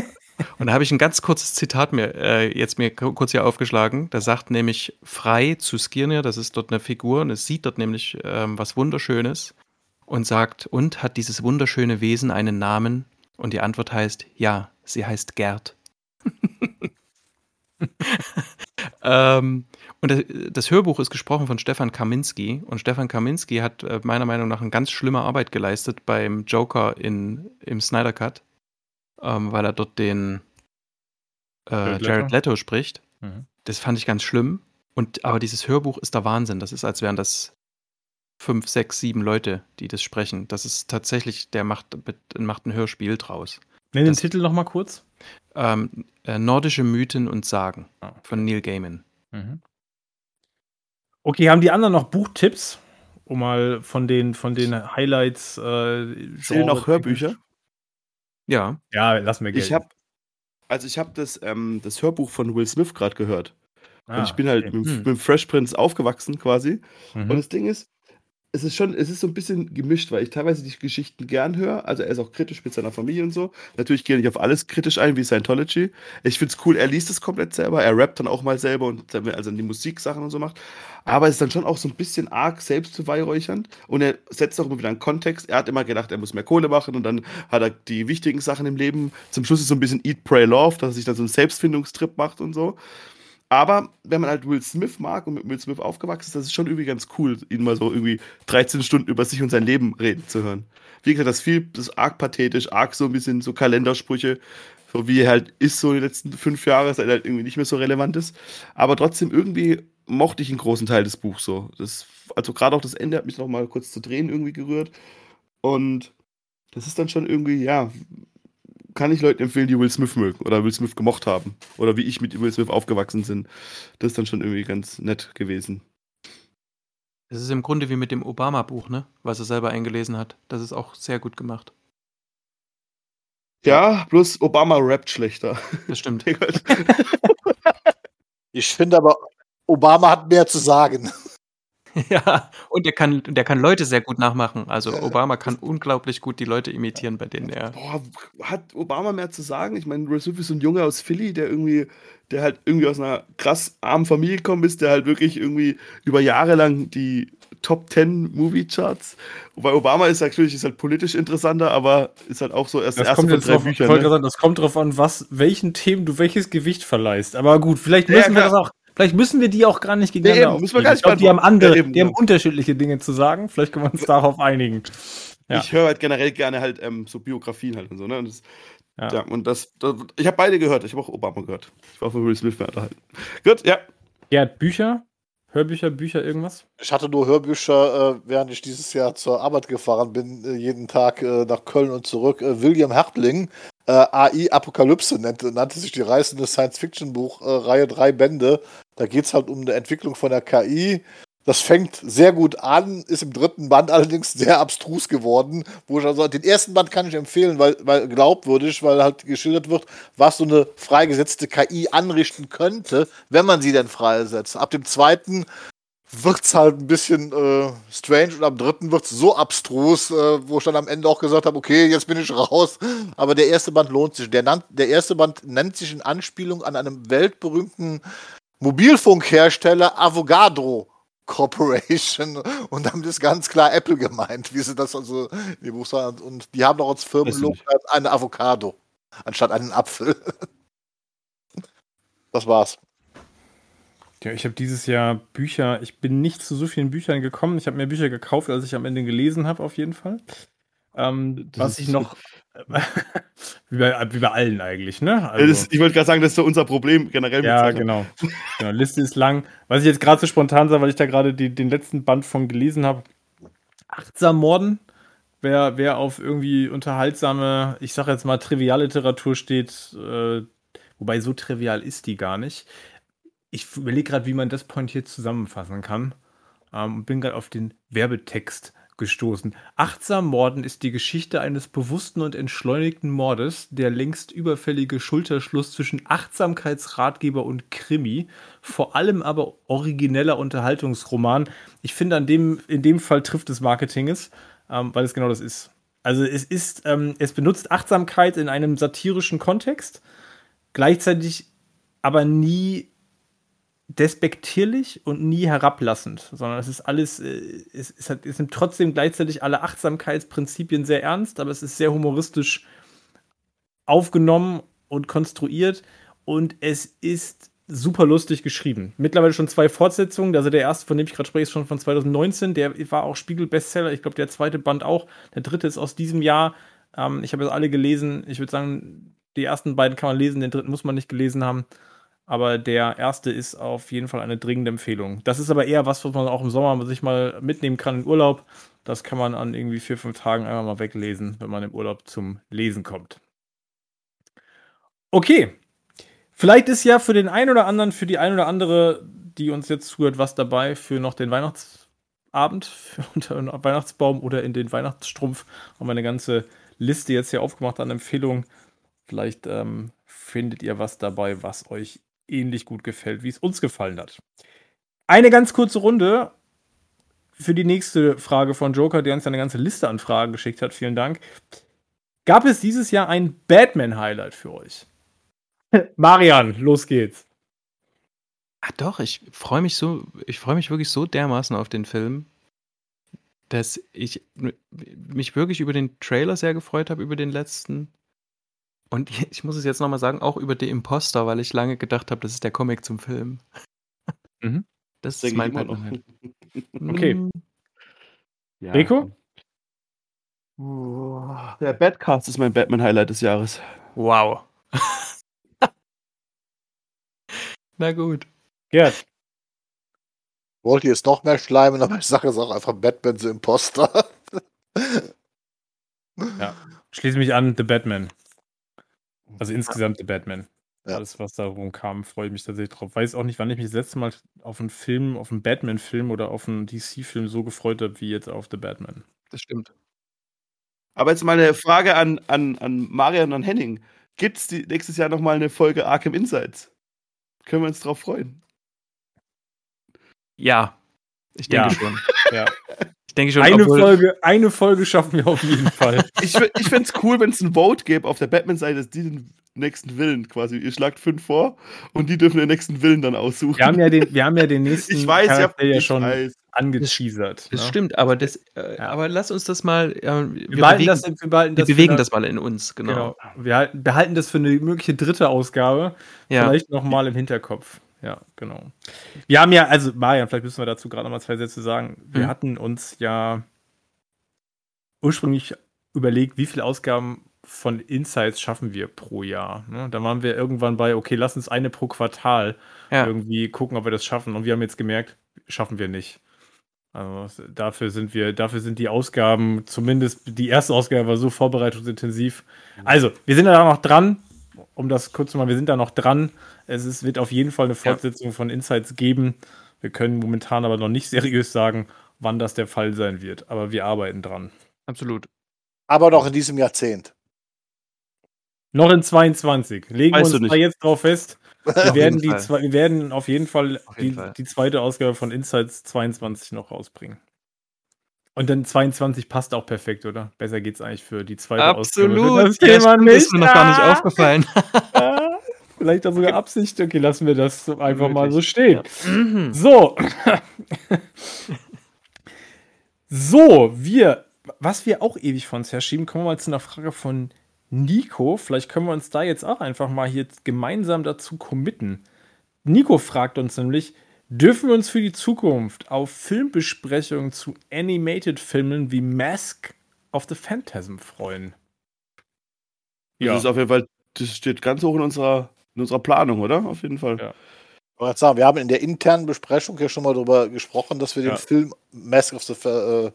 Und da habe ich ein ganz kurzes Zitat mir äh, jetzt mir ku- kurz hier aufgeschlagen. Da sagt nämlich Frei zu Skirnir, das ist dort eine Figur, und es sieht dort nämlich ähm, was Wunderschönes und sagt, und hat dieses wunderschöne Wesen einen Namen? Und die Antwort heißt, ja, sie heißt Gerd. <laughs> ähm, Und das, Hörbuch ist gesprochen von Stefan Kaminski. Und Stefan Kaminski hat äh, meiner Meinung nach eine ganz schlimme Arbeit geleistet beim Joker in, im Snyder Cut, ähm, weil er dort den äh, Jared Leto spricht. Mhm. Das fand ich ganz schlimm. Und, aber dieses Hörbuch ist der Wahnsinn. Das ist, als wären das fünf, sechs, sieben Leute, die das sprechen. Das ist tatsächlich, der macht, macht ein Hörspiel draus. Nenn den Titel nochmal kurz. Ähm, äh, Nordische Mythen und Sagen ah. von Neil Gaiman. Mhm. Okay, haben die anderen noch Buchtipps? Um mal von den, von den Highlights. Äh, Zählen noch Hörbücher? Ja. Ja, lass mir Geld. Ich habe also ich habe das, ähm, das Hörbuch von Will Smith gerade gehört. Ah, und ich bin halt okay. mit, hm. mit Fresh Prince aufgewachsen quasi. Mhm. Und das Ding ist, es ist schon, es ist so ein bisschen gemischt, weil ich teilweise die Geschichten gern höre. Also er ist auch kritisch mit seiner Familie und so. Natürlich gehe ich auf alles kritisch ein, wie Scientology. Ich finde es cool, er liest es komplett selber, er rappt dann auch mal selber und also die Musiksachen und so macht. Aber es ist dann schon auch so ein bisschen arg selbstzuweihräuchernd und er setzt auch immer wieder einen Kontext. Er hat immer gedacht, er muss mehr Kohle machen und dann hat er die wichtigen Sachen im Leben. Zum Schluss ist so ein bisschen Eat, Pray, Love, dass er sich dann so einen Selbstfindungstrip macht und so. Aber wenn man halt Will Smith mag und mit Will Smith aufgewachsen ist, das ist schon irgendwie ganz cool, ihn mal so irgendwie 13 Stunden über sich und sein Leben reden zu hören. Wie gesagt, das ist viel, ist arg pathetisch, arg so ein bisschen so Kalendersprüche, so wie er halt ist so die letzten fünf Jahre, seit er halt irgendwie nicht mehr so relevant ist. Aber trotzdem irgendwie mochte ich einen großen Teil des Buchs so. Das, also gerade auch das Ende hat mich noch mal kurz zu drehen irgendwie gerührt. Und das ist dann schon irgendwie, ja, kann ich Leuten empfehlen, die Will Smith mögen oder Will Smith gemocht haben. Oder wie ich mit Will Smith aufgewachsen bin. Das ist dann schon irgendwie ganz nett gewesen. Es ist im Grunde wie mit dem Obama-Buch, ne? Was er selber eingelesen hat. Das ist auch sehr gut gemacht. Ja, bloß Obama rappt schlechter. Das stimmt. <laughs> ich finde aber, Obama hat mehr zu sagen. <laughs> Ja, und der kann, der kann Leute sehr gut nachmachen. Also Obama kann unglaublich gut die Leute imitieren, bei denen er. Boah, hat Obama mehr zu sagen? Ich meine, Will Smith ist so ein Junge aus Philly, der irgendwie, der halt irgendwie aus einer krass armen Familie gekommen ist, der halt wirklich irgendwie über Jahre lang die Top 10 Movie Charts. Wobei Obama ist natürlich ist halt politisch interessanter, aber ist halt auch so erst das erste von drei drauf, Büchern. Ne? Sagen, das kommt drauf an, was, welchen Themen du welches Gewicht verleihst. Aber gut, vielleicht müssen ja, wir das auch Vielleicht müssen wir die auch gar nicht gegeneinander nee, müssen wir gar nicht ich glaub, die haben andere, ja, die haben unterschiedliche Dinge zu sagen. Vielleicht können wir uns darauf einigen. Ja. Ich höre halt generell gerne halt ähm, so Biografien halt und so, ne? Und das, ja. ja. und das, das ich habe beide gehört. Ich habe auch Obama gehört. Ich war von Will Smith mehr unterhalten. Gut, ja. Gerd, Bücher? Hörbücher, Bücher, irgendwas? Ich hatte nur Hörbücher, äh, während ich dieses Jahr zur Arbeit gefahren bin, äh, jeden Tag äh, nach Köln und zurück. Äh, William Hertling, äh, AI Apokalypse nannte, nannte sich die reißende Science-Fiction-Buch, Reihe drei Bände. Da geht es halt um eine Entwicklung von der KI. Das fängt sehr gut an, ist im dritten Band allerdings sehr abstrus geworden. Wo ich also den ersten Band kann ich empfehlen, weil, weil glaubwürdig, weil halt geschildert wird, was so eine freigesetzte KI anrichten könnte, wenn man sie denn freisetzt. Ab dem zweiten wird es halt ein bisschen äh, strange und am dritten wird es so abstrus, äh, wo ich dann am Ende auch gesagt habe, okay, jetzt bin ich raus. Aber der erste Band lohnt sich. Der, der erste Band nennt sich in Anspielung an einem weltberühmten Mobilfunkhersteller Avogadro Corporation und damit ist ganz klar Apple gemeint, wie sie das also in die Buch sagen. Und die haben auch als Firmenlogo eine Avocado anstatt einen Apfel. Das war's. Ja, ich habe dieses Jahr Bücher, ich bin nicht zu so vielen Büchern gekommen. Ich habe mehr Bücher gekauft, als ich am Ende gelesen habe, auf jeden Fall. Ähm, was ich noch, <laughs> wie, bei, wie bei allen eigentlich, ne? Also, das, ich wollte gerade sagen, das ist so unser Problem generell. Ja, genau. <laughs> genau. Liste ist lang. Was ich jetzt gerade so spontan sage, weil ich da gerade den letzten Band von gelesen habe. Achtsam Morden. Wer, wer auf irgendwie unterhaltsame, ich sage jetzt mal Trivialliteratur steht, äh, wobei so trivial ist die gar nicht. Ich überlege gerade, wie man das pointiert zusammenfassen kann. Ähm, bin gerade auf den Werbetext gestoßen. Achtsam Morden ist die Geschichte eines bewussten und entschleunigten Mordes, der längst überfällige Schulterschluss zwischen Achtsamkeitsratgeber und Krimi, vor allem aber origineller Unterhaltungsroman. Ich finde, dem, in dem Fall trifft es Marketinges, ähm, weil es genau das ist. Also es ist, ähm, es benutzt Achtsamkeit in einem satirischen Kontext, gleichzeitig aber nie despektierlich und nie herablassend, sondern es ist alles, äh, es, es, hat, es sind trotzdem gleichzeitig alle Achtsamkeitsprinzipien sehr ernst, aber es ist sehr humoristisch aufgenommen und konstruiert und es ist super lustig geschrieben. Mittlerweile schon zwei Fortsetzungen. Also der erste, von dem ich gerade spreche, ist schon von 2019. Der war auch Spiegel-Bestseller. Ich glaube, der zweite Band auch. Der dritte ist aus diesem Jahr. Ähm, ich habe jetzt alle gelesen. Ich würde sagen, die ersten beiden kann man lesen, den dritten muss man nicht gelesen haben. Aber der erste ist auf jeden Fall eine dringende Empfehlung. Das ist aber eher was, was man auch im Sommer sich mal mitnehmen kann in Urlaub. Das kann man an irgendwie vier, fünf Tagen einmal mal weglesen, wenn man im Urlaub zum Lesen kommt. Okay. Vielleicht ist ja für den einen oder anderen, für die ein oder andere, die uns jetzt zuhört, was dabei für noch den Weihnachtsabend <laughs> unter den Weihnachtsbaum oder in den Weihnachtsstrumpf. Haben wir eine ganze Liste jetzt hier aufgemacht an Empfehlungen. Vielleicht ähm, findet ihr was dabei, was euch ähnlich gut gefällt, wie es uns gefallen hat. Eine ganz kurze Runde für die nächste Frage von Joker, der uns eine ganze Liste an Fragen geschickt hat. Vielen Dank. Gab es dieses Jahr ein Batman-Highlight für euch? <laughs> Marian, los geht's. Ah, doch, ich freue mich so, ich freue mich wirklich so dermaßen auf den Film, dass ich mich wirklich über den Trailer sehr gefreut habe, über den letzten. Und ich muss es jetzt nochmal sagen, auch über The Imposter, weil ich lange gedacht habe, das ist der Comic zum Film. Mhm. <laughs> Das ist mein. Batman. <laughs> Okay. Ja. Rico? Der Batcast ist mein Batman-Highlight des Jahres. Wow. <laughs> Na gut. Gerd. Wollte jetzt noch mehr schleimen, aber ich sage es auch einfach Batman the Imposter. Schließe mich an, The Batman. Also insgesamt The Batman. Ja. Alles, was darum kam, freue ich mich tatsächlich drauf. Weiß auch nicht, wann ich mich das letzte Mal auf einen Film, auf einen Batman-Film oder auf einen DC-Film so gefreut habe, wie jetzt auf The Batman. Das stimmt. Aber jetzt mal eine Frage an, an, an Marian und an Henning. Gibt es nächstes Jahr nochmal eine Folge Arkham Insights? Können wir uns drauf freuen? Ja. Ich denke Ja. schon. Ja. <laughs> Ich denke schon, Eine obwohl- Folge, eine Folge schaffen wir auf jeden Fall. <laughs> Ich, ich fände es cool, wenn es ein Vote gäbe auf der Batman-Seite, dass die den nächsten Willen quasi. Ihr schlagt fünf vor und die dürfen den nächsten Willen dann aussuchen. Wir haben ja den, wir haben ja den nächsten <laughs> ich weiß ja, Charakter ja ich schon weiß. angeteasert. Das ne? stimmt, aber das, äh, Ja. aber lass uns das mal, äh, wir, Wir, behalten bewegen, das, wir behalten wir das bewegen eine- das mal in uns, genau. Genau. Wir halten, behalten das für eine mögliche dritte Ausgabe. Ja. Vielleicht nochmal im Hinterkopf. Ja, genau. Wir haben ja, also Marian, vielleicht müssen wir dazu gerade noch mal zwei Sätze sagen. Wir Mhm. hatten uns ja ursprünglich überlegt, wie viele Ausgaben von Insights schaffen wir pro Jahr. Ne? Da waren wir irgendwann bei, okay, lass uns eine pro Quartal Ja. irgendwie gucken, ob wir das schaffen. Und wir haben jetzt gemerkt, schaffen wir nicht. Also dafür sind wir, dafür sind die Ausgaben, zumindest die erste Ausgabe war so vorbereitungsintensiv. Also, wir sind da noch dran, um das kurz zu machen, wir sind da noch dran. Es ist, wird auf jeden Fall eine Fortsetzung von Insights geben. Wir können momentan aber noch nicht <laughs> seriös sagen, wann das der Fall sein wird. Aber wir arbeiten dran. Absolut. Aber noch in diesem Jahrzehnt. Noch in 22. Legen Weißt wir uns da nicht. jetzt drauf fest. <laughs> Wir werden, die zwei, wir werden auf jeden Fall, Auf jeden die, Fall. die zweite Ausgabe von Insights 22 noch rausbringen. Und dann 22 passt auch perfekt, oder? Besser geht's eigentlich für die zweite Ausgabe. Absolut. Das Ja, Thema stimmt, nicht. ist mir noch gar nicht aufgefallen. <laughs> Vielleicht auch sogar Absicht. Okay, lassen wir das einfach mal so Möglich. stehen. Mhm. So. <laughs> so, wir, was wir auch ewig von uns herschieben, kommen wir mal zu einer Frage von Nico. Vielleicht können wir uns da jetzt auch einfach mal hier gemeinsam dazu committen. Nico fragt uns nämlich, dürfen wir uns für die Zukunft auf Filmbesprechungen zu Animated-Filmen wie Mask of the Phantasm freuen? Das ist auf jeden Fall, das steht ganz hoch in unserer, in unserer Planung, oder? Auf jeden Fall. Ja. Ich wollte sagen, wir haben in der internen Besprechung ja schon mal darüber gesprochen, dass wir Ja. den Film Mask of the äh,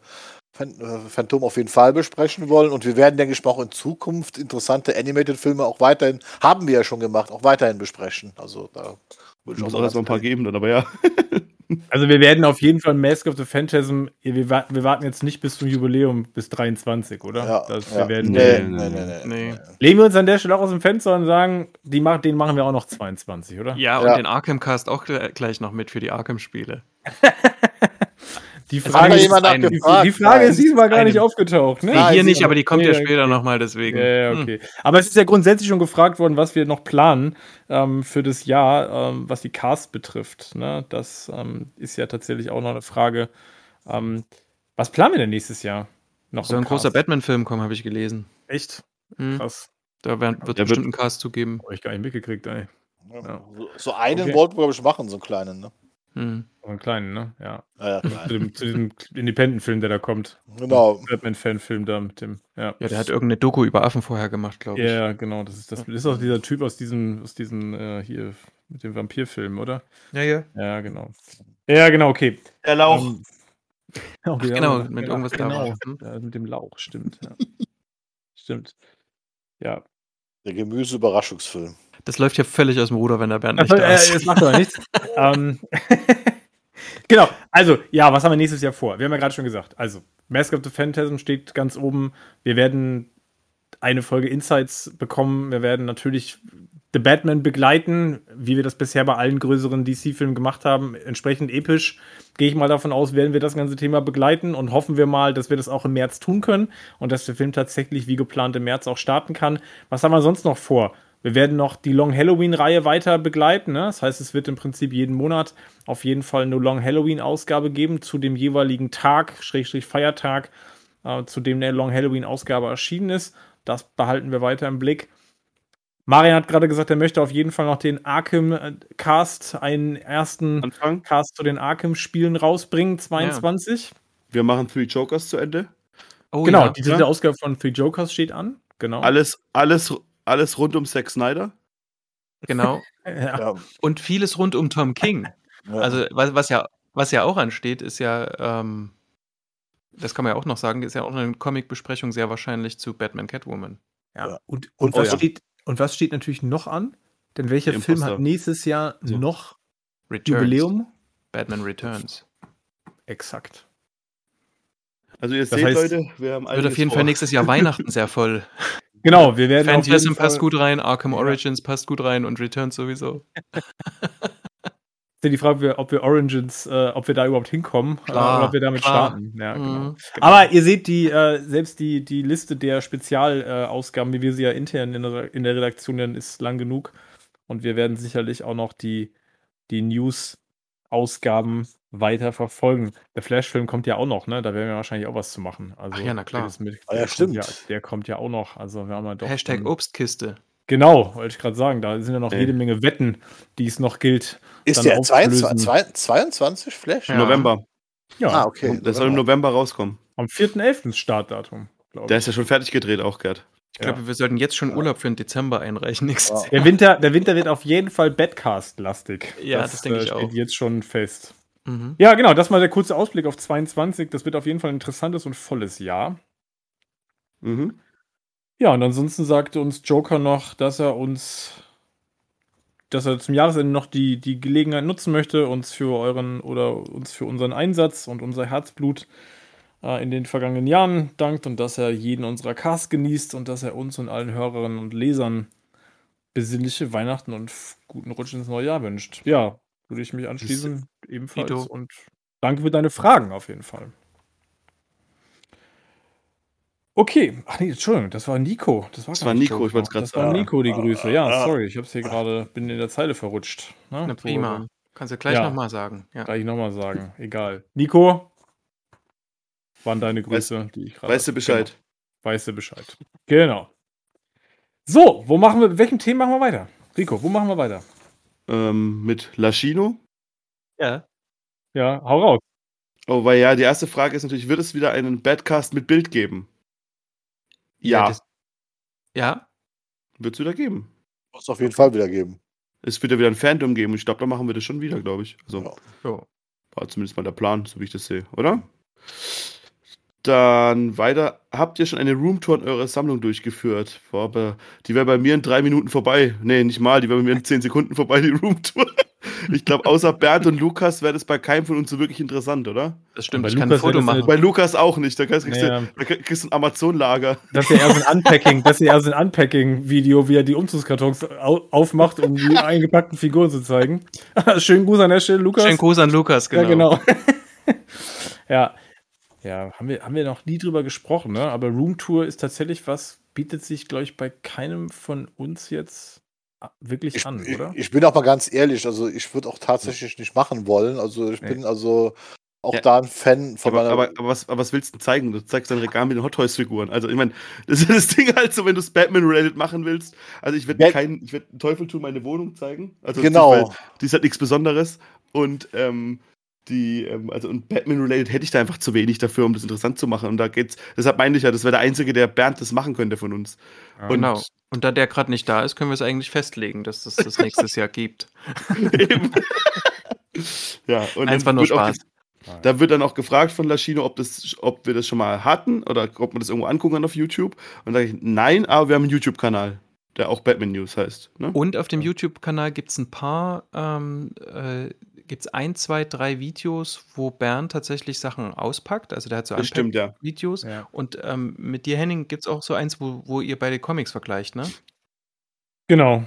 äh, Phantom auf jeden Fall besprechen wollen. Und wir werden, denke ich mal, auch in Zukunft interessante Animated-Filme auch weiterhin, haben wir ja schon gemacht, auch weiterhin besprechen. Also da würde Ich auch auch mal erstmal ein paar geben, dann, aber ja. <laughs> Also wir werden auf jeden Fall Mask of the Phantasm, wir warten, wir warten jetzt nicht bis zum Jubiläum, bis 23, oder? Ja, Das, ja. wir werden, nee, Nee, nee, nee, nee, nee. nee. Legen wir uns an der Stelle auch aus dem Fenster und sagen, die mach, den machen wir auch noch 22, oder? Ja, und Ja. den Arkham-Cast auch gle- gleich noch mit für die Arkham-Spiele. <laughs> Die Frage, ist, jemand einen- nach die, gefragt? die Frage ist diesmal gar nicht Einen. aufgetaucht, ne? Nee, hier nicht, aber die kommt ja nee, später okay. nochmal, deswegen. Ja, ja, Hm. okay. Aber es ist ja grundsätzlich schon gefragt worden, was wir noch planen ähm, für das Jahr, ähm, was die Cast betrifft. Ne? Das ähm, ist ja tatsächlich auch noch eine Frage. Ähm, was planen wir denn nächstes Jahr? Noch Soll im ein großer Cast? Batman-Film kommen, habe ich gelesen. Echt? Hm. Krass. Da werden, wird Der bestimmt ein Cast zugeben. Hab ich gar nicht mitgekriegt, ey. Ja. So einen okay. wollten wir, glaube ich, machen, so einen kleinen, ne? Mhm. einen kleinen, ne? Ja. ja, ja zu, dem, zu, diesem Independent-Film, der da kommt. Genau. Batman-Fan-Film da mit dem, ja. Ja, der hat irgendeine Doku über Affen vorher gemacht, glaube ich. Ja, genau. Das ist, das ist auch dieser Typ aus diesem, aus diesem, äh, hier, mit dem Vampirfilm, oder? Ja, ja. Ja, genau. Ja, genau, okay. Der Lauch. Um, ähm, Ach, genau, ja, mit irgendwas genau. da. Ja, mit dem Lauch, stimmt. Ja. <laughs> stimmt. Ja. Der Gemüse-Überraschungsfilm. Das läuft ja völlig aus dem Ruder, wenn der Bernd nicht also, da ist. Äh, das macht aber nichts. <laughs> ähm, <laughs> genau, also, ja, was haben wir nächstes Jahr vor? Wir haben ja gerade schon gesagt, also, Mask of the Phantasm steht ganz oben. Wir werden eine Folge Insights bekommen. Wir werden natürlich The Batman begleiten, wie wir das bisher bei allen größeren DC-Filmen gemacht haben. Entsprechend episch, gehe ich mal davon aus, werden wir das ganze Thema begleiten und hoffen wir mal, dass wir das auch im März tun können und dass der Film tatsächlich wie geplant im März auch starten kann. Was haben wir sonst noch vor? Wir werden noch die Long Halloween-Reihe weiter begleiten. Ne? Das heißt, es wird im Prinzip jeden Monat auf jeden Fall eine Long Halloween-Ausgabe geben zu dem jeweiligen Tag, Schrägstrich Feiertag, äh, zu dem eine Long Halloween-Ausgabe erschienen ist. Das behalten wir weiter im Blick. Marian hat gerade gesagt, er möchte auf jeden Fall noch den Arkham-Cast, einen ersten Anfang. Cast zu den Arkham-Spielen rausbringen, 22. Ja. Wir machen Three Jokers zu Ende. Oh, genau, ja. die dritte ja. Ausgabe von Three Jokers steht an. Genau. Alles, alles alles rund um Zack Snyder. Genau. <laughs> ja. Und vieles rund um Tom King. Ja. Also, was, was, ja, was ja auch ansteht, ist ja, ähm, das kann man ja auch noch sagen, ist ja auch eine Comic-Besprechung sehr wahrscheinlich zu Batman Catwoman. Ja. Und, und, was steht, und was steht natürlich noch an? Denn welcher Film hat nächstes Jahr so. noch Returns. Jubiläum? Batman Returns. Exakt. Also ihr das seht, heißt, Leute, wir haben Wird auf jeden vor. Fall nächstes Jahr <laughs> Weihnachten sehr voll. Genau, wir werden. Phantasm passt gut rein, Arkham Origins passt gut rein und Returns sowieso. <laughs> ist ja die Frage, ob wir Origins, äh, ob wir da überhaupt hinkommen äh, klar, oder ob wir damit klar. starten. Ja, mhm. genau. Aber ihr seht die, äh, selbst die, die Liste der Spezialausgaben, wie wir sie ja intern in der, in der Redaktion nennen, ist lang genug. Und wir werden sicherlich auch noch die, die News-Ausgaben weiter verfolgen. Der Flash-Film kommt ja auch noch, ne? Da werden wir wahrscheinlich auch was zu machen. Also, Ach ja, na klar. Mit, ah, ja, stimmt. Ja, der kommt ja auch noch. Also wir haben ja doch. Hashtag Obstkiste. Genau, wollte ich gerade sagen. Da sind ja noch äh. jede Menge Wetten, die es noch gilt. Ist der 22, 22 Flash? Ja. November. Ja. Ah, okay. Das soll im November rauskommen. Am 4.11. Startdatum. Der ist ja schon fertig gedreht, auch, Gerd. Ich glaube, ja. wir sollten jetzt schon Urlaub für den Dezember einreichen. Wow. Der, Winter, der Winter wird auf jeden Fall Badcast-lastig. Ja, das, das denke ich äh, steht auch. jetzt schon fest. Mhm. Ja, genau, das mal der kurze Ausblick auf 22. Das wird auf jeden Fall ein interessantes und volles Jahr. Mhm. Ja, und ansonsten sagte uns Joker noch, dass er uns, dass er zum Jahresende noch die, die Gelegenheit nutzen möchte, uns für euren oder uns für unseren Einsatz und unser Herzblut äh, in den vergangenen Jahren dankt und dass er jeden unserer Casts genießt und dass er uns und allen Hörerinnen und Lesern besinnliche Weihnachten und guten Rutsch ins neue Jahr wünscht. Ja, würde ich mich anschließen, ebenfalls. Ito. Und danke für deine Fragen auf jeden Fall. Okay, ach nee, Entschuldigung, das war Nico. Das war, das war Nico, ich wollte es gerade sagen. Das war Nico, die Grüße. Ja, sorry, ich hab's hier gerade, bin in der Zeile verrutscht. Ne? Na, prima. Kannst du gleich ja, nochmal sagen. Ja. Gleich nochmal sagen, egal. Nico, waren deine Grüße, weißt, die ich gerade. Weißt du Bescheid? Genau. Weißt du Bescheid. Genau. So, wo machen wir, mit welchem Thema machen wir weiter? Rico, wo machen wir weiter? ähm, mit Laschino. Ja. Ja, hau raus. Oh, weil ja, die erste Frage ist natürlich, wird es wieder einen Badcast mit Bild geben? Ja. Ja. ja. Wird es wieder geben. Wird es auf jeden Fall wieder geben. Es wird ja wieder ein Phantom geben und ich glaube, da machen wir das schon wieder, glaube ich. Also, ja. ja. War zumindest mal der Plan, so wie ich das sehe, oder? Dann weiter. Habt ihr schon eine Roomtour in eurer Sammlung durchgeführt? Boah, die wäre bei mir in drei Minuten vorbei. Nee, nicht mal, die wäre bei mir in zehn Sekunden vorbei, die Roomtour. <laughs> Ich glaube, außer Bernd und Lukas wäre das bei keinem von uns so wirklich interessant, oder? Das stimmt, bei ich Lukas kann ein Foto machen. Bei Lukas auch nicht. Da kriegst, naja. du, da kriegst du ein Amazon-Lager. Das ist ja eher so ein Unpacking, das ist ja eher so ein Unpacking-Video, wie er die Umzugskartons aufmacht, um die eingepackten Figuren zu zeigen. <laughs> Schönen Gruß an der Stelle, Lukas. Schönen Gruß an Lukas, genau. Ja, genau. <laughs> ja, ja, haben wir, haben wir noch nie drüber gesprochen, ne? Aber Roomtour ist tatsächlich was, bietet sich, glaube ich, bei keinem von uns jetzt wirklich ich, an, oder? Ich, ich, bin auch mal ganz ehrlich, also ich würde auch tatsächlich nicht machen wollen. Also ich nee. bin also auch ja. da ein Fan von aber, aber, aber, was, aber was willst du zeigen? Du zeigst dein Regal mit den Hot Toys Figuren. Also ich meine, <laughs> das ist das Ding halt so, wenn du es Batman related machen willst. Also ich werde keinen, ich werde Teufel tun meine Wohnung zeigen. Also genau. Die ist halt nichts Besonderes und ähm, die, ähm, also und Batman related hätte ich da einfach zu wenig dafür, um das interessant zu machen. Und da geht's. Deshalb meine ich ja, das wäre der einzige, der Bernd das machen könnte von uns. Ja, und, genau. Und da der gerade nicht da ist, können wir es eigentlich festlegen, dass es das nächstes Jahr gibt. <laughs> Eben. ja, und einfach nur Spaß. Da wird dann auch gefragt von Laschino, ob, das, ob wir das schon mal hatten oder ob man das irgendwo angucken kann auf YouTube. Und da sage ich, nein, aber wir haben einen YouTube-Kanal, der auch Batman News heißt. Ne? Und auf dem YouTube-Kanal gibt es ein paar, ähm, äh, gibt es ein, zwei, drei Videos, wo Bernd tatsächlich Sachen auspackt. Also der hat so das stimmt, ja. Videos. Ja. Und ähm, mit dir, Henning, gibt es auch so eins, wo, wo ihr beide Comics vergleicht, ne? Genau.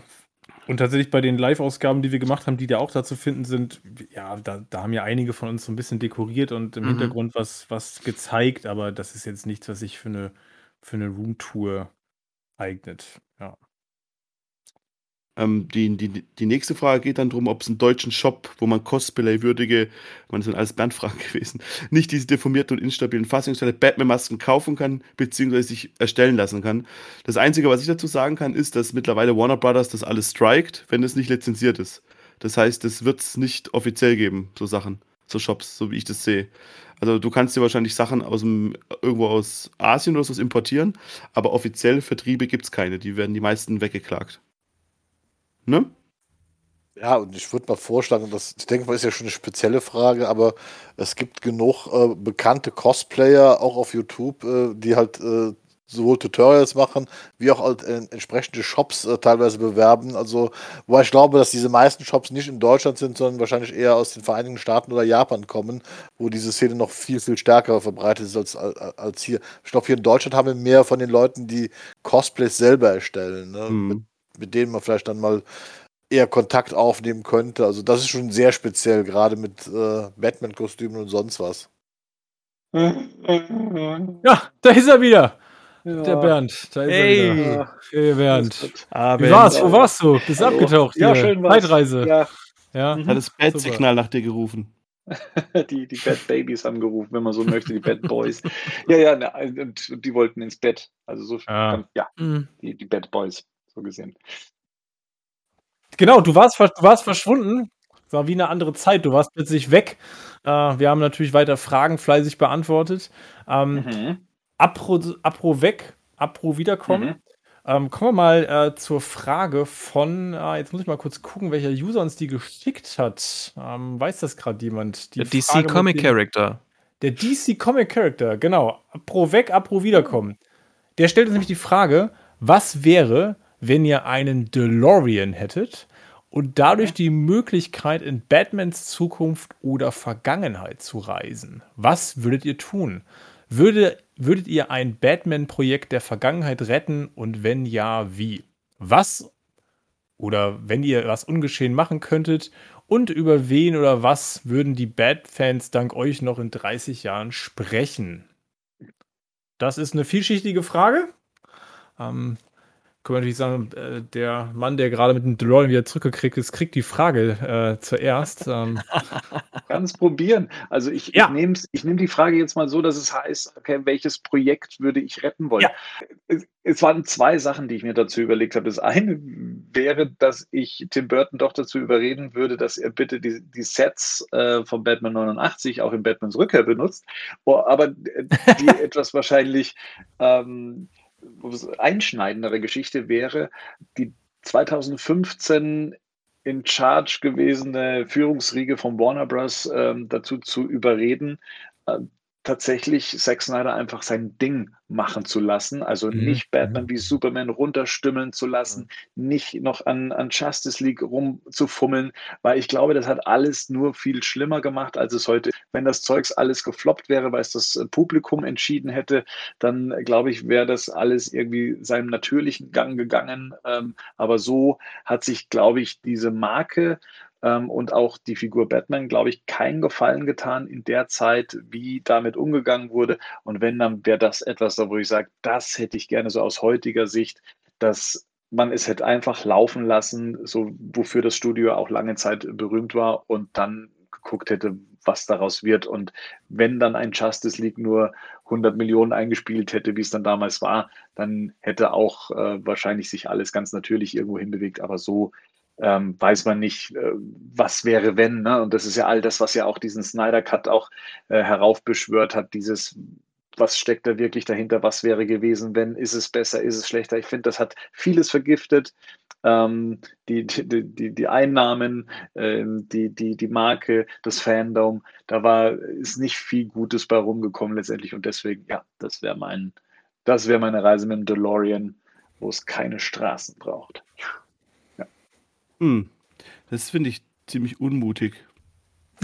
Und tatsächlich bei den Live-Ausgaben, die wir gemacht haben, die da auch da zu finden sind, ja, da, da haben ja einige von uns so ein bisschen dekoriert und im mhm. Hintergrund was, was gezeigt, aber das ist jetzt nichts, was sich für eine, für eine Roomtour eignet. Ja. Ähm, die, die, die nächste Frage geht dann darum, ob es einen deutschen Shop, wo man Cosplay-würdige, man sind alles Bandfragen <laughs> gewesen, nicht diese deformierten und instabilen Fassungsstelle Batman-Masken kaufen kann, beziehungsweise sich erstellen lassen kann. Das Einzige, was ich dazu sagen kann, ist, dass mittlerweile Warner Brothers das alles strikt, wenn es nicht lizenziert ist. Das heißt, es wird es nicht offiziell geben, so Sachen, so Shops, so wie ich das sehe. Also du kannst dir wahrscheinlich Sachen aus dem, irgendwo aus Asien oder so importieren, aber offiziell Vertriebe gibt es keine. Die werden die meisten weggeklagt. Ne? Ja, und ich würde mal vorschlagen, das, ich denke mal, ist ja schon eine spezielle Frage, aber es gibt genug äh, bekannte Cosplayer, auch auf YouTube, äh, die halt äh, sowohl Tutorials machen, wie auch halt, entsprechende Shops äh, teilweise bewerben. Also, wo ich glaube, dass diese meisten Shops nicht in Deutschland sind, sondern wahrscheinlich eher aus den Vereinigten Staaten oder Japan kommen, wo diese Szene noch viel, viel stärker verbreitet ist als, als hier. Ich glaube, hier in Deutschland haben wir mehr von den Leuten, die Cosplays selber erstellen. Ne? Mhm. Mit denen man vielleicht dann mal eher Kontakt aufnehmen könnte. Also das ist schon sehr speziell, gerade mit äh, Batman-Kostümen und sonst was. Ja, da ist er wieder. Ja. Der Bernd. Da ist hey. er wieder. Hey, Bernd. Wie war's? Wo warst du? Bist Hallo. abgetaucht hier. Ja, schön war's. Zeitreise. Ja. ja. Hat das Bat-Signal nach dir gerufen. <laughs> die, die Bad Babies haben gerufen, wenn man so möchte, die Bad Boys. ja, ja, ne, und, und, die wollten ins Bett. Also so, ah. ja, mhm. die, die Bad Boys so gesehen. Genau, du warst, du warst verschwunden. Es war wie eine andere Zeit. Du warst plötzlich weg. Äh, wir haben natürlich weiter Fragen fleißig beantwortet. Ähm, mhm. Apro, Apro weg, Apro wiederkommen. Mhm. Ähm, kommen wir mal äh, zur Frage von, äh, jetzt muss ich mal kurz gucken, welcher User uns die geschickt hat. Ähm, weiß das gerade jemand? Die der DC Comic Character. Der DC Comic Character, genau. Apro weg, Apro wiederkommen. Der stellt uns nämlich die Frage, was wäre, wenn ihr einen DeLorean hättet und dadurch die Möglichkeit, in Batmans Zukunft oder Vergangenheit zu reisen. Was würdet ihr tun? Würde, würdet ihr ein Batman-Projekt der Vergangenheit retten und wenn ja, wie? Was oder wenn ihr was ungeschehen machen könntet und über wen oder was würden die Bat-Fans dank euch noch in 30 Jahren sprechen? Das ist eine vielschichtige Frage. Ähm, können wir natürlich sagen, äh, der Mann, der gerade mit dem DeLorean wieder zurückgekriegt ist, kriegt die Frage äh, zuerst. Ähm. <laughs> Kann es probieren. Also ich, ja. ich nehme nehm die Frage jetzt mal so, dass es heißt, okay, welches Projekt würde ich retten wollen? Ja. Es, es, waren zwei Sachen, die ich mir dazu überlegt habe. Das eine wäre, dass ich Tim Burton doch dazu überreden würde, dass er bitte die, die Sets äh, von Batman 89 auch in Batmans Rückkehr benutzt. Oh, aber die <laughs> etwas wahrscheinlich ähm, einschneidendere Geschichte wäre, die 2015 in Charge gewesene Führungsriege von Warner Bros. Ähm, dazu zu überreden, äh, tatsächlich Zack Snyder einfach sein Ding machen zu lassen. Also mhm. nicht Batman mhm. wie Superman runterstümmeln zu lassen, mhm. nicht noch an, an Justice League rumzufummeln, weil ich glaube, das hat alles nur viel schlimmer gemacht, als es heute, wenn das Zeugs alles gefloppt wäre, weil es das Publikum entschieden hätte, dann glaube ich, wäre das alles irgendwie seinem natürlichen Gang gegangen. Ähm, aber so hat sich, glaube ich, diese Marke ähm, und auch die Figur Batman, glaube ich, keinen Gefallen getan in der Zeit, wie damit umgegangen wurde. Und wenn, dann wäre das etwas, wo ich sage, das hätte ich gerne so aus heutiger Sicht, dass man es hätte einfach laufen lassen, so wofür das Studio auch lange Zeit berühmt war und dann geguckt hätte, was daraus wird. Und wenn dann ein Justice League nur 100 Millionen eingespielt hätte, wie es dann damals war, dann hätte auch äh, wahrscheinlich sich alles ganz natürlich irgendwo hinbewegt. Aber so ähm, weiß man nicht, äh, was wäre, wenn. Ne? Und das ist ja all das, was ja auch diesen Snyder Cut auch äh, heraufbeschwört hat, dieses was steckt da wirklich dahinter, was wäre gewesen, wenn, ist es besser, ist es schlechter. Ich finde, das hat vieles vergiftet. Ähm, die, die, die, die Einnahmen, ähm, die, die, die Marke, das Fandom, da war, ist nicht viel Gutes bei rumgekommen letztendlich. Und deswegen, ja, das wäre mein, das wäre meine Reise mit dem DeLorean, wo es keine Straßen braucht. Hm, das finde ich ziemlich unmutig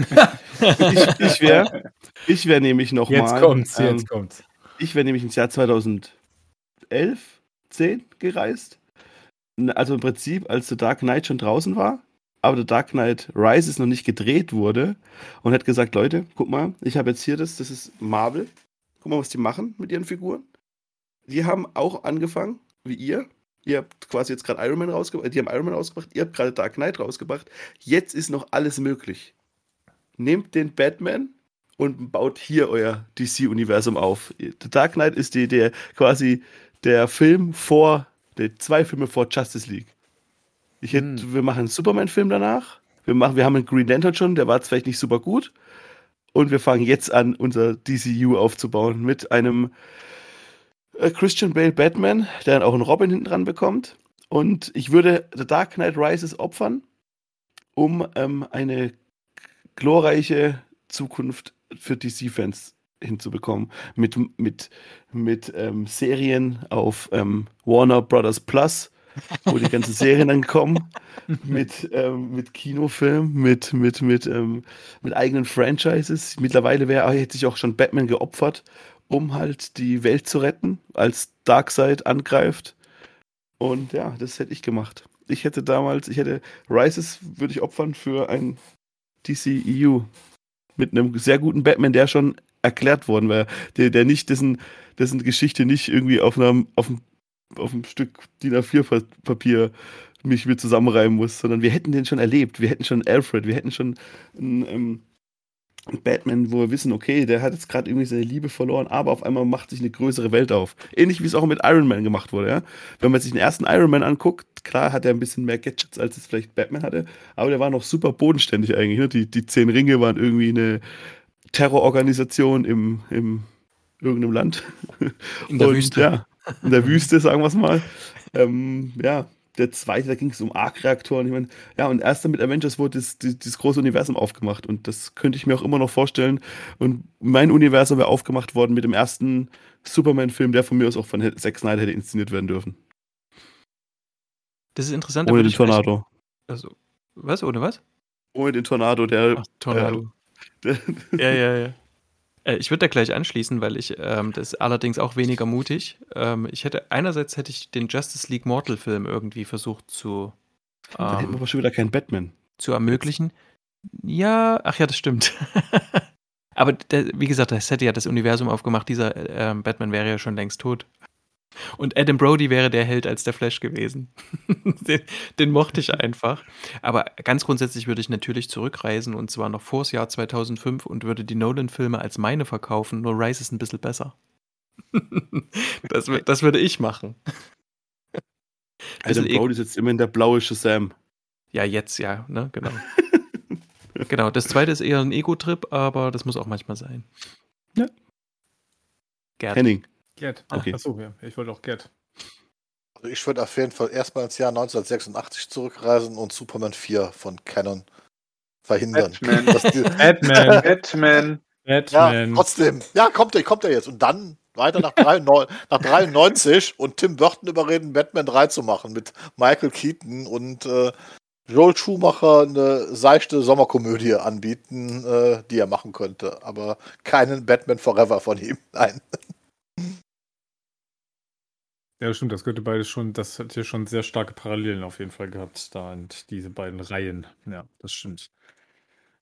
<laughs> ich ich wäre ich wär nämlich noch jetzt mal. Kommt's, ähm, jetzt kommt's. Ich wäre nämlich ins Jahr 2011, 10 gereist. Also im Prinzip, als The Dark Knight schon draußen war, aber The Dark Knight Rises noch nicht gedreht wurde und hat gesagt, Leute, guck mal, ich habe jetzt hier das, das ist Marvel. Guck mal, was die machen mit ihren Figuren. Die haben auch angefangen, wie ihr. Ihr habt quasi jetzt gerade Iron Man rausgebracht, die haben Iron Man rausgebracht, ihr habt gerade Dark Knight rausgebracht. Jetzt ist noch alles möglich nehmt den Batman und baut hier euer DC-Universum auf. The Dark Knight ist die, der quasi der Film vor, der zwei Filme vor Justice League. Ich hätte, hm. Wir machen einen Superman-Film danach. Wir, machen, wir haben einen Green Lantern schon, der war vielleicht nicht super gut. Und wir fangen jetzt an, unser DCU aufzubauen mit einem äh, Christian Bale Batman, der dann auch einen Robin hinten dran bekommt. Und ich würde The Dark Knight Rises opfern, um ähm, eine glorreiche Zukunft für DC-Fans hinzubekommen. Mit, mit, mit ähm, Serien auf ähm, Warner Brothers Plus, wo die ganzen Serien dann kommen. <laughs> mit, ähm, mit Kinofilmen, mit, mit, mit, ähm, mit eigenen Franchises. Mittlerweile wäre hätte sich auch schon Batman geopfert, um halt die Welt zu retten, als Darkseid angreift. Und ja, das hätte ich gemacht. Ich hätte damals, ich hätte Rises würde ich opfern für ein DCEU. Mit einem sehr guten Batman, der schon erklärt worden wäre. Der, der nicht, dessen, dessen Geschichte nicht irgendwie auf einem, auf einem, auf einem Stück DIN A4-Papier mich mit zusammenreimen muss, sondern wir hätten den schon erlebt. Wir hätten schon Alfred, wir hätten schon einen, ähm, Batman, wo wir wissen, okay, der hat jetzt gerade irgendwie seine Liebe verloren, aber auf einmal macht sich eine größere Welt auf. Ähnlich wie es auch mit Iron Man gemacht wurde, ja. Wenn man sich den ersten Iron Man anguckt, klar hat er ein bisschen mehr Gadgets, als es vielleicht Batman hatte, aber der war noch super bodenständig eigentlich. Ne? Die, die zehn Ringe waren irgendwie eine Terrororganisation im, im irgendeinem Land. In der Und, Wüste. Ja, in der Wüste, sagen wir es mal. Ähm, ja, der zweite, da ging es um Arc-Reaktoren. Ich meine, ja, und erst dann mit Avengers wurde das, das, das, große Universum aufgemacht. Und das könnte ich mir auch immer noch vorstellen. Und mein Universum wäre aufgemacht worden mit dem ersten Superman-Film, der von mir aus auch von Zack Snyder hätte inszeniert werden dürfen. Das ist interessant. Ohne den Tornado. Also, was? Ohne was? Ohne den Tornado, der. Ach, Tornado. Äh, ja, ja, ja. Äh, ich würde da gleich anschließen, weil ich ähm, das ist allerdings auch weniger mutig. Ähm, ich hätte einerseits hätte ich den Justice League Mortal Film irgendwie versucht zu. Ähm, da hätten wir aber schon wieder keinen Batman. Zu ermöglichen. Ja, ach ja, das stimmt. <laughs> aber der, wie gesagt, das hätte ja das Universum aufgemacht. Dieser äh, Batman wäre ja schon längst tot. Und Adam Brody wäre der Held als der Flash gewesen. <laughs> den, den, mochte ich einfach. Aber ganz grundsätzlich würde ich natürlich zurückreisen und zwar noch vor das Jahr 2005 und würde die Nolan-Filme als meine verkaufen, nur Rise ist ein bisschen besser. <laughs> das, das, würde ich machen. <laughs> Adam Brody sitzt immer in der blaue Shazam. Ja, jetzt, ja, ne, genau. genau, das zweite ist eher ein Ego-Trip, aber das muss auch manchmal sein. Ja. Gerd. Henning. Gerd. Okay. Achso, ja. Ich wollte auch Gerd. Also ich würde auf jeden Fall erstmal ins Jahr 1986 zurückreisen und Superman 4 von Canon verhindern. Batman. <laughs> Batman. <laughs> Batman. Batman. Ja, trotzdem. Ja, kommt er, kommt er jetzt. Und dann weiter nach, 93, nach 93 und Tim Burton überreden, Batman 3 zu machen mit Michael Keaton und äh, Joel Schumacher eine seichte Sommerkomödie anbieten, äh, die er machen könnte. Aber keinen Batman Forever von ihm. <laughs> Nein. Ja, stimmt, das könnte beides schon, das hat ja schon sehr starke Parallelen auf jeden Fall gehabt, da und diese beiden Reihen. Ja, das stimmt.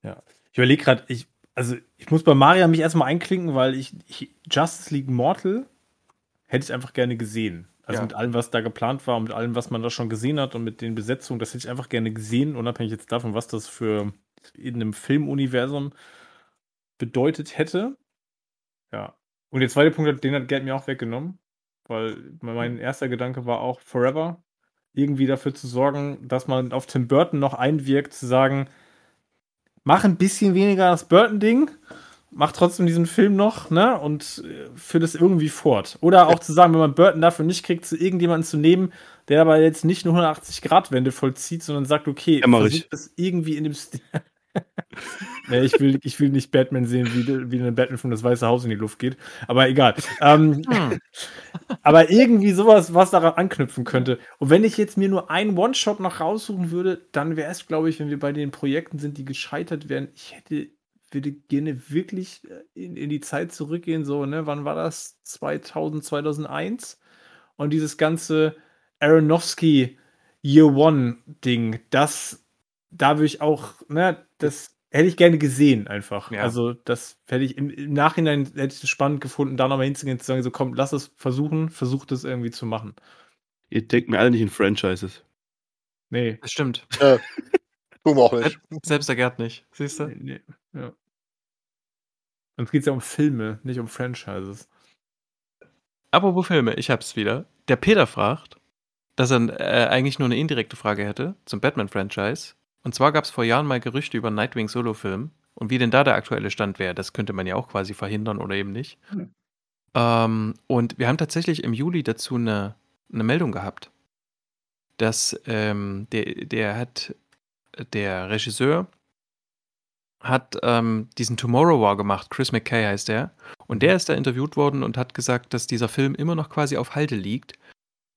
Ja. Ich überlege gerade, ich, also ich muss bei Maria mich erstmal einklinken, weil ich, ich, Justice League Mortal hätte ich einfach gerne gesehen. Also ja. mit allem, was da geplant war und mit allem, was man da schon gesehen hat und mit den Besetzungen, das hätte ich einfach gerne gesehen, unabhängig jetzt davon, was das für in einem Filmuniversum bedeutet hätte. Ja. Und der zweite Punkt, den hat Gerd mir auch weggenommen, weil mein erster Gedanke war auch Forever irgendwie dafür zu sorgen, dass man auf Tim Burton noch einwirkt, zu sagen, mach ein bisschen weniger das Burton-Ding, mach trotzdem diesen Film noch, ne, und äh, führ das irgendwie fort. Oder auch zu sagen, wenn man Burton dafür nicht kriegt, zu irgendjemanden zu nehmen, der aber jetzt nicht eine 180-Grad-Wende vollzieht, sondern sagt, okay, versucht das irgendwie in dem Stil. <laughs> nee, ich, will, ich will nicht Batman sehen, wie, wie in einem Batman-Film das Weiße Haus in die Luft geht. Aber egal. Ähm, hm. aber irgendwie sowas, was daran anknüpfen könnte. Und wenn ich jetzt mir nur einen One-Shot noch raussuchen würde, dann wäre es, glaube ich, wenn wir bei den Projekten sind, die gescheitert wären, ich hätte würde gerne wirklich äh, in, in die Zeit zurückgehen, so, ne, wann war das? 2000, 2001? Und dieses ganze Aronofsky Year One Ding, das, da würde ich auch, ne, das hätte ich gerne gesehen einfach. Ja. Also das hätte ich im, im, Nachhinein hätte ich es spannend gefunden, da nochmal hinzugehen und zu sagen, so komm, lass es versuchen, versucht es irgendwie zu machen. Ihr denkt mir alle nicht in Franchises. Nee. Das stimmt. Äh, tun wir auch nicht. Selbst der Gerd nicht, siehst du? Nee, nee. Ja. Uns geht es ja um Filme, nicht um Franchises. Apropos Filme, ich hab's wieder. Der Peter fragt, dass er äh, eigentlich nur eine indirekte Frage hätte zum Batman-Franchise. Und zwar gab es vor Jahren mal Gerüchte über einen Nightwing-Solo-Film. Und wie denn da der aktuelle Stand wäre, das könnte man ja auch quasi verhindern oder eben nicht. Hm. Ähm, und wir haben tatsächlich im Juli dazu eine, eine Meldung gehabt, dass ähm, der, der hat, der Regisseur hat ähm, diesen Tomorrow War gemacht, Chris McKay heißt der. Und der ist da interviewt worden und hat gesagt, dass dieser Film immer noch quasi auf Halte liegt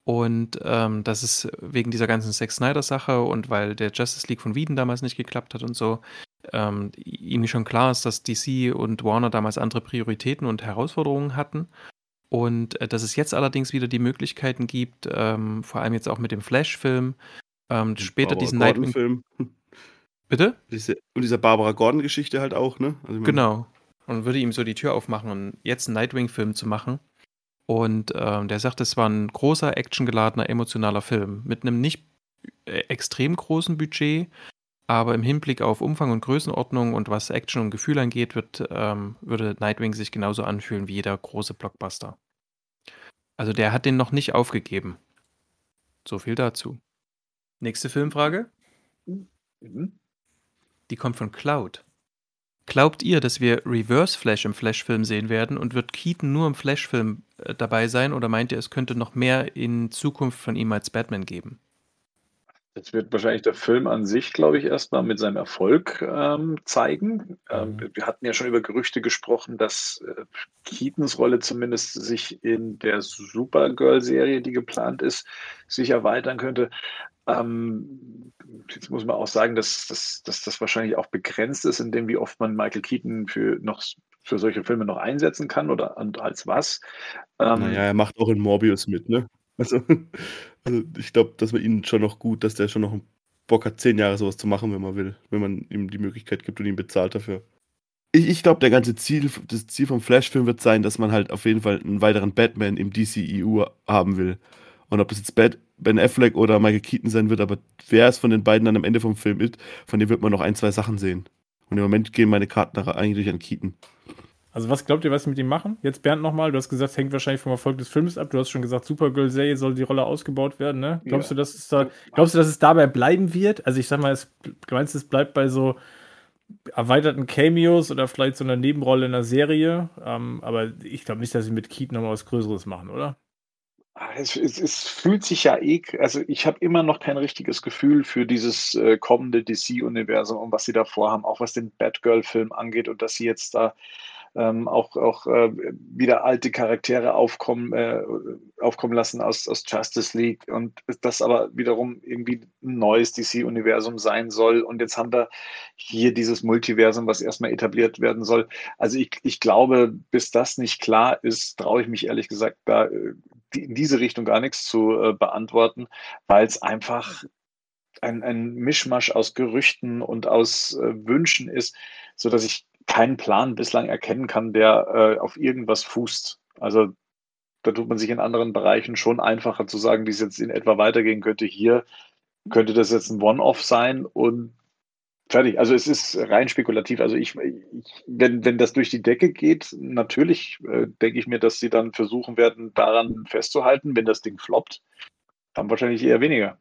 und ähm, das ist wegen dieser ganzen Zack Snyder-Sache und weil der Justice League von Wieden damals nicht geklappt hat und so, ähm, ihm schon klar ist, dass DC und Warner damals andere Prioritäten und Herausforderungen hatten. Und äh, dass es jetzt allerdings wieder die Möglichkeiten gibt, ähm, vor allem jetzt auch mit dem Flash-Film, ähm, später diesen Nightwing. <laughs> Bitte? Diese, und dieser Barbara Gordon-Geschichte halt auch, ne? Also genau. Und würde ihm so die Tür aufmachen und jetzt einen Nightwing-Film zu machen. Und ähm, der sagt, es war ein großer, actiongeladener, emotionaler Film mit einem nicht äh, extrem großen Budget, aber im Hinblick auf Umfang und Größenordnung und was Action und Gefühl angeht, wird, ähm, würde Nightwing sich genauso anfühlen wie jeder große Blockbuster. Also der hat den noch nicht aufgegeben. So viel dazu. Nächste Filmfrage. Mhm. Die kommt von Cloud. Glaubt ihr, dass wir Reverse Flash im Flash-Film sehen werden und wird Keaton nur im Flash-Film äh, dabei sein oder meint ihr, es könnte noch mehr in Zukunft von ihm als Batman geben? Das wird wahrscheinlich der Film an sich, glaube ich, erstmal mit seinem Erfolg ähm, zeigen. Ähm, mhm. wir hatten ja schon über Gerüchte gesprochen, dass äh, Keatons Rolle zumindest sich in der Supergirl-Serie, die geplant ist, sich erweitern könnte. Ähm, jetzt muss man auch sagen, dass, dass, dass das wahrscheinlich auch begrenzt ist, in dem, wie oft man Michael Keaton für noch für solche Filme noch einsetzen kann oder und als was. Ähm, naja, er macht auch in Morbius mit, ne? Also, <laughs> also ich glaube, dass man ihn schon noch gut, dass der schon noch Bock hat, zehn Jahre sowas zu machen, wenn man will, wenn man ihm die Möglichkeit gibt und ihn bezahlt dafür. Ich, ich glaube, der ganze Ziel, das Ziel vom Flash-Film wird sein, dass man halt auf jeden Fall einen weiteren Batman im DCEU haben will. Und ob das jetzt Bad, Ben Affleck oder Michael Keaton sein wird, aber wer es von den beiden dann am Ende vom Film ist, von dem wird man noch ein, zwei Sachen sehen. Und im Moment gehen meine Karten eigentlich an Keaton. Also was glaubt ihr, was sie mit ihm machen? Jetzt Bernd nochmal, du hast gesagt, es hängt wahrscheinlich vom Erfolg des Films ab. Du hast schon gesagt, Supergirl-Serie soll die Rolle ausgebaut werden, ne? Glaubst ja. du, dass es da, glaubst du, dass es dabei bleiben wird? Also ich sag mal, es, meinst es bleibt bei so erweiterten Cameos oder vielleicht so einer Nebenrolle in der Serie? Ähm, aber ich glaube nicht, dass sie mit Keaton nochmal was Größeres machen, oder? Ah, es, es, es, fühlt sich ja eh, also ich habe immer noch kein richtiges Gefühl für dieses äh, kommende DC-Universum und was sie da vorhaben, auch was den Batgirl-Film angeht und dass sie jetzt da ähm, auch, auch äh, wieder alte Charaktere aufkommen, äh, aufkommen lassen aus, aus Justice League und das aber wiederum irgendwie ein neues DC-Universum sein soll. Und jetzt haben wir hier dieses Multiversum, was erstmal etabliert werden soll. Also ich, ich glaube, bis das nicht klar ist, traue ich mich ehrlich gesagt da äh, in diese Richtung gar nichts zu äh, beantworten, weil es einfach ein, ein Mischmasch aus Gerüchten und aus äh, Wünschen ist, so dass ich keinen Plan bislang erkennen kann, der äh, auf irgendwas fußt. Also da tut man sich in anderen Bereichen schon einfacher zu sagen, wie es jetzt in etwa weitergehen könnte. Hier könnte das jetzt ein One-Off sein und Fertig. Also es ist rein spekulativ. Also ich, ich wenn, wenn das durch die Decke geht, natürlich äh, denke ich mir, dass sie dann versuchen werden, daran festzuhalten. Wenn das Ding floppt, dann wahrscheinlich eher weniger.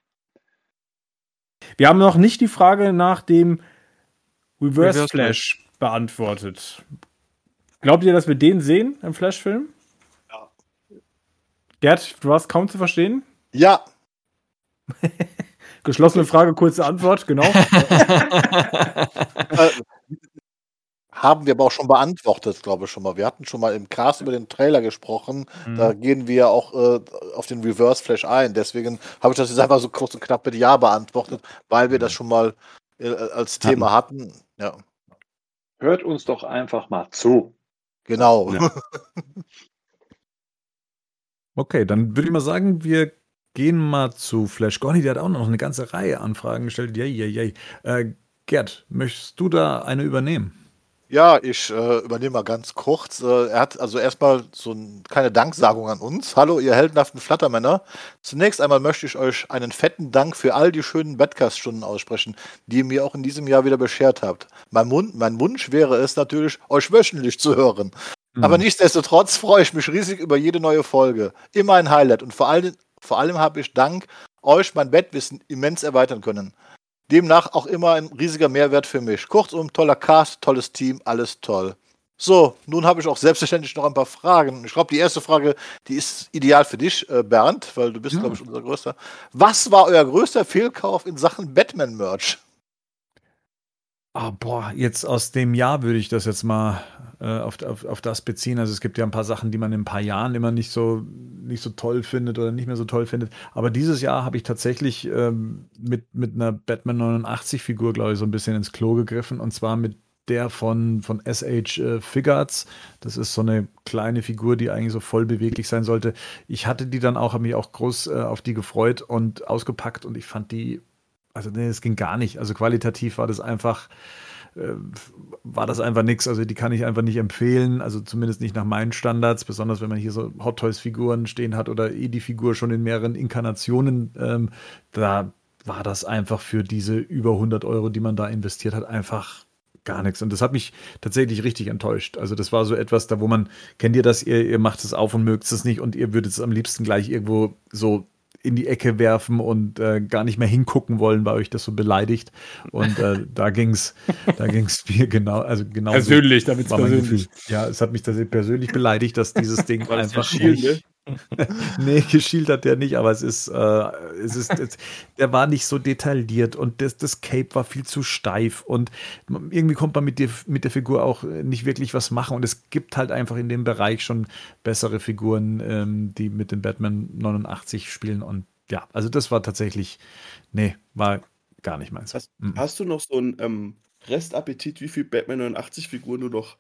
Wir haben noch nicht die Frage nach dem Reverse, Reverse Flash, Flash beantwortet. Glaubt ihr, dass wir den sehen im Flash-Film? Ja. Gerd, du warst kaum zu verstehen? Ja. <laughs> Geschlossene Frage, kurze Antwort, genau. <laughs> <laughs> Äh, haben wir aber auch schon beantwortet, glaube ich schon mal. Wir hatten schon mal im Cast über den Trailer gesprochen. Mhm. Da gehen wir auch äh, auf den Reverse Flash ein. Deswegen habe ich das jetzt einfach so kurz und knapp mit Ja beantwortet, weil wir das schon mal äh, als Thema hatten. Ja. Hört uns doch einfach mal zu. Genau. Ja. <laughs> okay, dann würde ich mal sagen, wir gehen mal zu Flash Gorny. Der hat auch noch eine ganze Reihe Anfragen gestellt. Yay, yay, yay. Äh, Gerd, möchtest du da eine übernehmen? Ja, ich äh, übernehme mal ganz kurz. Äh, er hat also erstmal so ein, keine Danksagung an uns. Hallo, ihr heldenhaften Flattermänner. Zunächst einmal möchte ich euch einen fetten Dank für all die schönen Badcast-Stunden aussprechen, die ihr mir auch in diesem Jahr wieder beschert habt. Mein, Mund, mein Wunsch wäre es natürlich, euch wöchentlich zu hören. Mhm. Aber nichtsdestotrotz freue ich mich riesig über jede neue Folge. Immer ein Highlight und vor allem, vor allem habe ich dank euch mein Bettwissen immens erweitern können. Demnach auch immer ein riesiger Mehrwert für mich. Kurzum, toller Cast, tolles Team, alles toll. So, nun habe ich auch selbstverständlich noch ein paar Fragen. Ich glaube, die erste Frage, die ist ideal für dich, äh, Bernd, weil du bist, ja. glaube ich, unser größter. Was war euer größter Fehlkauf in Sachen Batman-Merch? Oh, boah, jetzt aus dem Jahr würde ich das jetzt mal äh, auf, auf, auf das beziehen. Also es gibt ja ein paar Sachen, die man in ein paar Jahren immer nicht so, nicht so toll findet oder nicht mehr so toll findet. Aber dieses Jahr habe ich tatsächlich ähm, mit, mit einer Batman 89-Figur, glaube ich, so ein bisschen ins Klo gegriffen. Und zwar mit der von, von SH äh, Figuarts. Das ist so eine kleine Figur, die eigentlich so voll beweglich sein sollte. Ich hatte die dann auch, habe mich auch groß äh, auf die gefreut und ausgepackt und ich fand die also nee, es ging gar nicht. Also qualitativ war das einfach, äh, war das einfach nichts. Also die kann ich einfach nicht empfehlen. Also zumindest nicht nach meinen Standards, besonders wenn man hier so Hot Toys Figuren stehen hat oder eh die Figur schon in mehreren Inkarnationen. Ähm, da war das einfach für diese über 100 Euro, die man da investiert hat, einfach gar nichts. Und das hat mich tatsächlich richtig enttäuscht. Also das war so etwas, da wo man, kennt ihr das, ihr, ihr macht es auf und mögt es nicht und ihr würdet es am liebsten gleich irgendwo so in die Ecke werfen und äh, gar nicht mehr hingucken wollen, weil euch das so beleidigt. Und äh, <laughs> da ging es da ging's mir genau, also genau. Persönlich, damit persönlich. Ja, es hat mich tatsächlich persönlich beleidigt, dass dieses <laughs> Ding einfach nicht, ne? <laughs> nee, geschielt hat der nicht, aber es ist, äh, es ist, es, der war nicht so detailliert und das, das Cape war viel zu steif und irgendwie kommt man mit, dir, mit der Figur auch nicht wirklich was machen und es gibt halt einfach in dem Bereich schon bessere Figuren, ähm, die mit den Batman 89 spielen und ja, also das war tatsächlich, nee, war gar nicht meins. Hast, mhm. hast du noch so einen ähm, Restappetit, wie viel Batman 89 Figuren du noch,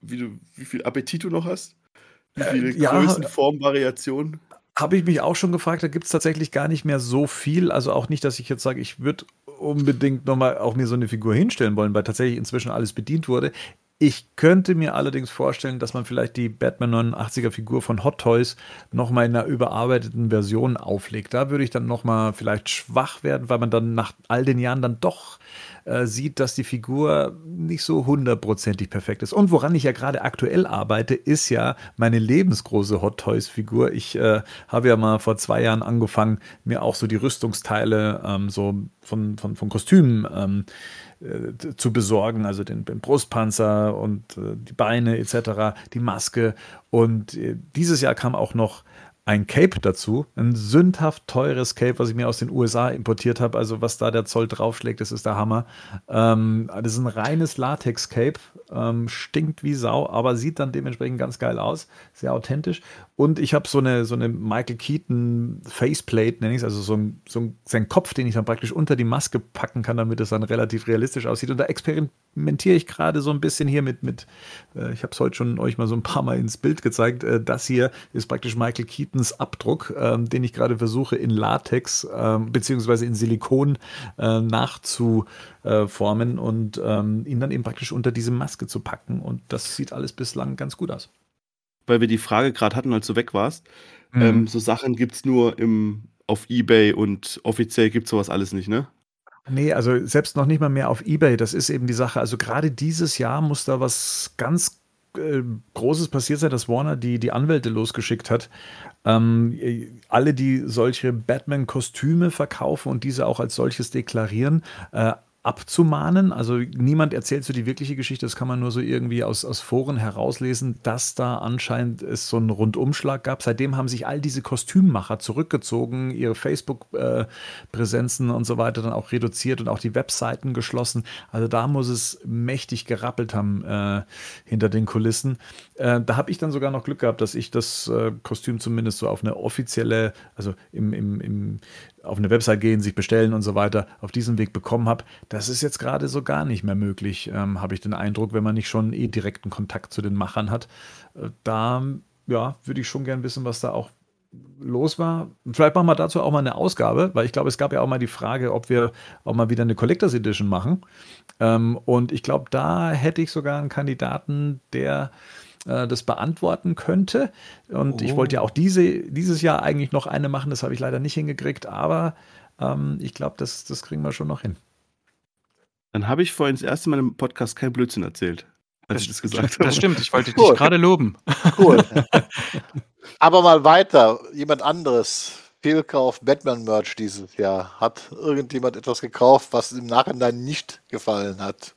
wie, du, wie viel Appetit du noch hast? Wie viele äh, ja, Größen, Formen, Variationen? Habe ich mich auch schon gefragt, da gibt es tatsächlich gar nicht mehr so viel. Also auch nicht, dass ich jetzt sage, ich würde unbedingt nochmal auch mir so eine Figur hinstellen wollen, weil tatsächlich inzwischen alles bedient wurde. Ich könnte mir allerdings vorstellen, dass man vielleicht die Batman 89er Figur von Hot Toys nochmal in einer überarbeiteten Version auflegt. Da würde ich dann nochmal vielleicht schwach werden, weil man dann nach all den Jahren dann doch äh, sieht, dass die Figur nicht so hundertprozentig perfekt ist. Und woran ich ja gerade aktuell arbeite, ist ja meine lebensgroße Hot Toys Figur. Ich äh, habe ja mal vor zwei Jahren angefangen, mir auch so die Rüstungsteile ähm, so von, von, von Kostümen ähm, äh, zu besorgen, also den, den Brustpanzer und äh, die Beine etc., die Maske. Und äh, dieses Jahr kam auch noch ein Cape dazu, ein sündhaft teures Cape, was ich mir aus den USA importiert habe. Also was da der Zoll draufschlägt, das ist der Hammer. Ähm, das ist ein reines Latex-Cape, ähm, stinkt wie Sau, aber sieht dann dementsprechend ganz geil aus, sehr authentisch. Und ich habe so eine, so eine Michael Keaton Faceplate, nenne ich es, also so ein, so ein, sein Kopf, den ich dann praktisch unter die Maske packen kann, damit es dann relativ realistisch aussieht. Und da experimentiere ich gerade so ein bisschen hier mit, mit äh, ich habe es heute schon euch mal so ein paar Mal ins Bild gezeigt. Äh, das hier ist praktisch Michael Keatons Abdruck, äh, den ich gerade versuche in Latex ähm, beziehungsweise in Silikon äh, nachzuformen und ähm, ihn dann eben praktisch unter diese Maske zu packen. Und das sieht alles bislang ganz gut aus weil wir die Frage gerade hatten, als du weg warst. Mhm. Ähm, so Sachen gibt es nur im, auf Ebay und offiziell gibt es sowas alles nicht, ne? Nee, also selbst noch nicht mal mehr auf Ebay, das ist eben die Sache. Also gerade dieses Jahr muss da was ganz äh, Großes passiert sein, dass Warner die, die Anwälte losgeschickt hat. Ähm, alle, die solche Batman-Kostüme verkaufen und diese auch als solches deklarieren, äh, abzumahnen. Also niemand erzählt so die wirkliche Geschichte, das kann man nur so irgendwie aus, aus Foren herauslesen, dass da anscheinend es so einen Rundumschlag gab. Seitdem haben sich all diese Kostümmacher zurückgezogen, ihre Facebook-Präsenzen und so weiter dann auch reduziert und auch die Webseiten geschlossen. Also da muss es mächtig gerappelt haben äh, hinter den Kulissen. Äh, da habe ich dann sogar noch Glück gehabt, dass ich das äh, Kostüm zumindest so auf eine offizielle, also im, im, im auf eine Website gehen, sich bestellen und so weiter, auf diesem Weg bekommen habe. Das ist jetzt gerade so gar nicht mehr möglich, ähm, habe ich den Eindruck, wenn man nicht schon eh direkten Kontakt zu den Machern hat. Äh, da, ja, würde ich schon gern wissen, was da auch los war. Vielleicht machen wir dazu auch mal eine Ausgabe, weil ich glaube, es gab ja auch mal die Frage, ob wir auch mal wieder eine Collectors Edition machen. Ähm, und ich glaube, da hätte ich sogar einen Kandidaten, der äh, das beantworten könnte. Und oh. ich wollte ja auch diese, dieses Jahr eigentlich noch eine machen, das habe ich leider nicht hingekriegt, aber ähm, ich glaube, das, das kriegen wir schon noch hin. Dann habe ich vorhin das erste Mal im Podcast kein Blödsinn erzählt, als das, ich das gesagt habe. Das stimmt, ich wollte cool. dich gerade loben. Cool. <laughs> aber mal weiter, jemand anderes. Fehlkauf Batman-Merch dieses Jahr. Hat irgendjemand etwas gekauft, was im Nachhinein nicht gefallen hat?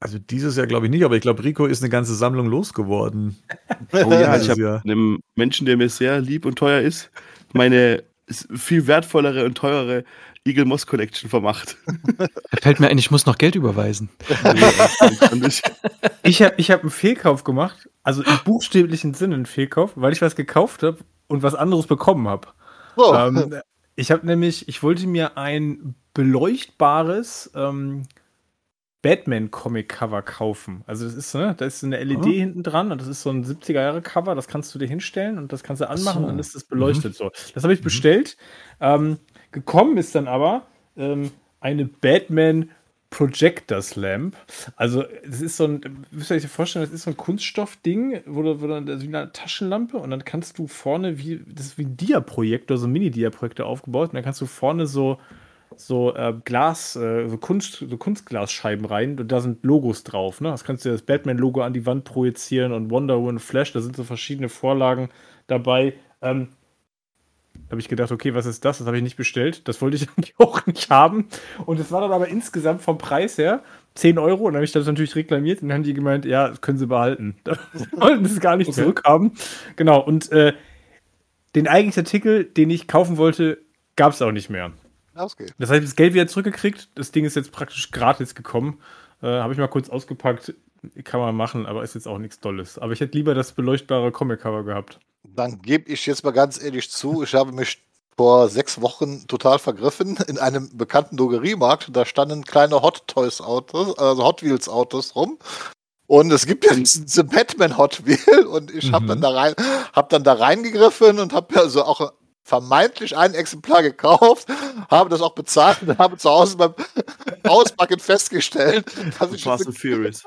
Also dieses Jahr glaube ich nicht, aber ich glaube, Rico ist eine ganze Sammlung losgeworden. <laughs> Oh ja, ich habe einem Menschen, der mir sehr lieb und teuer ist, meine viel wertvollere und teurere Eagle Moss Collection vermacht. Da fällt mir ein, ich muss noch Geld überweisen. <laughs> ich habe ich hab einen Fehlkauf gemacht, also im buchstäblichen Sinne einen Fehlkauf, weil ich was gekauft habe und was anderes bekommen habe. Oh. Ähm, ich habe nämlich, ich wollte mir ein beleuchtbares ähm, Batman-Comic-Cover kaufen. Also das ist, ne, da ist eine LED oh. hinten dran und das ist so ein 70er-Jahre-Cover, das kannst du dir hinstellen und das kannst du anmachen so. und dann ist das beleuchtet mhm. so. Das habe ich mhm. bestellt. Ähm, gekommen ist dann aber ähm, eine Batman Projectors Lamp. Also, das ist so ein, müsst ihr euch vorstellen, das ist so ein Kunststoffding, wo du, wo du wie eine Taschenlampe und dann kannst du vorne, wie, das ist wie ein Dia-Projektor, so ein Mini-Dia-Projektor aufgebaut und dann kannst du vorne so so äh, Glas, äh, so, Kunst, so Kunstglasscheiben rein und da sind Logos drauf. Ne? Das kannst du das Batman-Logo an die Wand projizieren und Wonder Woman Flash, da sind so verschiedene Vorlagen dabei. Ähm, da habe ich gedacht, okay, was ist das? Das habe ich nicht bestellt. Das wollte ich <laughs> eigentlich auch nicht haben. Und es war dann aber insgesamt vom Preis her 10 Euro. Und dann habe ich das natürlich reklamiert und dann haben die gemeint, ja, das können sie behalten. <laughs> Das wollten sie gar nicht okay. zurückhaben. Genau. Und äh, den eigentlichen Artikel, den ich kaufen wollte, gab es auch nicht mehr. Ausgeht. Das heißt, das Geld wieder zurückgekriegt. Das Ding ist jetzt praktisch gratis gekommen. Äh, Habe ich mal kurz ausgepackt. Kann man machen, aber ist jetzt auch nichts Tolles. Aber ich hätte lieber das beleuchtbare Comic-Cover gehabt. Dann gebe ich jetzt mal ganz ehrlich zu, ich habe mich vor sechs Wochen total vergriffen in einem bekannten Drogeriemarkt. Da standen kleine Hot Toys Autos, also Hot Wheels Autos rum. Und es gibt ja diesen Batman Hot Wheel und ich habe mhm. dann da rein, habe dann da reingegriffen und habe ja so auch vermeintlich ein Exemplar gekauft, habe das auch bezahlt und habe zu Hause beim Auspacken festgestellt, dass ich Fast and Furious.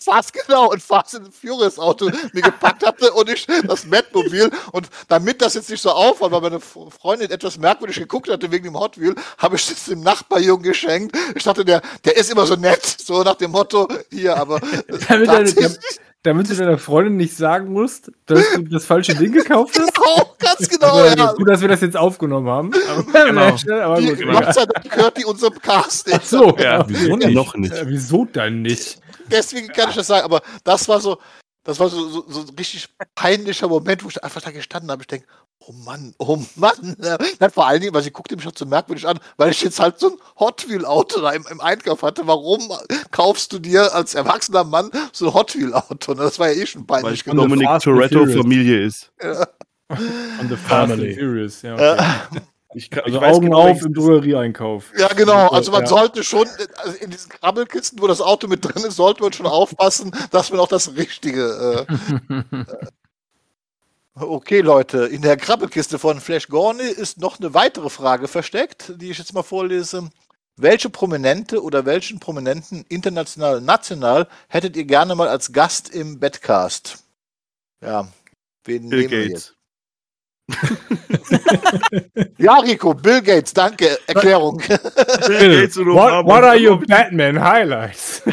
Fast genau und Fast and Furious Auto mir gepackt hatte und ich das Batmobil und damit das jetzt nicht so auffällt, weil meine Freundin etwas merkwürdig geguckt hatte wegen dem Hot Wheel, habe ich das dem Nachbarjungen geschenkt. Ich dachte, der, der ist immer so nett, so nach dem Motto, hier, aber <laughs> damit du deiner Freundin nicht sagen musst, dass du das falsche Ding gekauft hast? <laughs> Genau, ganz genau, also, ja. Gut, dass wir das jetzt aufgenommen haben. <laughs> Aber, genau. Schnell, aber die, gut, Gott sei Dank gehört die unserem Casting. Ach so, ja. Wieso nicht? Noch nicht. Ja, wieso dann nicht? Deswegen kann ich das sagen, aber das war so, das war so, so, so ein richtig peinlicher Moment, wo ich einfach da gestanden habe. Ich denke, oh Mann, oh Mann. Nein, vor allen Dingen, weil sie guckte mich schon so merkwürdig an, weil ich jetzt halt so ein Hot Wheel Auto da im, im, Einkauf hatte. Warum kaufst du dir als erwachsener Mann so ein Hot Wheel Auto? Das war ja eh schon peinlich. Weil Dominic Toretto Familie ist. Ja. On the Family. Furious, ja. Okay. Ich kann, also ich Augen genau, auf im Drogerieeinkauf. Ja, genau. Also man ja. sollte schon also in diesen Krabbelkisten, wo das Auto mit drin ist, sollte man schon aufpassen, dass man auch das Richtige. Äh, <laughs> okay, Leute, in der Krabbelkiste von Flash Gorney ist noch eine weitere Frage versteckt, die ich jetzt mal vorlese. Welche Prominente oder welchen Prominenten international und national hättet ihr gerne mal als Gast im Bedcast? Ja, wen Bill nehmen Gates. wir jetzt? <laughs> ja, Rico, Bill Gates, danke. Erklärung. Bill Gates what, what are your Batman Highlights? <laughs>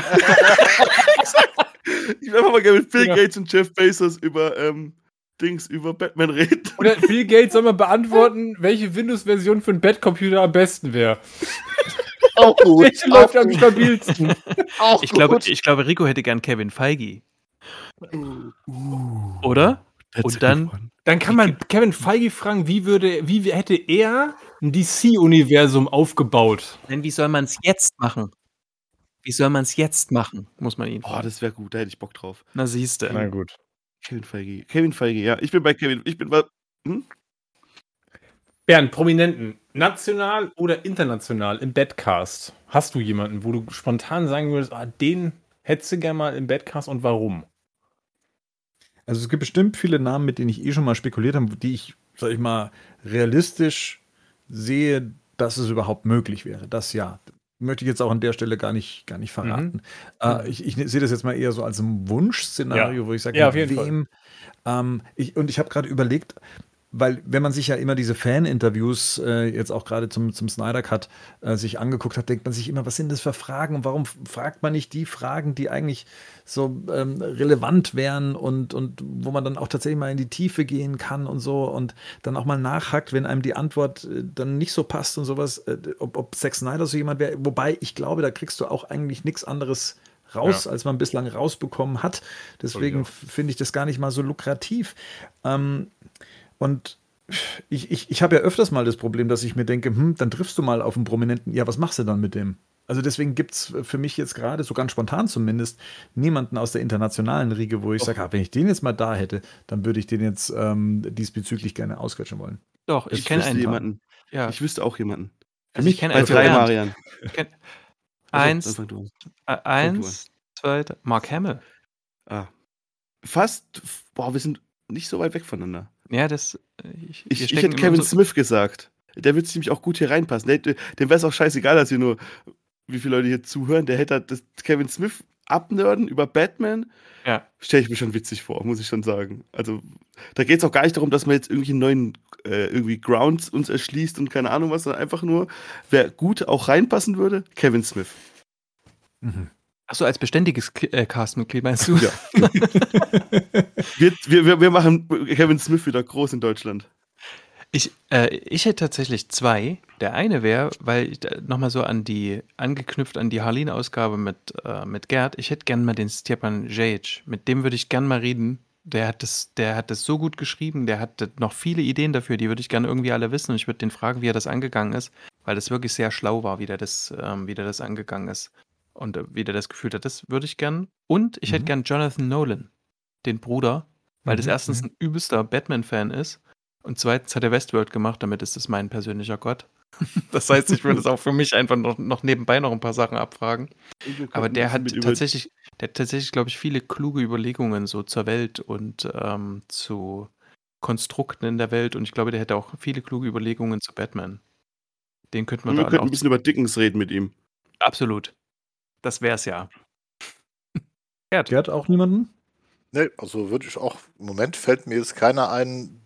ich will einfach mal gerne mit Bill ja. Gates und Jeff Bezos über ähm, Dings, über Batman reden. Oder <laughs> Bill Gates soll mal beantworten, welche Windows-Version für einen Batcomputer am besten wäre. Auch <laughs> gut. Welche läuft am stabilsten? <laughs> Auch ich, gut. Glaube, ich glaube, Rico hätte gern Kevin Feige. Uh, Oder? Und dann, dann kann man Kevin Feige fragen, wie würde, wie hätte er ein DC-Universum aufgebaut? Denn wie soll man es jetzt machen? Wie soll man es jetzt machen, muss man ihn fragen. Oh, das wäre gut, da hätte ich Bock drauf. Na, siehst du. Na gut. Kevin Feige. Kevin Feige, ja. Ich bin bei Kevin. Ich bin bei. Hm? Bernd, Prominenten, national oder international im Badcast? Hast du jemanden, wo du spontan sagen würdest, ah, den hättest du gerne mal im Badcast und warum? Also es gibt bestimmt viele Namen, mit denen ich eh schon mal spekuliert habe, die ich, sag ich mal, realistisch sehe, dass es überhaupt möglich wäre. Das ja. Möchte ich jetzt auch an der Stelle gar nicht, gar nicht verraten. Mhm. Äh, ich, ich sehe das jetzt mal eher so als ein Wunschszenario, ja. wo ich sage, ja, auf jeden wem, Fall. Ähm, ich, und ich habe gerade überlegt, weil wenn man sich ja immer diese Fan-Interviews äh, jetzt auch gerade zum, zum Snyder Cut äh, sich angeguckt hat, denkt man sich immer, was sind das für Fragen und warum fragt man nicht die Fragen, die eigentlich so ähm, relevant wären und, und wo man dann auch tatsächlich mal in die Tiefe gehen kann und so und dann auch mal nachhakt, wenn einem die Antwort äh, dann nicht so passt und sowas, äh, ob, ob Zack Snyder so jemand wäre. Wobei ich glaube, da kriegst du auch eigentlich nichts anderes raus, ja. als man bislang rausbekommen hat. Deswegen finde ich das gar nicht mal so lukrativ. Ähm, und ich, ich, ich habe ja öfters mal das Problem, dass ich mir denke, hm, dann triffst du mal auf einen Prominenten, ja, was machst du dann mit dem? Also deswegen gibt es für mich jetzt gerade, so ganz spontan zumindest, niemanden aus der internationalen Riege, wo ich sage, ah, wenn ich den jetzt mal da hätte, dann würde ich den jetzt ähm, diesbezüglich gerne ausquetschen wollen. Doch, ich, ich kenne einen. jemanden. Ja. Ich wüsste auch jemanden. Also ich kenne einen. Drei Marian. <laughs> Kenn, eins, also, eins, zwei, Mark Hamill. Ah. Fast, boah, wir sind nicht so weit weg voneinander. Ja, das. Äh, ich, ich, ich hätte Kevin so Smith gesagt. Der würde nämlich auch gut hier reinpassen. Der, dem wäre es auch scheißegal, dass hier nur, wie viele Leute hier zuhören. Der hätte das Kevin Smith abnörden über Batman. Ja. Stelle ich mir schon witzig vor, muss ich schon sagen. Also, da geht es auch gar nicht darum, dass man jetzt irgendwie neuen äh, irgendwie Grounds uns erschließt und keine Ahnung was, sondern einfach nur, wer gut auch reinpassen würde, Kevin Smith. Mhm. Achso, als beständiges äh, Castmitglied meinst du? Ja. <laughs> wir, wir, wir machen Kevin Smith wieder groß in Deutschland. Ich, äh, ich hätte tatsächlich zwei. Der eine wäre, weil ich nochmal so an die, angeknüpft an die Harleen-Ausgabe mit, äh, mit Gerd, ich hätte gern mal den Stepan Jajic. Mit dem würde ich gern mal reden. Der hat, das, der hat das so gut geschrieben, der hat noch viele Ideen dafür, die würde ich gerne irgendwie alle wissen. Und ich würde den fragen, wie er das angegangen ist, weil das wirklich sehr schlau war, wie der das, ähm, wie der das angegangen ist und äh, wie der das gefühlt hat. Das würde ich gern. Und ich mhm. hätte gern Jonathan Nolan, den Bruder, weil mhm. das erstens mhm. ein übelster Batman-Fan ist und zweitens hat er Westworld gemacht, damit ist es mein persönlicher Gott. <laughs> das heißt, ich würde es auch für mich einfach noch, noch nebenbei noch ein paar Sachen abfragen. Aber der hat tatsächlich, der hat tatsächlich, glaube ich, viele kluge Überlegungen so zur Welt und ähm, zu Konstrukten in der Welt und ich glaube, der hätte auch viele kluge Überlegungen zu Batman. Den könnten wir, wir da könnten ein bisschen über Dickens reden mit ihm. Absolut. Das wär's ja. Gerd. Gerd auch niemanden? Nee, also würde ich auch, im Moment fällt mir jetzt keiner ein.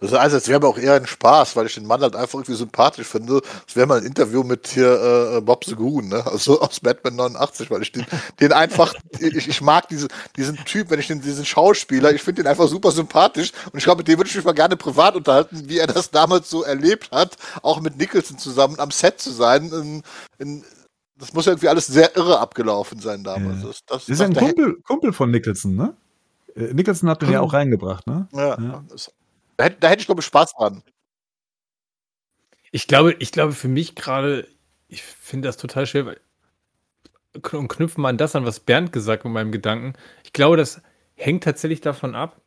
Also, also es wäre aber auch eher ein Spaß, weil ich den Mann halt einfach irgendwie sympathisch finde. Es wäre mal ein Interview mit hier äh, Bob the Goon, ne? Also aus Batman 89, weil ich den, den einfach, <laughs> ich, ich mag diese, diesen Typ, wenn ich den, diesen Schauspieler, ich finde den einfach super sympathisch und ich glaube, mit dem würde ich mich mal gerne privat unterhalten, wie er das damals so erlebt hat, auch mit Nicholson zusammen am Set zu sein. In, in, das muss irgendwie alles sehr irre abgelaufen sein damals. Ja. Das, das, das, ist ein Kumpel, Kumpel von Nicholson, ne? Äh, Nicholson hat den ja auch reingebracht, ne? Ja. ja. Da, hätte, da hätte ich, glaube ich, Spaß dran. Ich glaube, ich glaube für mich gerade, ich finde das total schwer, weil, und knüpfen wir an das an, was Bernd gesagt hat mit meinem Gedanken. Ich glaube, das hängt tatsächlich davon ab,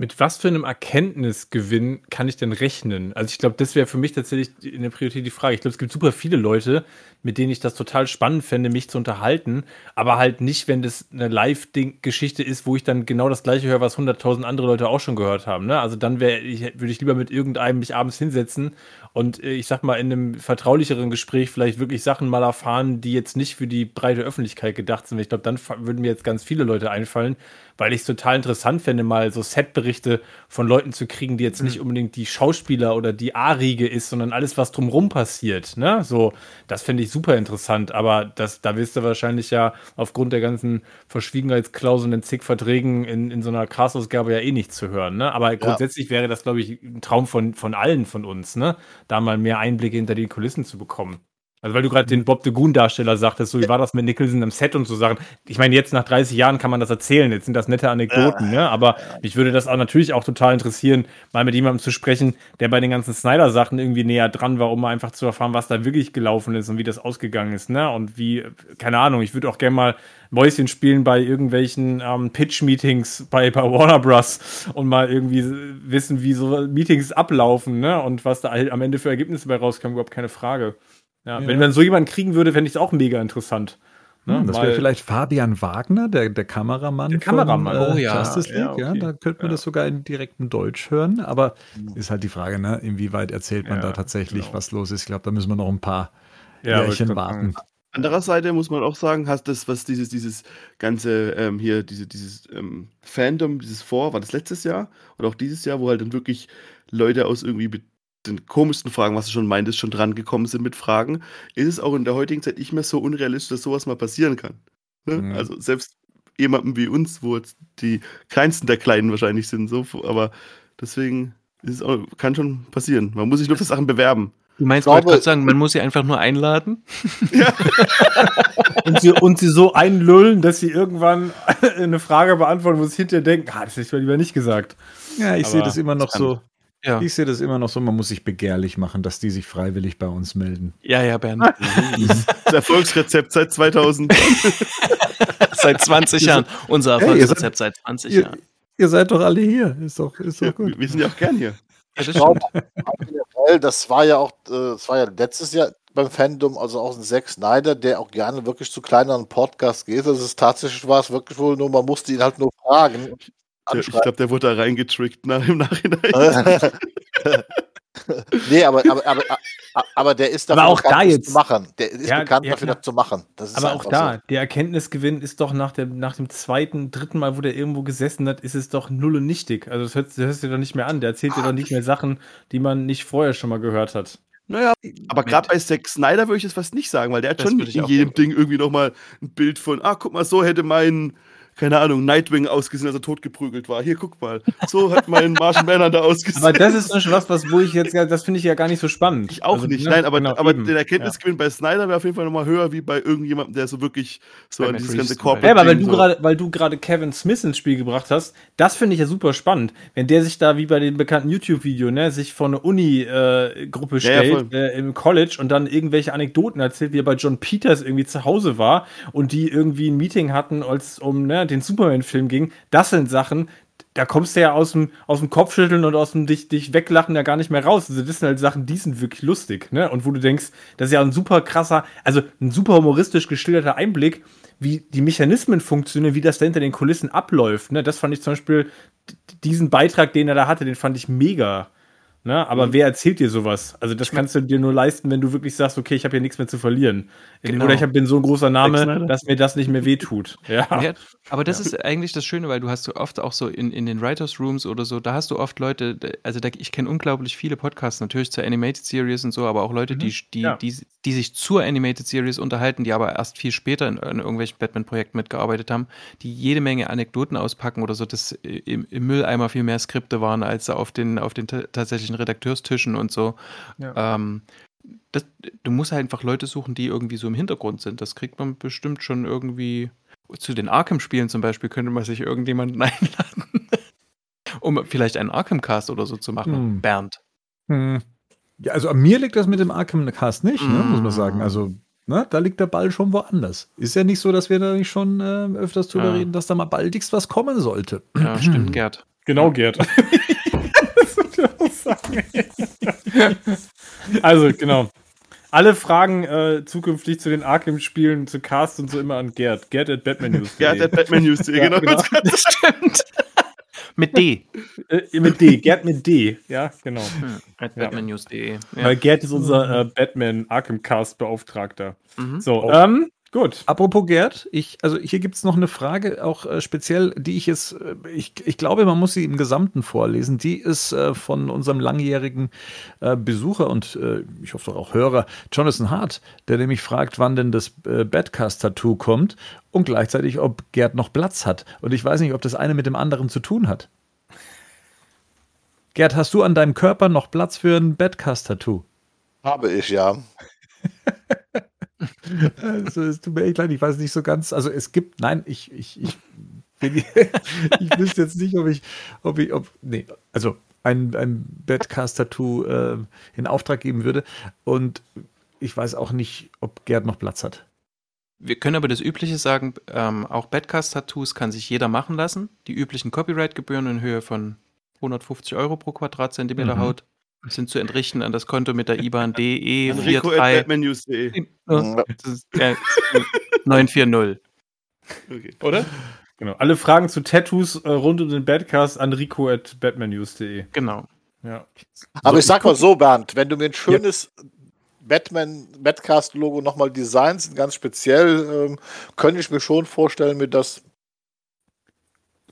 mit was für einem Erkenntnisgewinn kann ich denn rechnen? Also ich glaube, das wäre für mich tatsächlich in der Priorität die Frage. Ich glaube, es gibt super viele Leute, mit denen ich das total spannend fände, mich zu unterhalten, aber halt nicht, wenn das eine Live-Geschichte ist, wo ich dann genau das gleiche höre, was 100.000 andere Leute auch schon gehört haben. Ne? Also dann würde ich lieber mit irgendeinem mich abends hinsetzen und äh, ich sag mal in einem vertraulicheren Gespräch vielleicht wirklich Sachen mal erfahren, die jetzt nicht für die breite Öffentlichkeit gedacht sind. Ich glaube, dann würden mir jetzt ganz viele Leute einfallen, weil ich es total interessant fände, mal so Setberichte von Leuten zu kriegen, die jetzt mhm. nicht unbedingt die Schauspieler oder die A-Riege ist, sondern alles, was drumrum passiert. Ne? So, das finde ich super interessant, aber das, da wirst du wahrscheinlich ja aufgrund der ganzen Verschwiegenheitsklauseln in zig Verträgen in, in so einer Cast-Ausgabe ja eh nicht zu hören. Ne? Aber grundsätzlich ja. wäre das, glaube ich, ein Traum von, von allen von uns, ne? Da mal mehr Einblicke hinter die Kulissen zu bekommen. Also weil du gerade den Bob de Goon Darsteller sagtest, so wie war das mit Nicholson am Set und so Sachen. Ich meine, jetzt nach 30 Jahren kann man das erzählen, jetzt sind das nette Anekdoten, ja. ne? aber mich würde das auch natürlich auch total interessieren, mal mit jemandem zu sprechen, der bei den ganzen Snyder-Sachen irgendwie näher dran war, um einfach zu erfahren, was da wirklich gelaufen ist und wie das ausgegangen ist, ne? Und wie, keine Ahnung, ich würde auch gerne mal Mäuschen spielen bei irgendwelchen ähm, Pitch-Meetings bei, bei Warner Bros. und mal irgendwie wissen, wie so Meetings ablaufen, ne? Und was da halt am Ende für Ergebnisse bei rauskommen, überhaupt keine Frage. Ja, ja. Wenn man so jemanden kriegen würde, fände ich es auch mega interessant. Ne? Hm, das wäre vielleicht Fabian Wagner, der, der Kameramann. Der Kameramann, von, äh, oh ja. Justice League, ja, okay. ja, da könnte man das sogar in direktem Deutsch hören. Aber mhm. ist halt die Frage, ne, inwieweit erzählt man da tatsächlich, genau. was los ist. Ich glaube, da müssen wir noch ein paar Jährchen warten. Andererseits muss man auch sagen, hast das, was dieses, dieses ganze ähm, hier, diese, dieses ähm, Fandom, dieses Vor, war das letztes Jahr oder auch dieses Jahr, wo halt dann wirklich Leute aus irgendwie den komischsten Fragen, was du schon meintest, schon dran gekommen sind mit Fragen, ist es auch in der heutigen Zeit nicht mehr so unrealistisch, dass sowas mal passieren kann. Ne? Mhm. Also selbst jemandem wie uns, wo jetzt die kleinsten der Kleinen wahrscheinlich sind, so, aber deswegen ist es auch, kann schon passieren. Man muss sich nur für Sachen bewerben. Du meinst, ich wollte sagen, man muss sie einfach nur einladen? Ja. <laughs> und, sie, und sie so einlullen, dass sie irgendwann <laughs> eine Frage beantworten, wo sie hinterher denken, ah, das hätte ich lieber nicht gesagt. Ja, ich sehe das immer noch so. Ja. Ich sehe das immer noch so, man muss sich begehrlich machen, dass die sich freiwillig bei uns melden. Ja, ja, Bernd. <laughs> das Erfolgsrezept seit 2000. <laughs> seit 20 Jahren. Unser Erfolgsrezept hey, seit 20 ihr, Jahren. Ihr seid doch alle hier. Ist doch, ist doch ja, gut. Wir sind ja auch gern hier. Ja, das, glaube, das war ja auch, äh, das war ja letztes Jahr beim Fandom, also auch ein Zack Snyder, der auch gerne wirklich zu kleineren Podcasts geht. Also es ist tatsächlich war es wirklich wohl nur, man musste ihn halt nur fragen. Der, ich glaube, der wurde da reingetrickt nach, im Nachhinein. <laughs> nee, aber, aber, aber, aber der ist dafür aber auch da jetzt, zu machen. Der ist ja, bekannt ja, dafür, das zu machen. aber auch da, so. der Erkenntnisgewinn ist doch nach dem, nach dem zweiten, dritten Mal, wo der irgendwo gesessen hat, ist es doch null und nichtig. Also das hört, das hört sich doch nicht mehr an. Der erzählt dir doch nicht mehr Sachen, die man nicht vorher schon mal gehört hat. Naja, aber gerade bei Zack Snyder würde ich es fast nicht sagen, weil der hat das schon in jedem Ding irgendwie nochmal ein Bild von, ah, guck mal, so hätte mein keine Ahnung, Nightwing ausgesehen, als er totgeprügelt war. Hier, guck mal. So hat mein Martian da ausgesehen. Aber das ist schon was, was, wo ich jetzt, das finde ich ja gar nicht so spannend. Ich auch also, nicht, ne? nein, aber, genau, aber der Erkenntnisgewinn ja. bei Snyder wäre auf jeden Fall nochmal höher wie bei irgendjemandem, der so wirklich so an dieses ganze Corporate. Ja, aber weil du gerade, weil du gerade Kevin Smith ins Spiel gebracht hast, das finde ich ja super spannend. Wenn der sich da wie bei dem bekannten YouTube-Video, ne, sich vor eine Uni-Gruppe äh, stellt, ja, äh, im College und dann irgendwelche Anekdoten erzählt, wie er bei John Peters irgendwie zu Hause war und die irgendwie ein Meeting hatten, als um, ne, den Superman-Film ging, das sind Sachen, da kommst du ja aus dem, aus dem Kopfschütteln und aus dem dich, dich weglachen ja gar nicht mehr raus. Also das sind halt Sachen, die sind wirklich lustig, ne? Und wo du denkst, das ist ja ein super krasser, also ein super humoristisch geschilderter Einblick, wie die Mechanismen funktionieren, wie das da hinter den Kulissen abläuft. Ne? Das fand ich zum Beispiel, diesen Beitrag, den er da hatte, den fand ich mega. Ne? Aber mhm. wer erzählt dir sowas? Also, das kannst du dir nur leisten, wenn du wirklich sagst, okay, ich habe hier nichts mehr zu verlieren. Genau. Oder ich bin so ein großer Name, dass mir das nicht mehr <laughs> wehtut. Ja. ja aber das ja. ist eigentlich das Schöne, weil du hast so oft auch so in, in den Writers Rooms oder so, da hast du oft Leute, also da, ich kenne unglaublich viele Podcasts, natürlich zur Animated Series und so, aber auch Leute, mhm. die, die, ja. die, die, sich zur Animated Series unterhalten, die aber erst viel später in, in irgendwelchen Batman-Projekten mitgearbeitet haben, die jede Menge Anekdoten auspacken oder so, dass im, im Mülleimer viel mehr Skripte waren als auf den, auf den tatsächlichen Redakteurstischen und so. Ähm, das, du musst halt einfach Leute suchen, die irgendwie so im Hintergrund sind. Das kriegt man bestimmt schon irgendwie. Zu den Arkham-Spielen zum Beispiel könnte man sich irgendjemanden <laughs> einladen, um vielleicht einen Arkham-Cast oder so zu machen. Hm. Bernd. Hm. Ja, also an mir liegt das mit dem Arkham-Cast nicht, ne, muss man sagen. Also Ne, da liegt der Ball schon woanders. Ist ja nicht so, dass wir da nicht schon äh, öfters drüber ja. reden, dass da mal baldigst was kommen sollte. Ja, stimmt, <clears throat> Gerd. Genau, Gerd. <laughs> das würde ich auch sagen. <laughs> also, genau. Alle Fragen äh, zukünftig zu den Arkham-Spielen, zu Cast und so immer an Gerd. Gerd at Batman News. Gerd at Batman News, ja, genau. genau. <laughs> Das stimmt. mit D. Äh, mit D, Gerd mit D, ja, genau. Hm, at ja. batmannews.de. Ja. Weil Gerd ist unser äh, Batman Arkham Cast Beauftragter. Mhm. So, oh. ähm, Gut. Apropos Gerd, ich, also hier gibt es noch eine Frage, auch äh, speziell, die ich jetzt, äh, ich, ich glaube, man muss sie im Gesamten vorlesen. Die ist äh, von unserem langjährigen äh, Besucher und äh, ich hoffe auch Hörer, Jonathan Hart, der nämlich fragt, wann denn das äh, Badcast-Tattoo kommt und gleichzeitig, ob Gerd noch Platz hat. Und ich weiß nicht, ob das eine mit dem anderen zu tun hat. Gerd, hast du an deinem Körper noch Platz für ein Badcast-Tattoo? Habe ich, ja. <laughs> also, es tut mir echt leid, ich weiß nicht so ganz. Also es gibt, nein, ich, ich, ich, bin, <laughs> ich wüsste jetzt nicht, ob ich, ob ich, ob, nee, also ein, ein Badcast-Tattoo äh, in Auftrag geben würde. Und ich weiß auch nicht, ob Gerd noch Platz hat. Wir können aber das Übliche sagen, ähm, auch Badcast-Tattoos kann sich jeder machen lassen. Die üblichen Copyright-Gebühren in Höhe von 150 Euro pro Quadratzentimeter mhm. Haut sind zu entrichten an das Konto mit der IBAN DE 43 940. Okay. Oder? Genau. Alle Fragen zu Tattoos äh, rund um den Badcast an rico at batmannews.de. Genau. Ja. Aber so, ich sag mal so, Bernd, wenn du mir ein schönes ja. Batman Badcast-Logo nochmal designst, ganz speziell, ähm, könnte ich mir schon vorstellen, mir das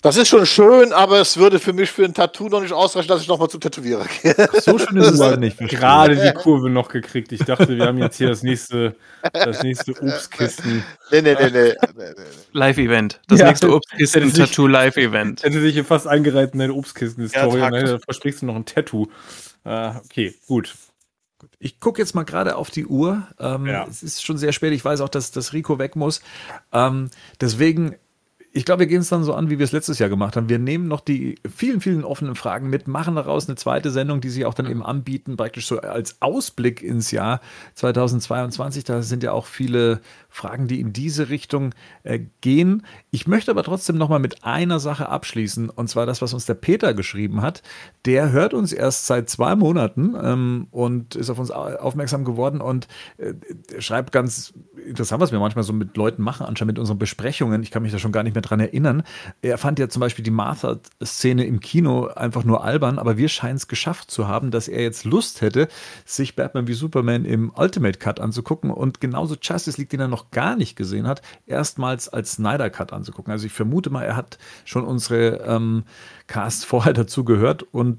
das ist schon schön, aber es würde für mich für ein Tattoo noch nicht ausreichen, dass ich nochmal zum Tätowierer gehe. So schön ist <laughs> es halt nicht. Gerade die Kurve noch gekriegt. Ich dachte, wir haben jetzt hier das nächste, das nächste Obstkisten. Nee, nee, nee, nee. Live-Event. Das ja, nächste Obstkisten-Tattoo-Live-Event. Hätte sich hier fast eingereiht in deine Obstkisten-Story ja, dann versprichst du noch ein Tattoo. Uh, okay, gut. Ich gucke jetzt mal gerade auf die Uhr. Ähm, ja. Es ist schon sehr spät. Ich weiß auch, dass, dass Rico weg muss. Ähm, deswegen ich glaube, wir gehen es dann so an, wie wir es letztes Jahr gemacht haben. Wir nehmen noch die vielen, vielen offenen Fragen mit, machen daraus eine zweite Sendung, die sich auch dann eben anbieten, praktisch so als Ausblick ins Jahr 2022. Da sind ja auch viele Fragen, die in diese Richtung äh, gehen. Ich möchte aber trotzdem noch mal mit einer Sache abschließen, und zwar das, was uns der Peter geschrieben hat. Der hört uns erst seit zwei Monaten ähm, und ist auf uns aufmerksam geworden und äh, schreibt ganz interessant, was wir manchmal so mit Leuten machen, anscheinend mit unseren Besprechungen. Ich kann mich da schon gar nicht mehr dran erinnern. Er fand ja zum Beispiel die Martha-Szene im Kino einfach nur albern, aber wir scheinen es geschafft zu haben, dass er jetzt Lust hätte, sich Batman wie Superman im Ultimate Cut anzugucken und genauso Justice League, den er noch gar nicht gesehen hat, erstmals als Snyder Cut anzugucken. Also ich vermute mal, er hat schon unsere ähm, Cast vorher dazu gehört und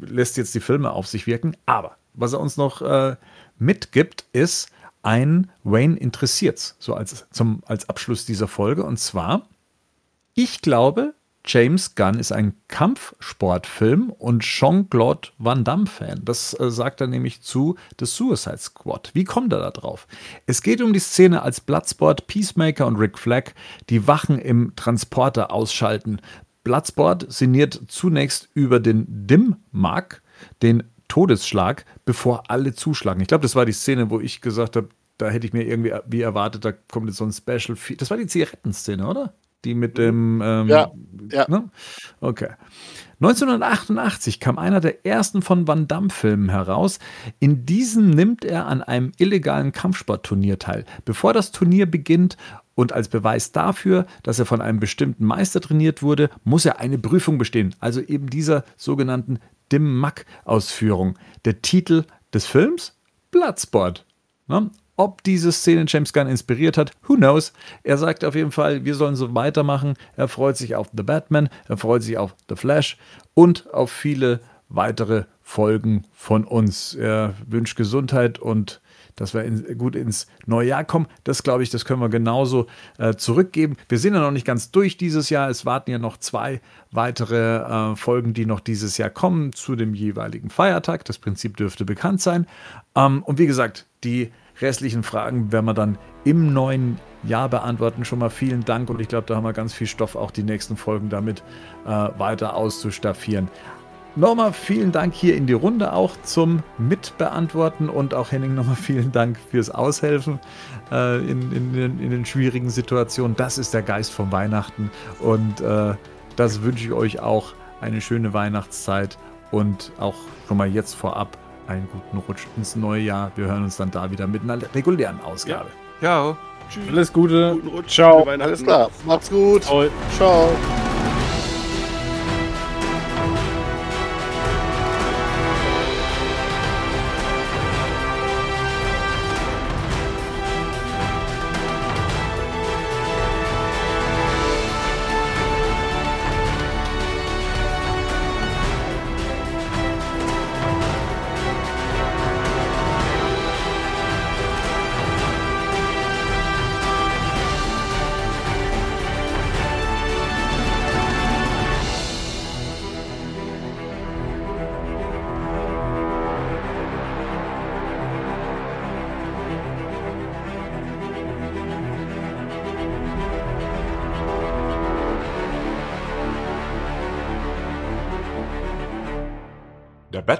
lässt jetzt die Filme auf sich wirken. Aber was er uns noch äh, mitgibt, ist ein Wayne interessiert's, so als, zum, als Abschluss dieser Folge. Und zwar ich glaube, James Gunn ist ein Kampfsportfilm und Jean-Claude Van Damme-Fan. Das äh, sagt er nämlich zu The Suicide Squad. Wie kommt er da drauf? Es geht um die Szene, als Bloodsport, Peacemaker und Rick Flag die Wachen im Transporter ausschalten. Bloodsport sinniert zunächst über den Dim-Mark, den Todesschlag, bevor alle zuschlagen. Ich glaube, das war die Szene, wo ich gesagt habe, da hätte ich mir irgendwie wie erwartet, da kommt jetzt so ein Special. Das war die Zigarettenszene, oder? Die mit dem. Ähm, ja. ja. Ne? Okay. 1988 kam einer der ersten von Van Damme-Filmen heraus. In diesem nimmt er an einem illegalen Kampfsportturnier teil. Bevor das Turnier beginnt und als Beweis dafür, dass er von einem bestimmten Meister trainiert wurde, muss er eine Prüfung bestehen. Also eben dieser sogenannten Dim-Mak-Ausführung. Der Titel des Films? Bloodsport. Ne? Ob diese Szene James Gunn inspiriert hat, who knows. Er sagt auf jeden Fall, wir sollen so weitermachen. Er freut sich auf The Batman, er freut sich auf The Flash und auf viele weitere Folgen von uns. Er wünscht Gesundheit und dass wir in, gut ins neue Jahr kommen. Das glaube ich, das können wir genauso äh, zurückgeben. Wir sind ja noch nicht ganz durch dieses Jahr. Es warten ja noch zwei weitere äh, Folgen, die noch dieses Jahr kommen zu dem jeweiligen Feiertag. Das Prinzip dürfte bekannt sein. Ähm, und wie gesagt, die restlichen Fragen werden wir dann im neuen Jahr beantworten. Schon mal vielen Dank und ich glaube, da haben wir ganz viel Stoff, auch die nächsten Folgen damit äh, weiter auszustaffieren. Nochmal vielen Dank hier in die Runde auch zum Mitbeantworten und auch Henning nochmal vielen Dank fürs Aushelfen äh, in, in, in, den schwierigen Situationen. Das ist der Geist von Weihnachten und äh, das wünsche ich euch auch eine schöne Weihnachtszeit und auch schon mal jetzt vorab einen guten Rutsch ins neue Jahr. Wir hören uns dann da wieder mit einer regulären Ausgabe. Ja. Ciao. Tschüss. Alles Gute. Guten Rutsch. Ciao. Alles klar. Macht's gut. Ciao. Ciao.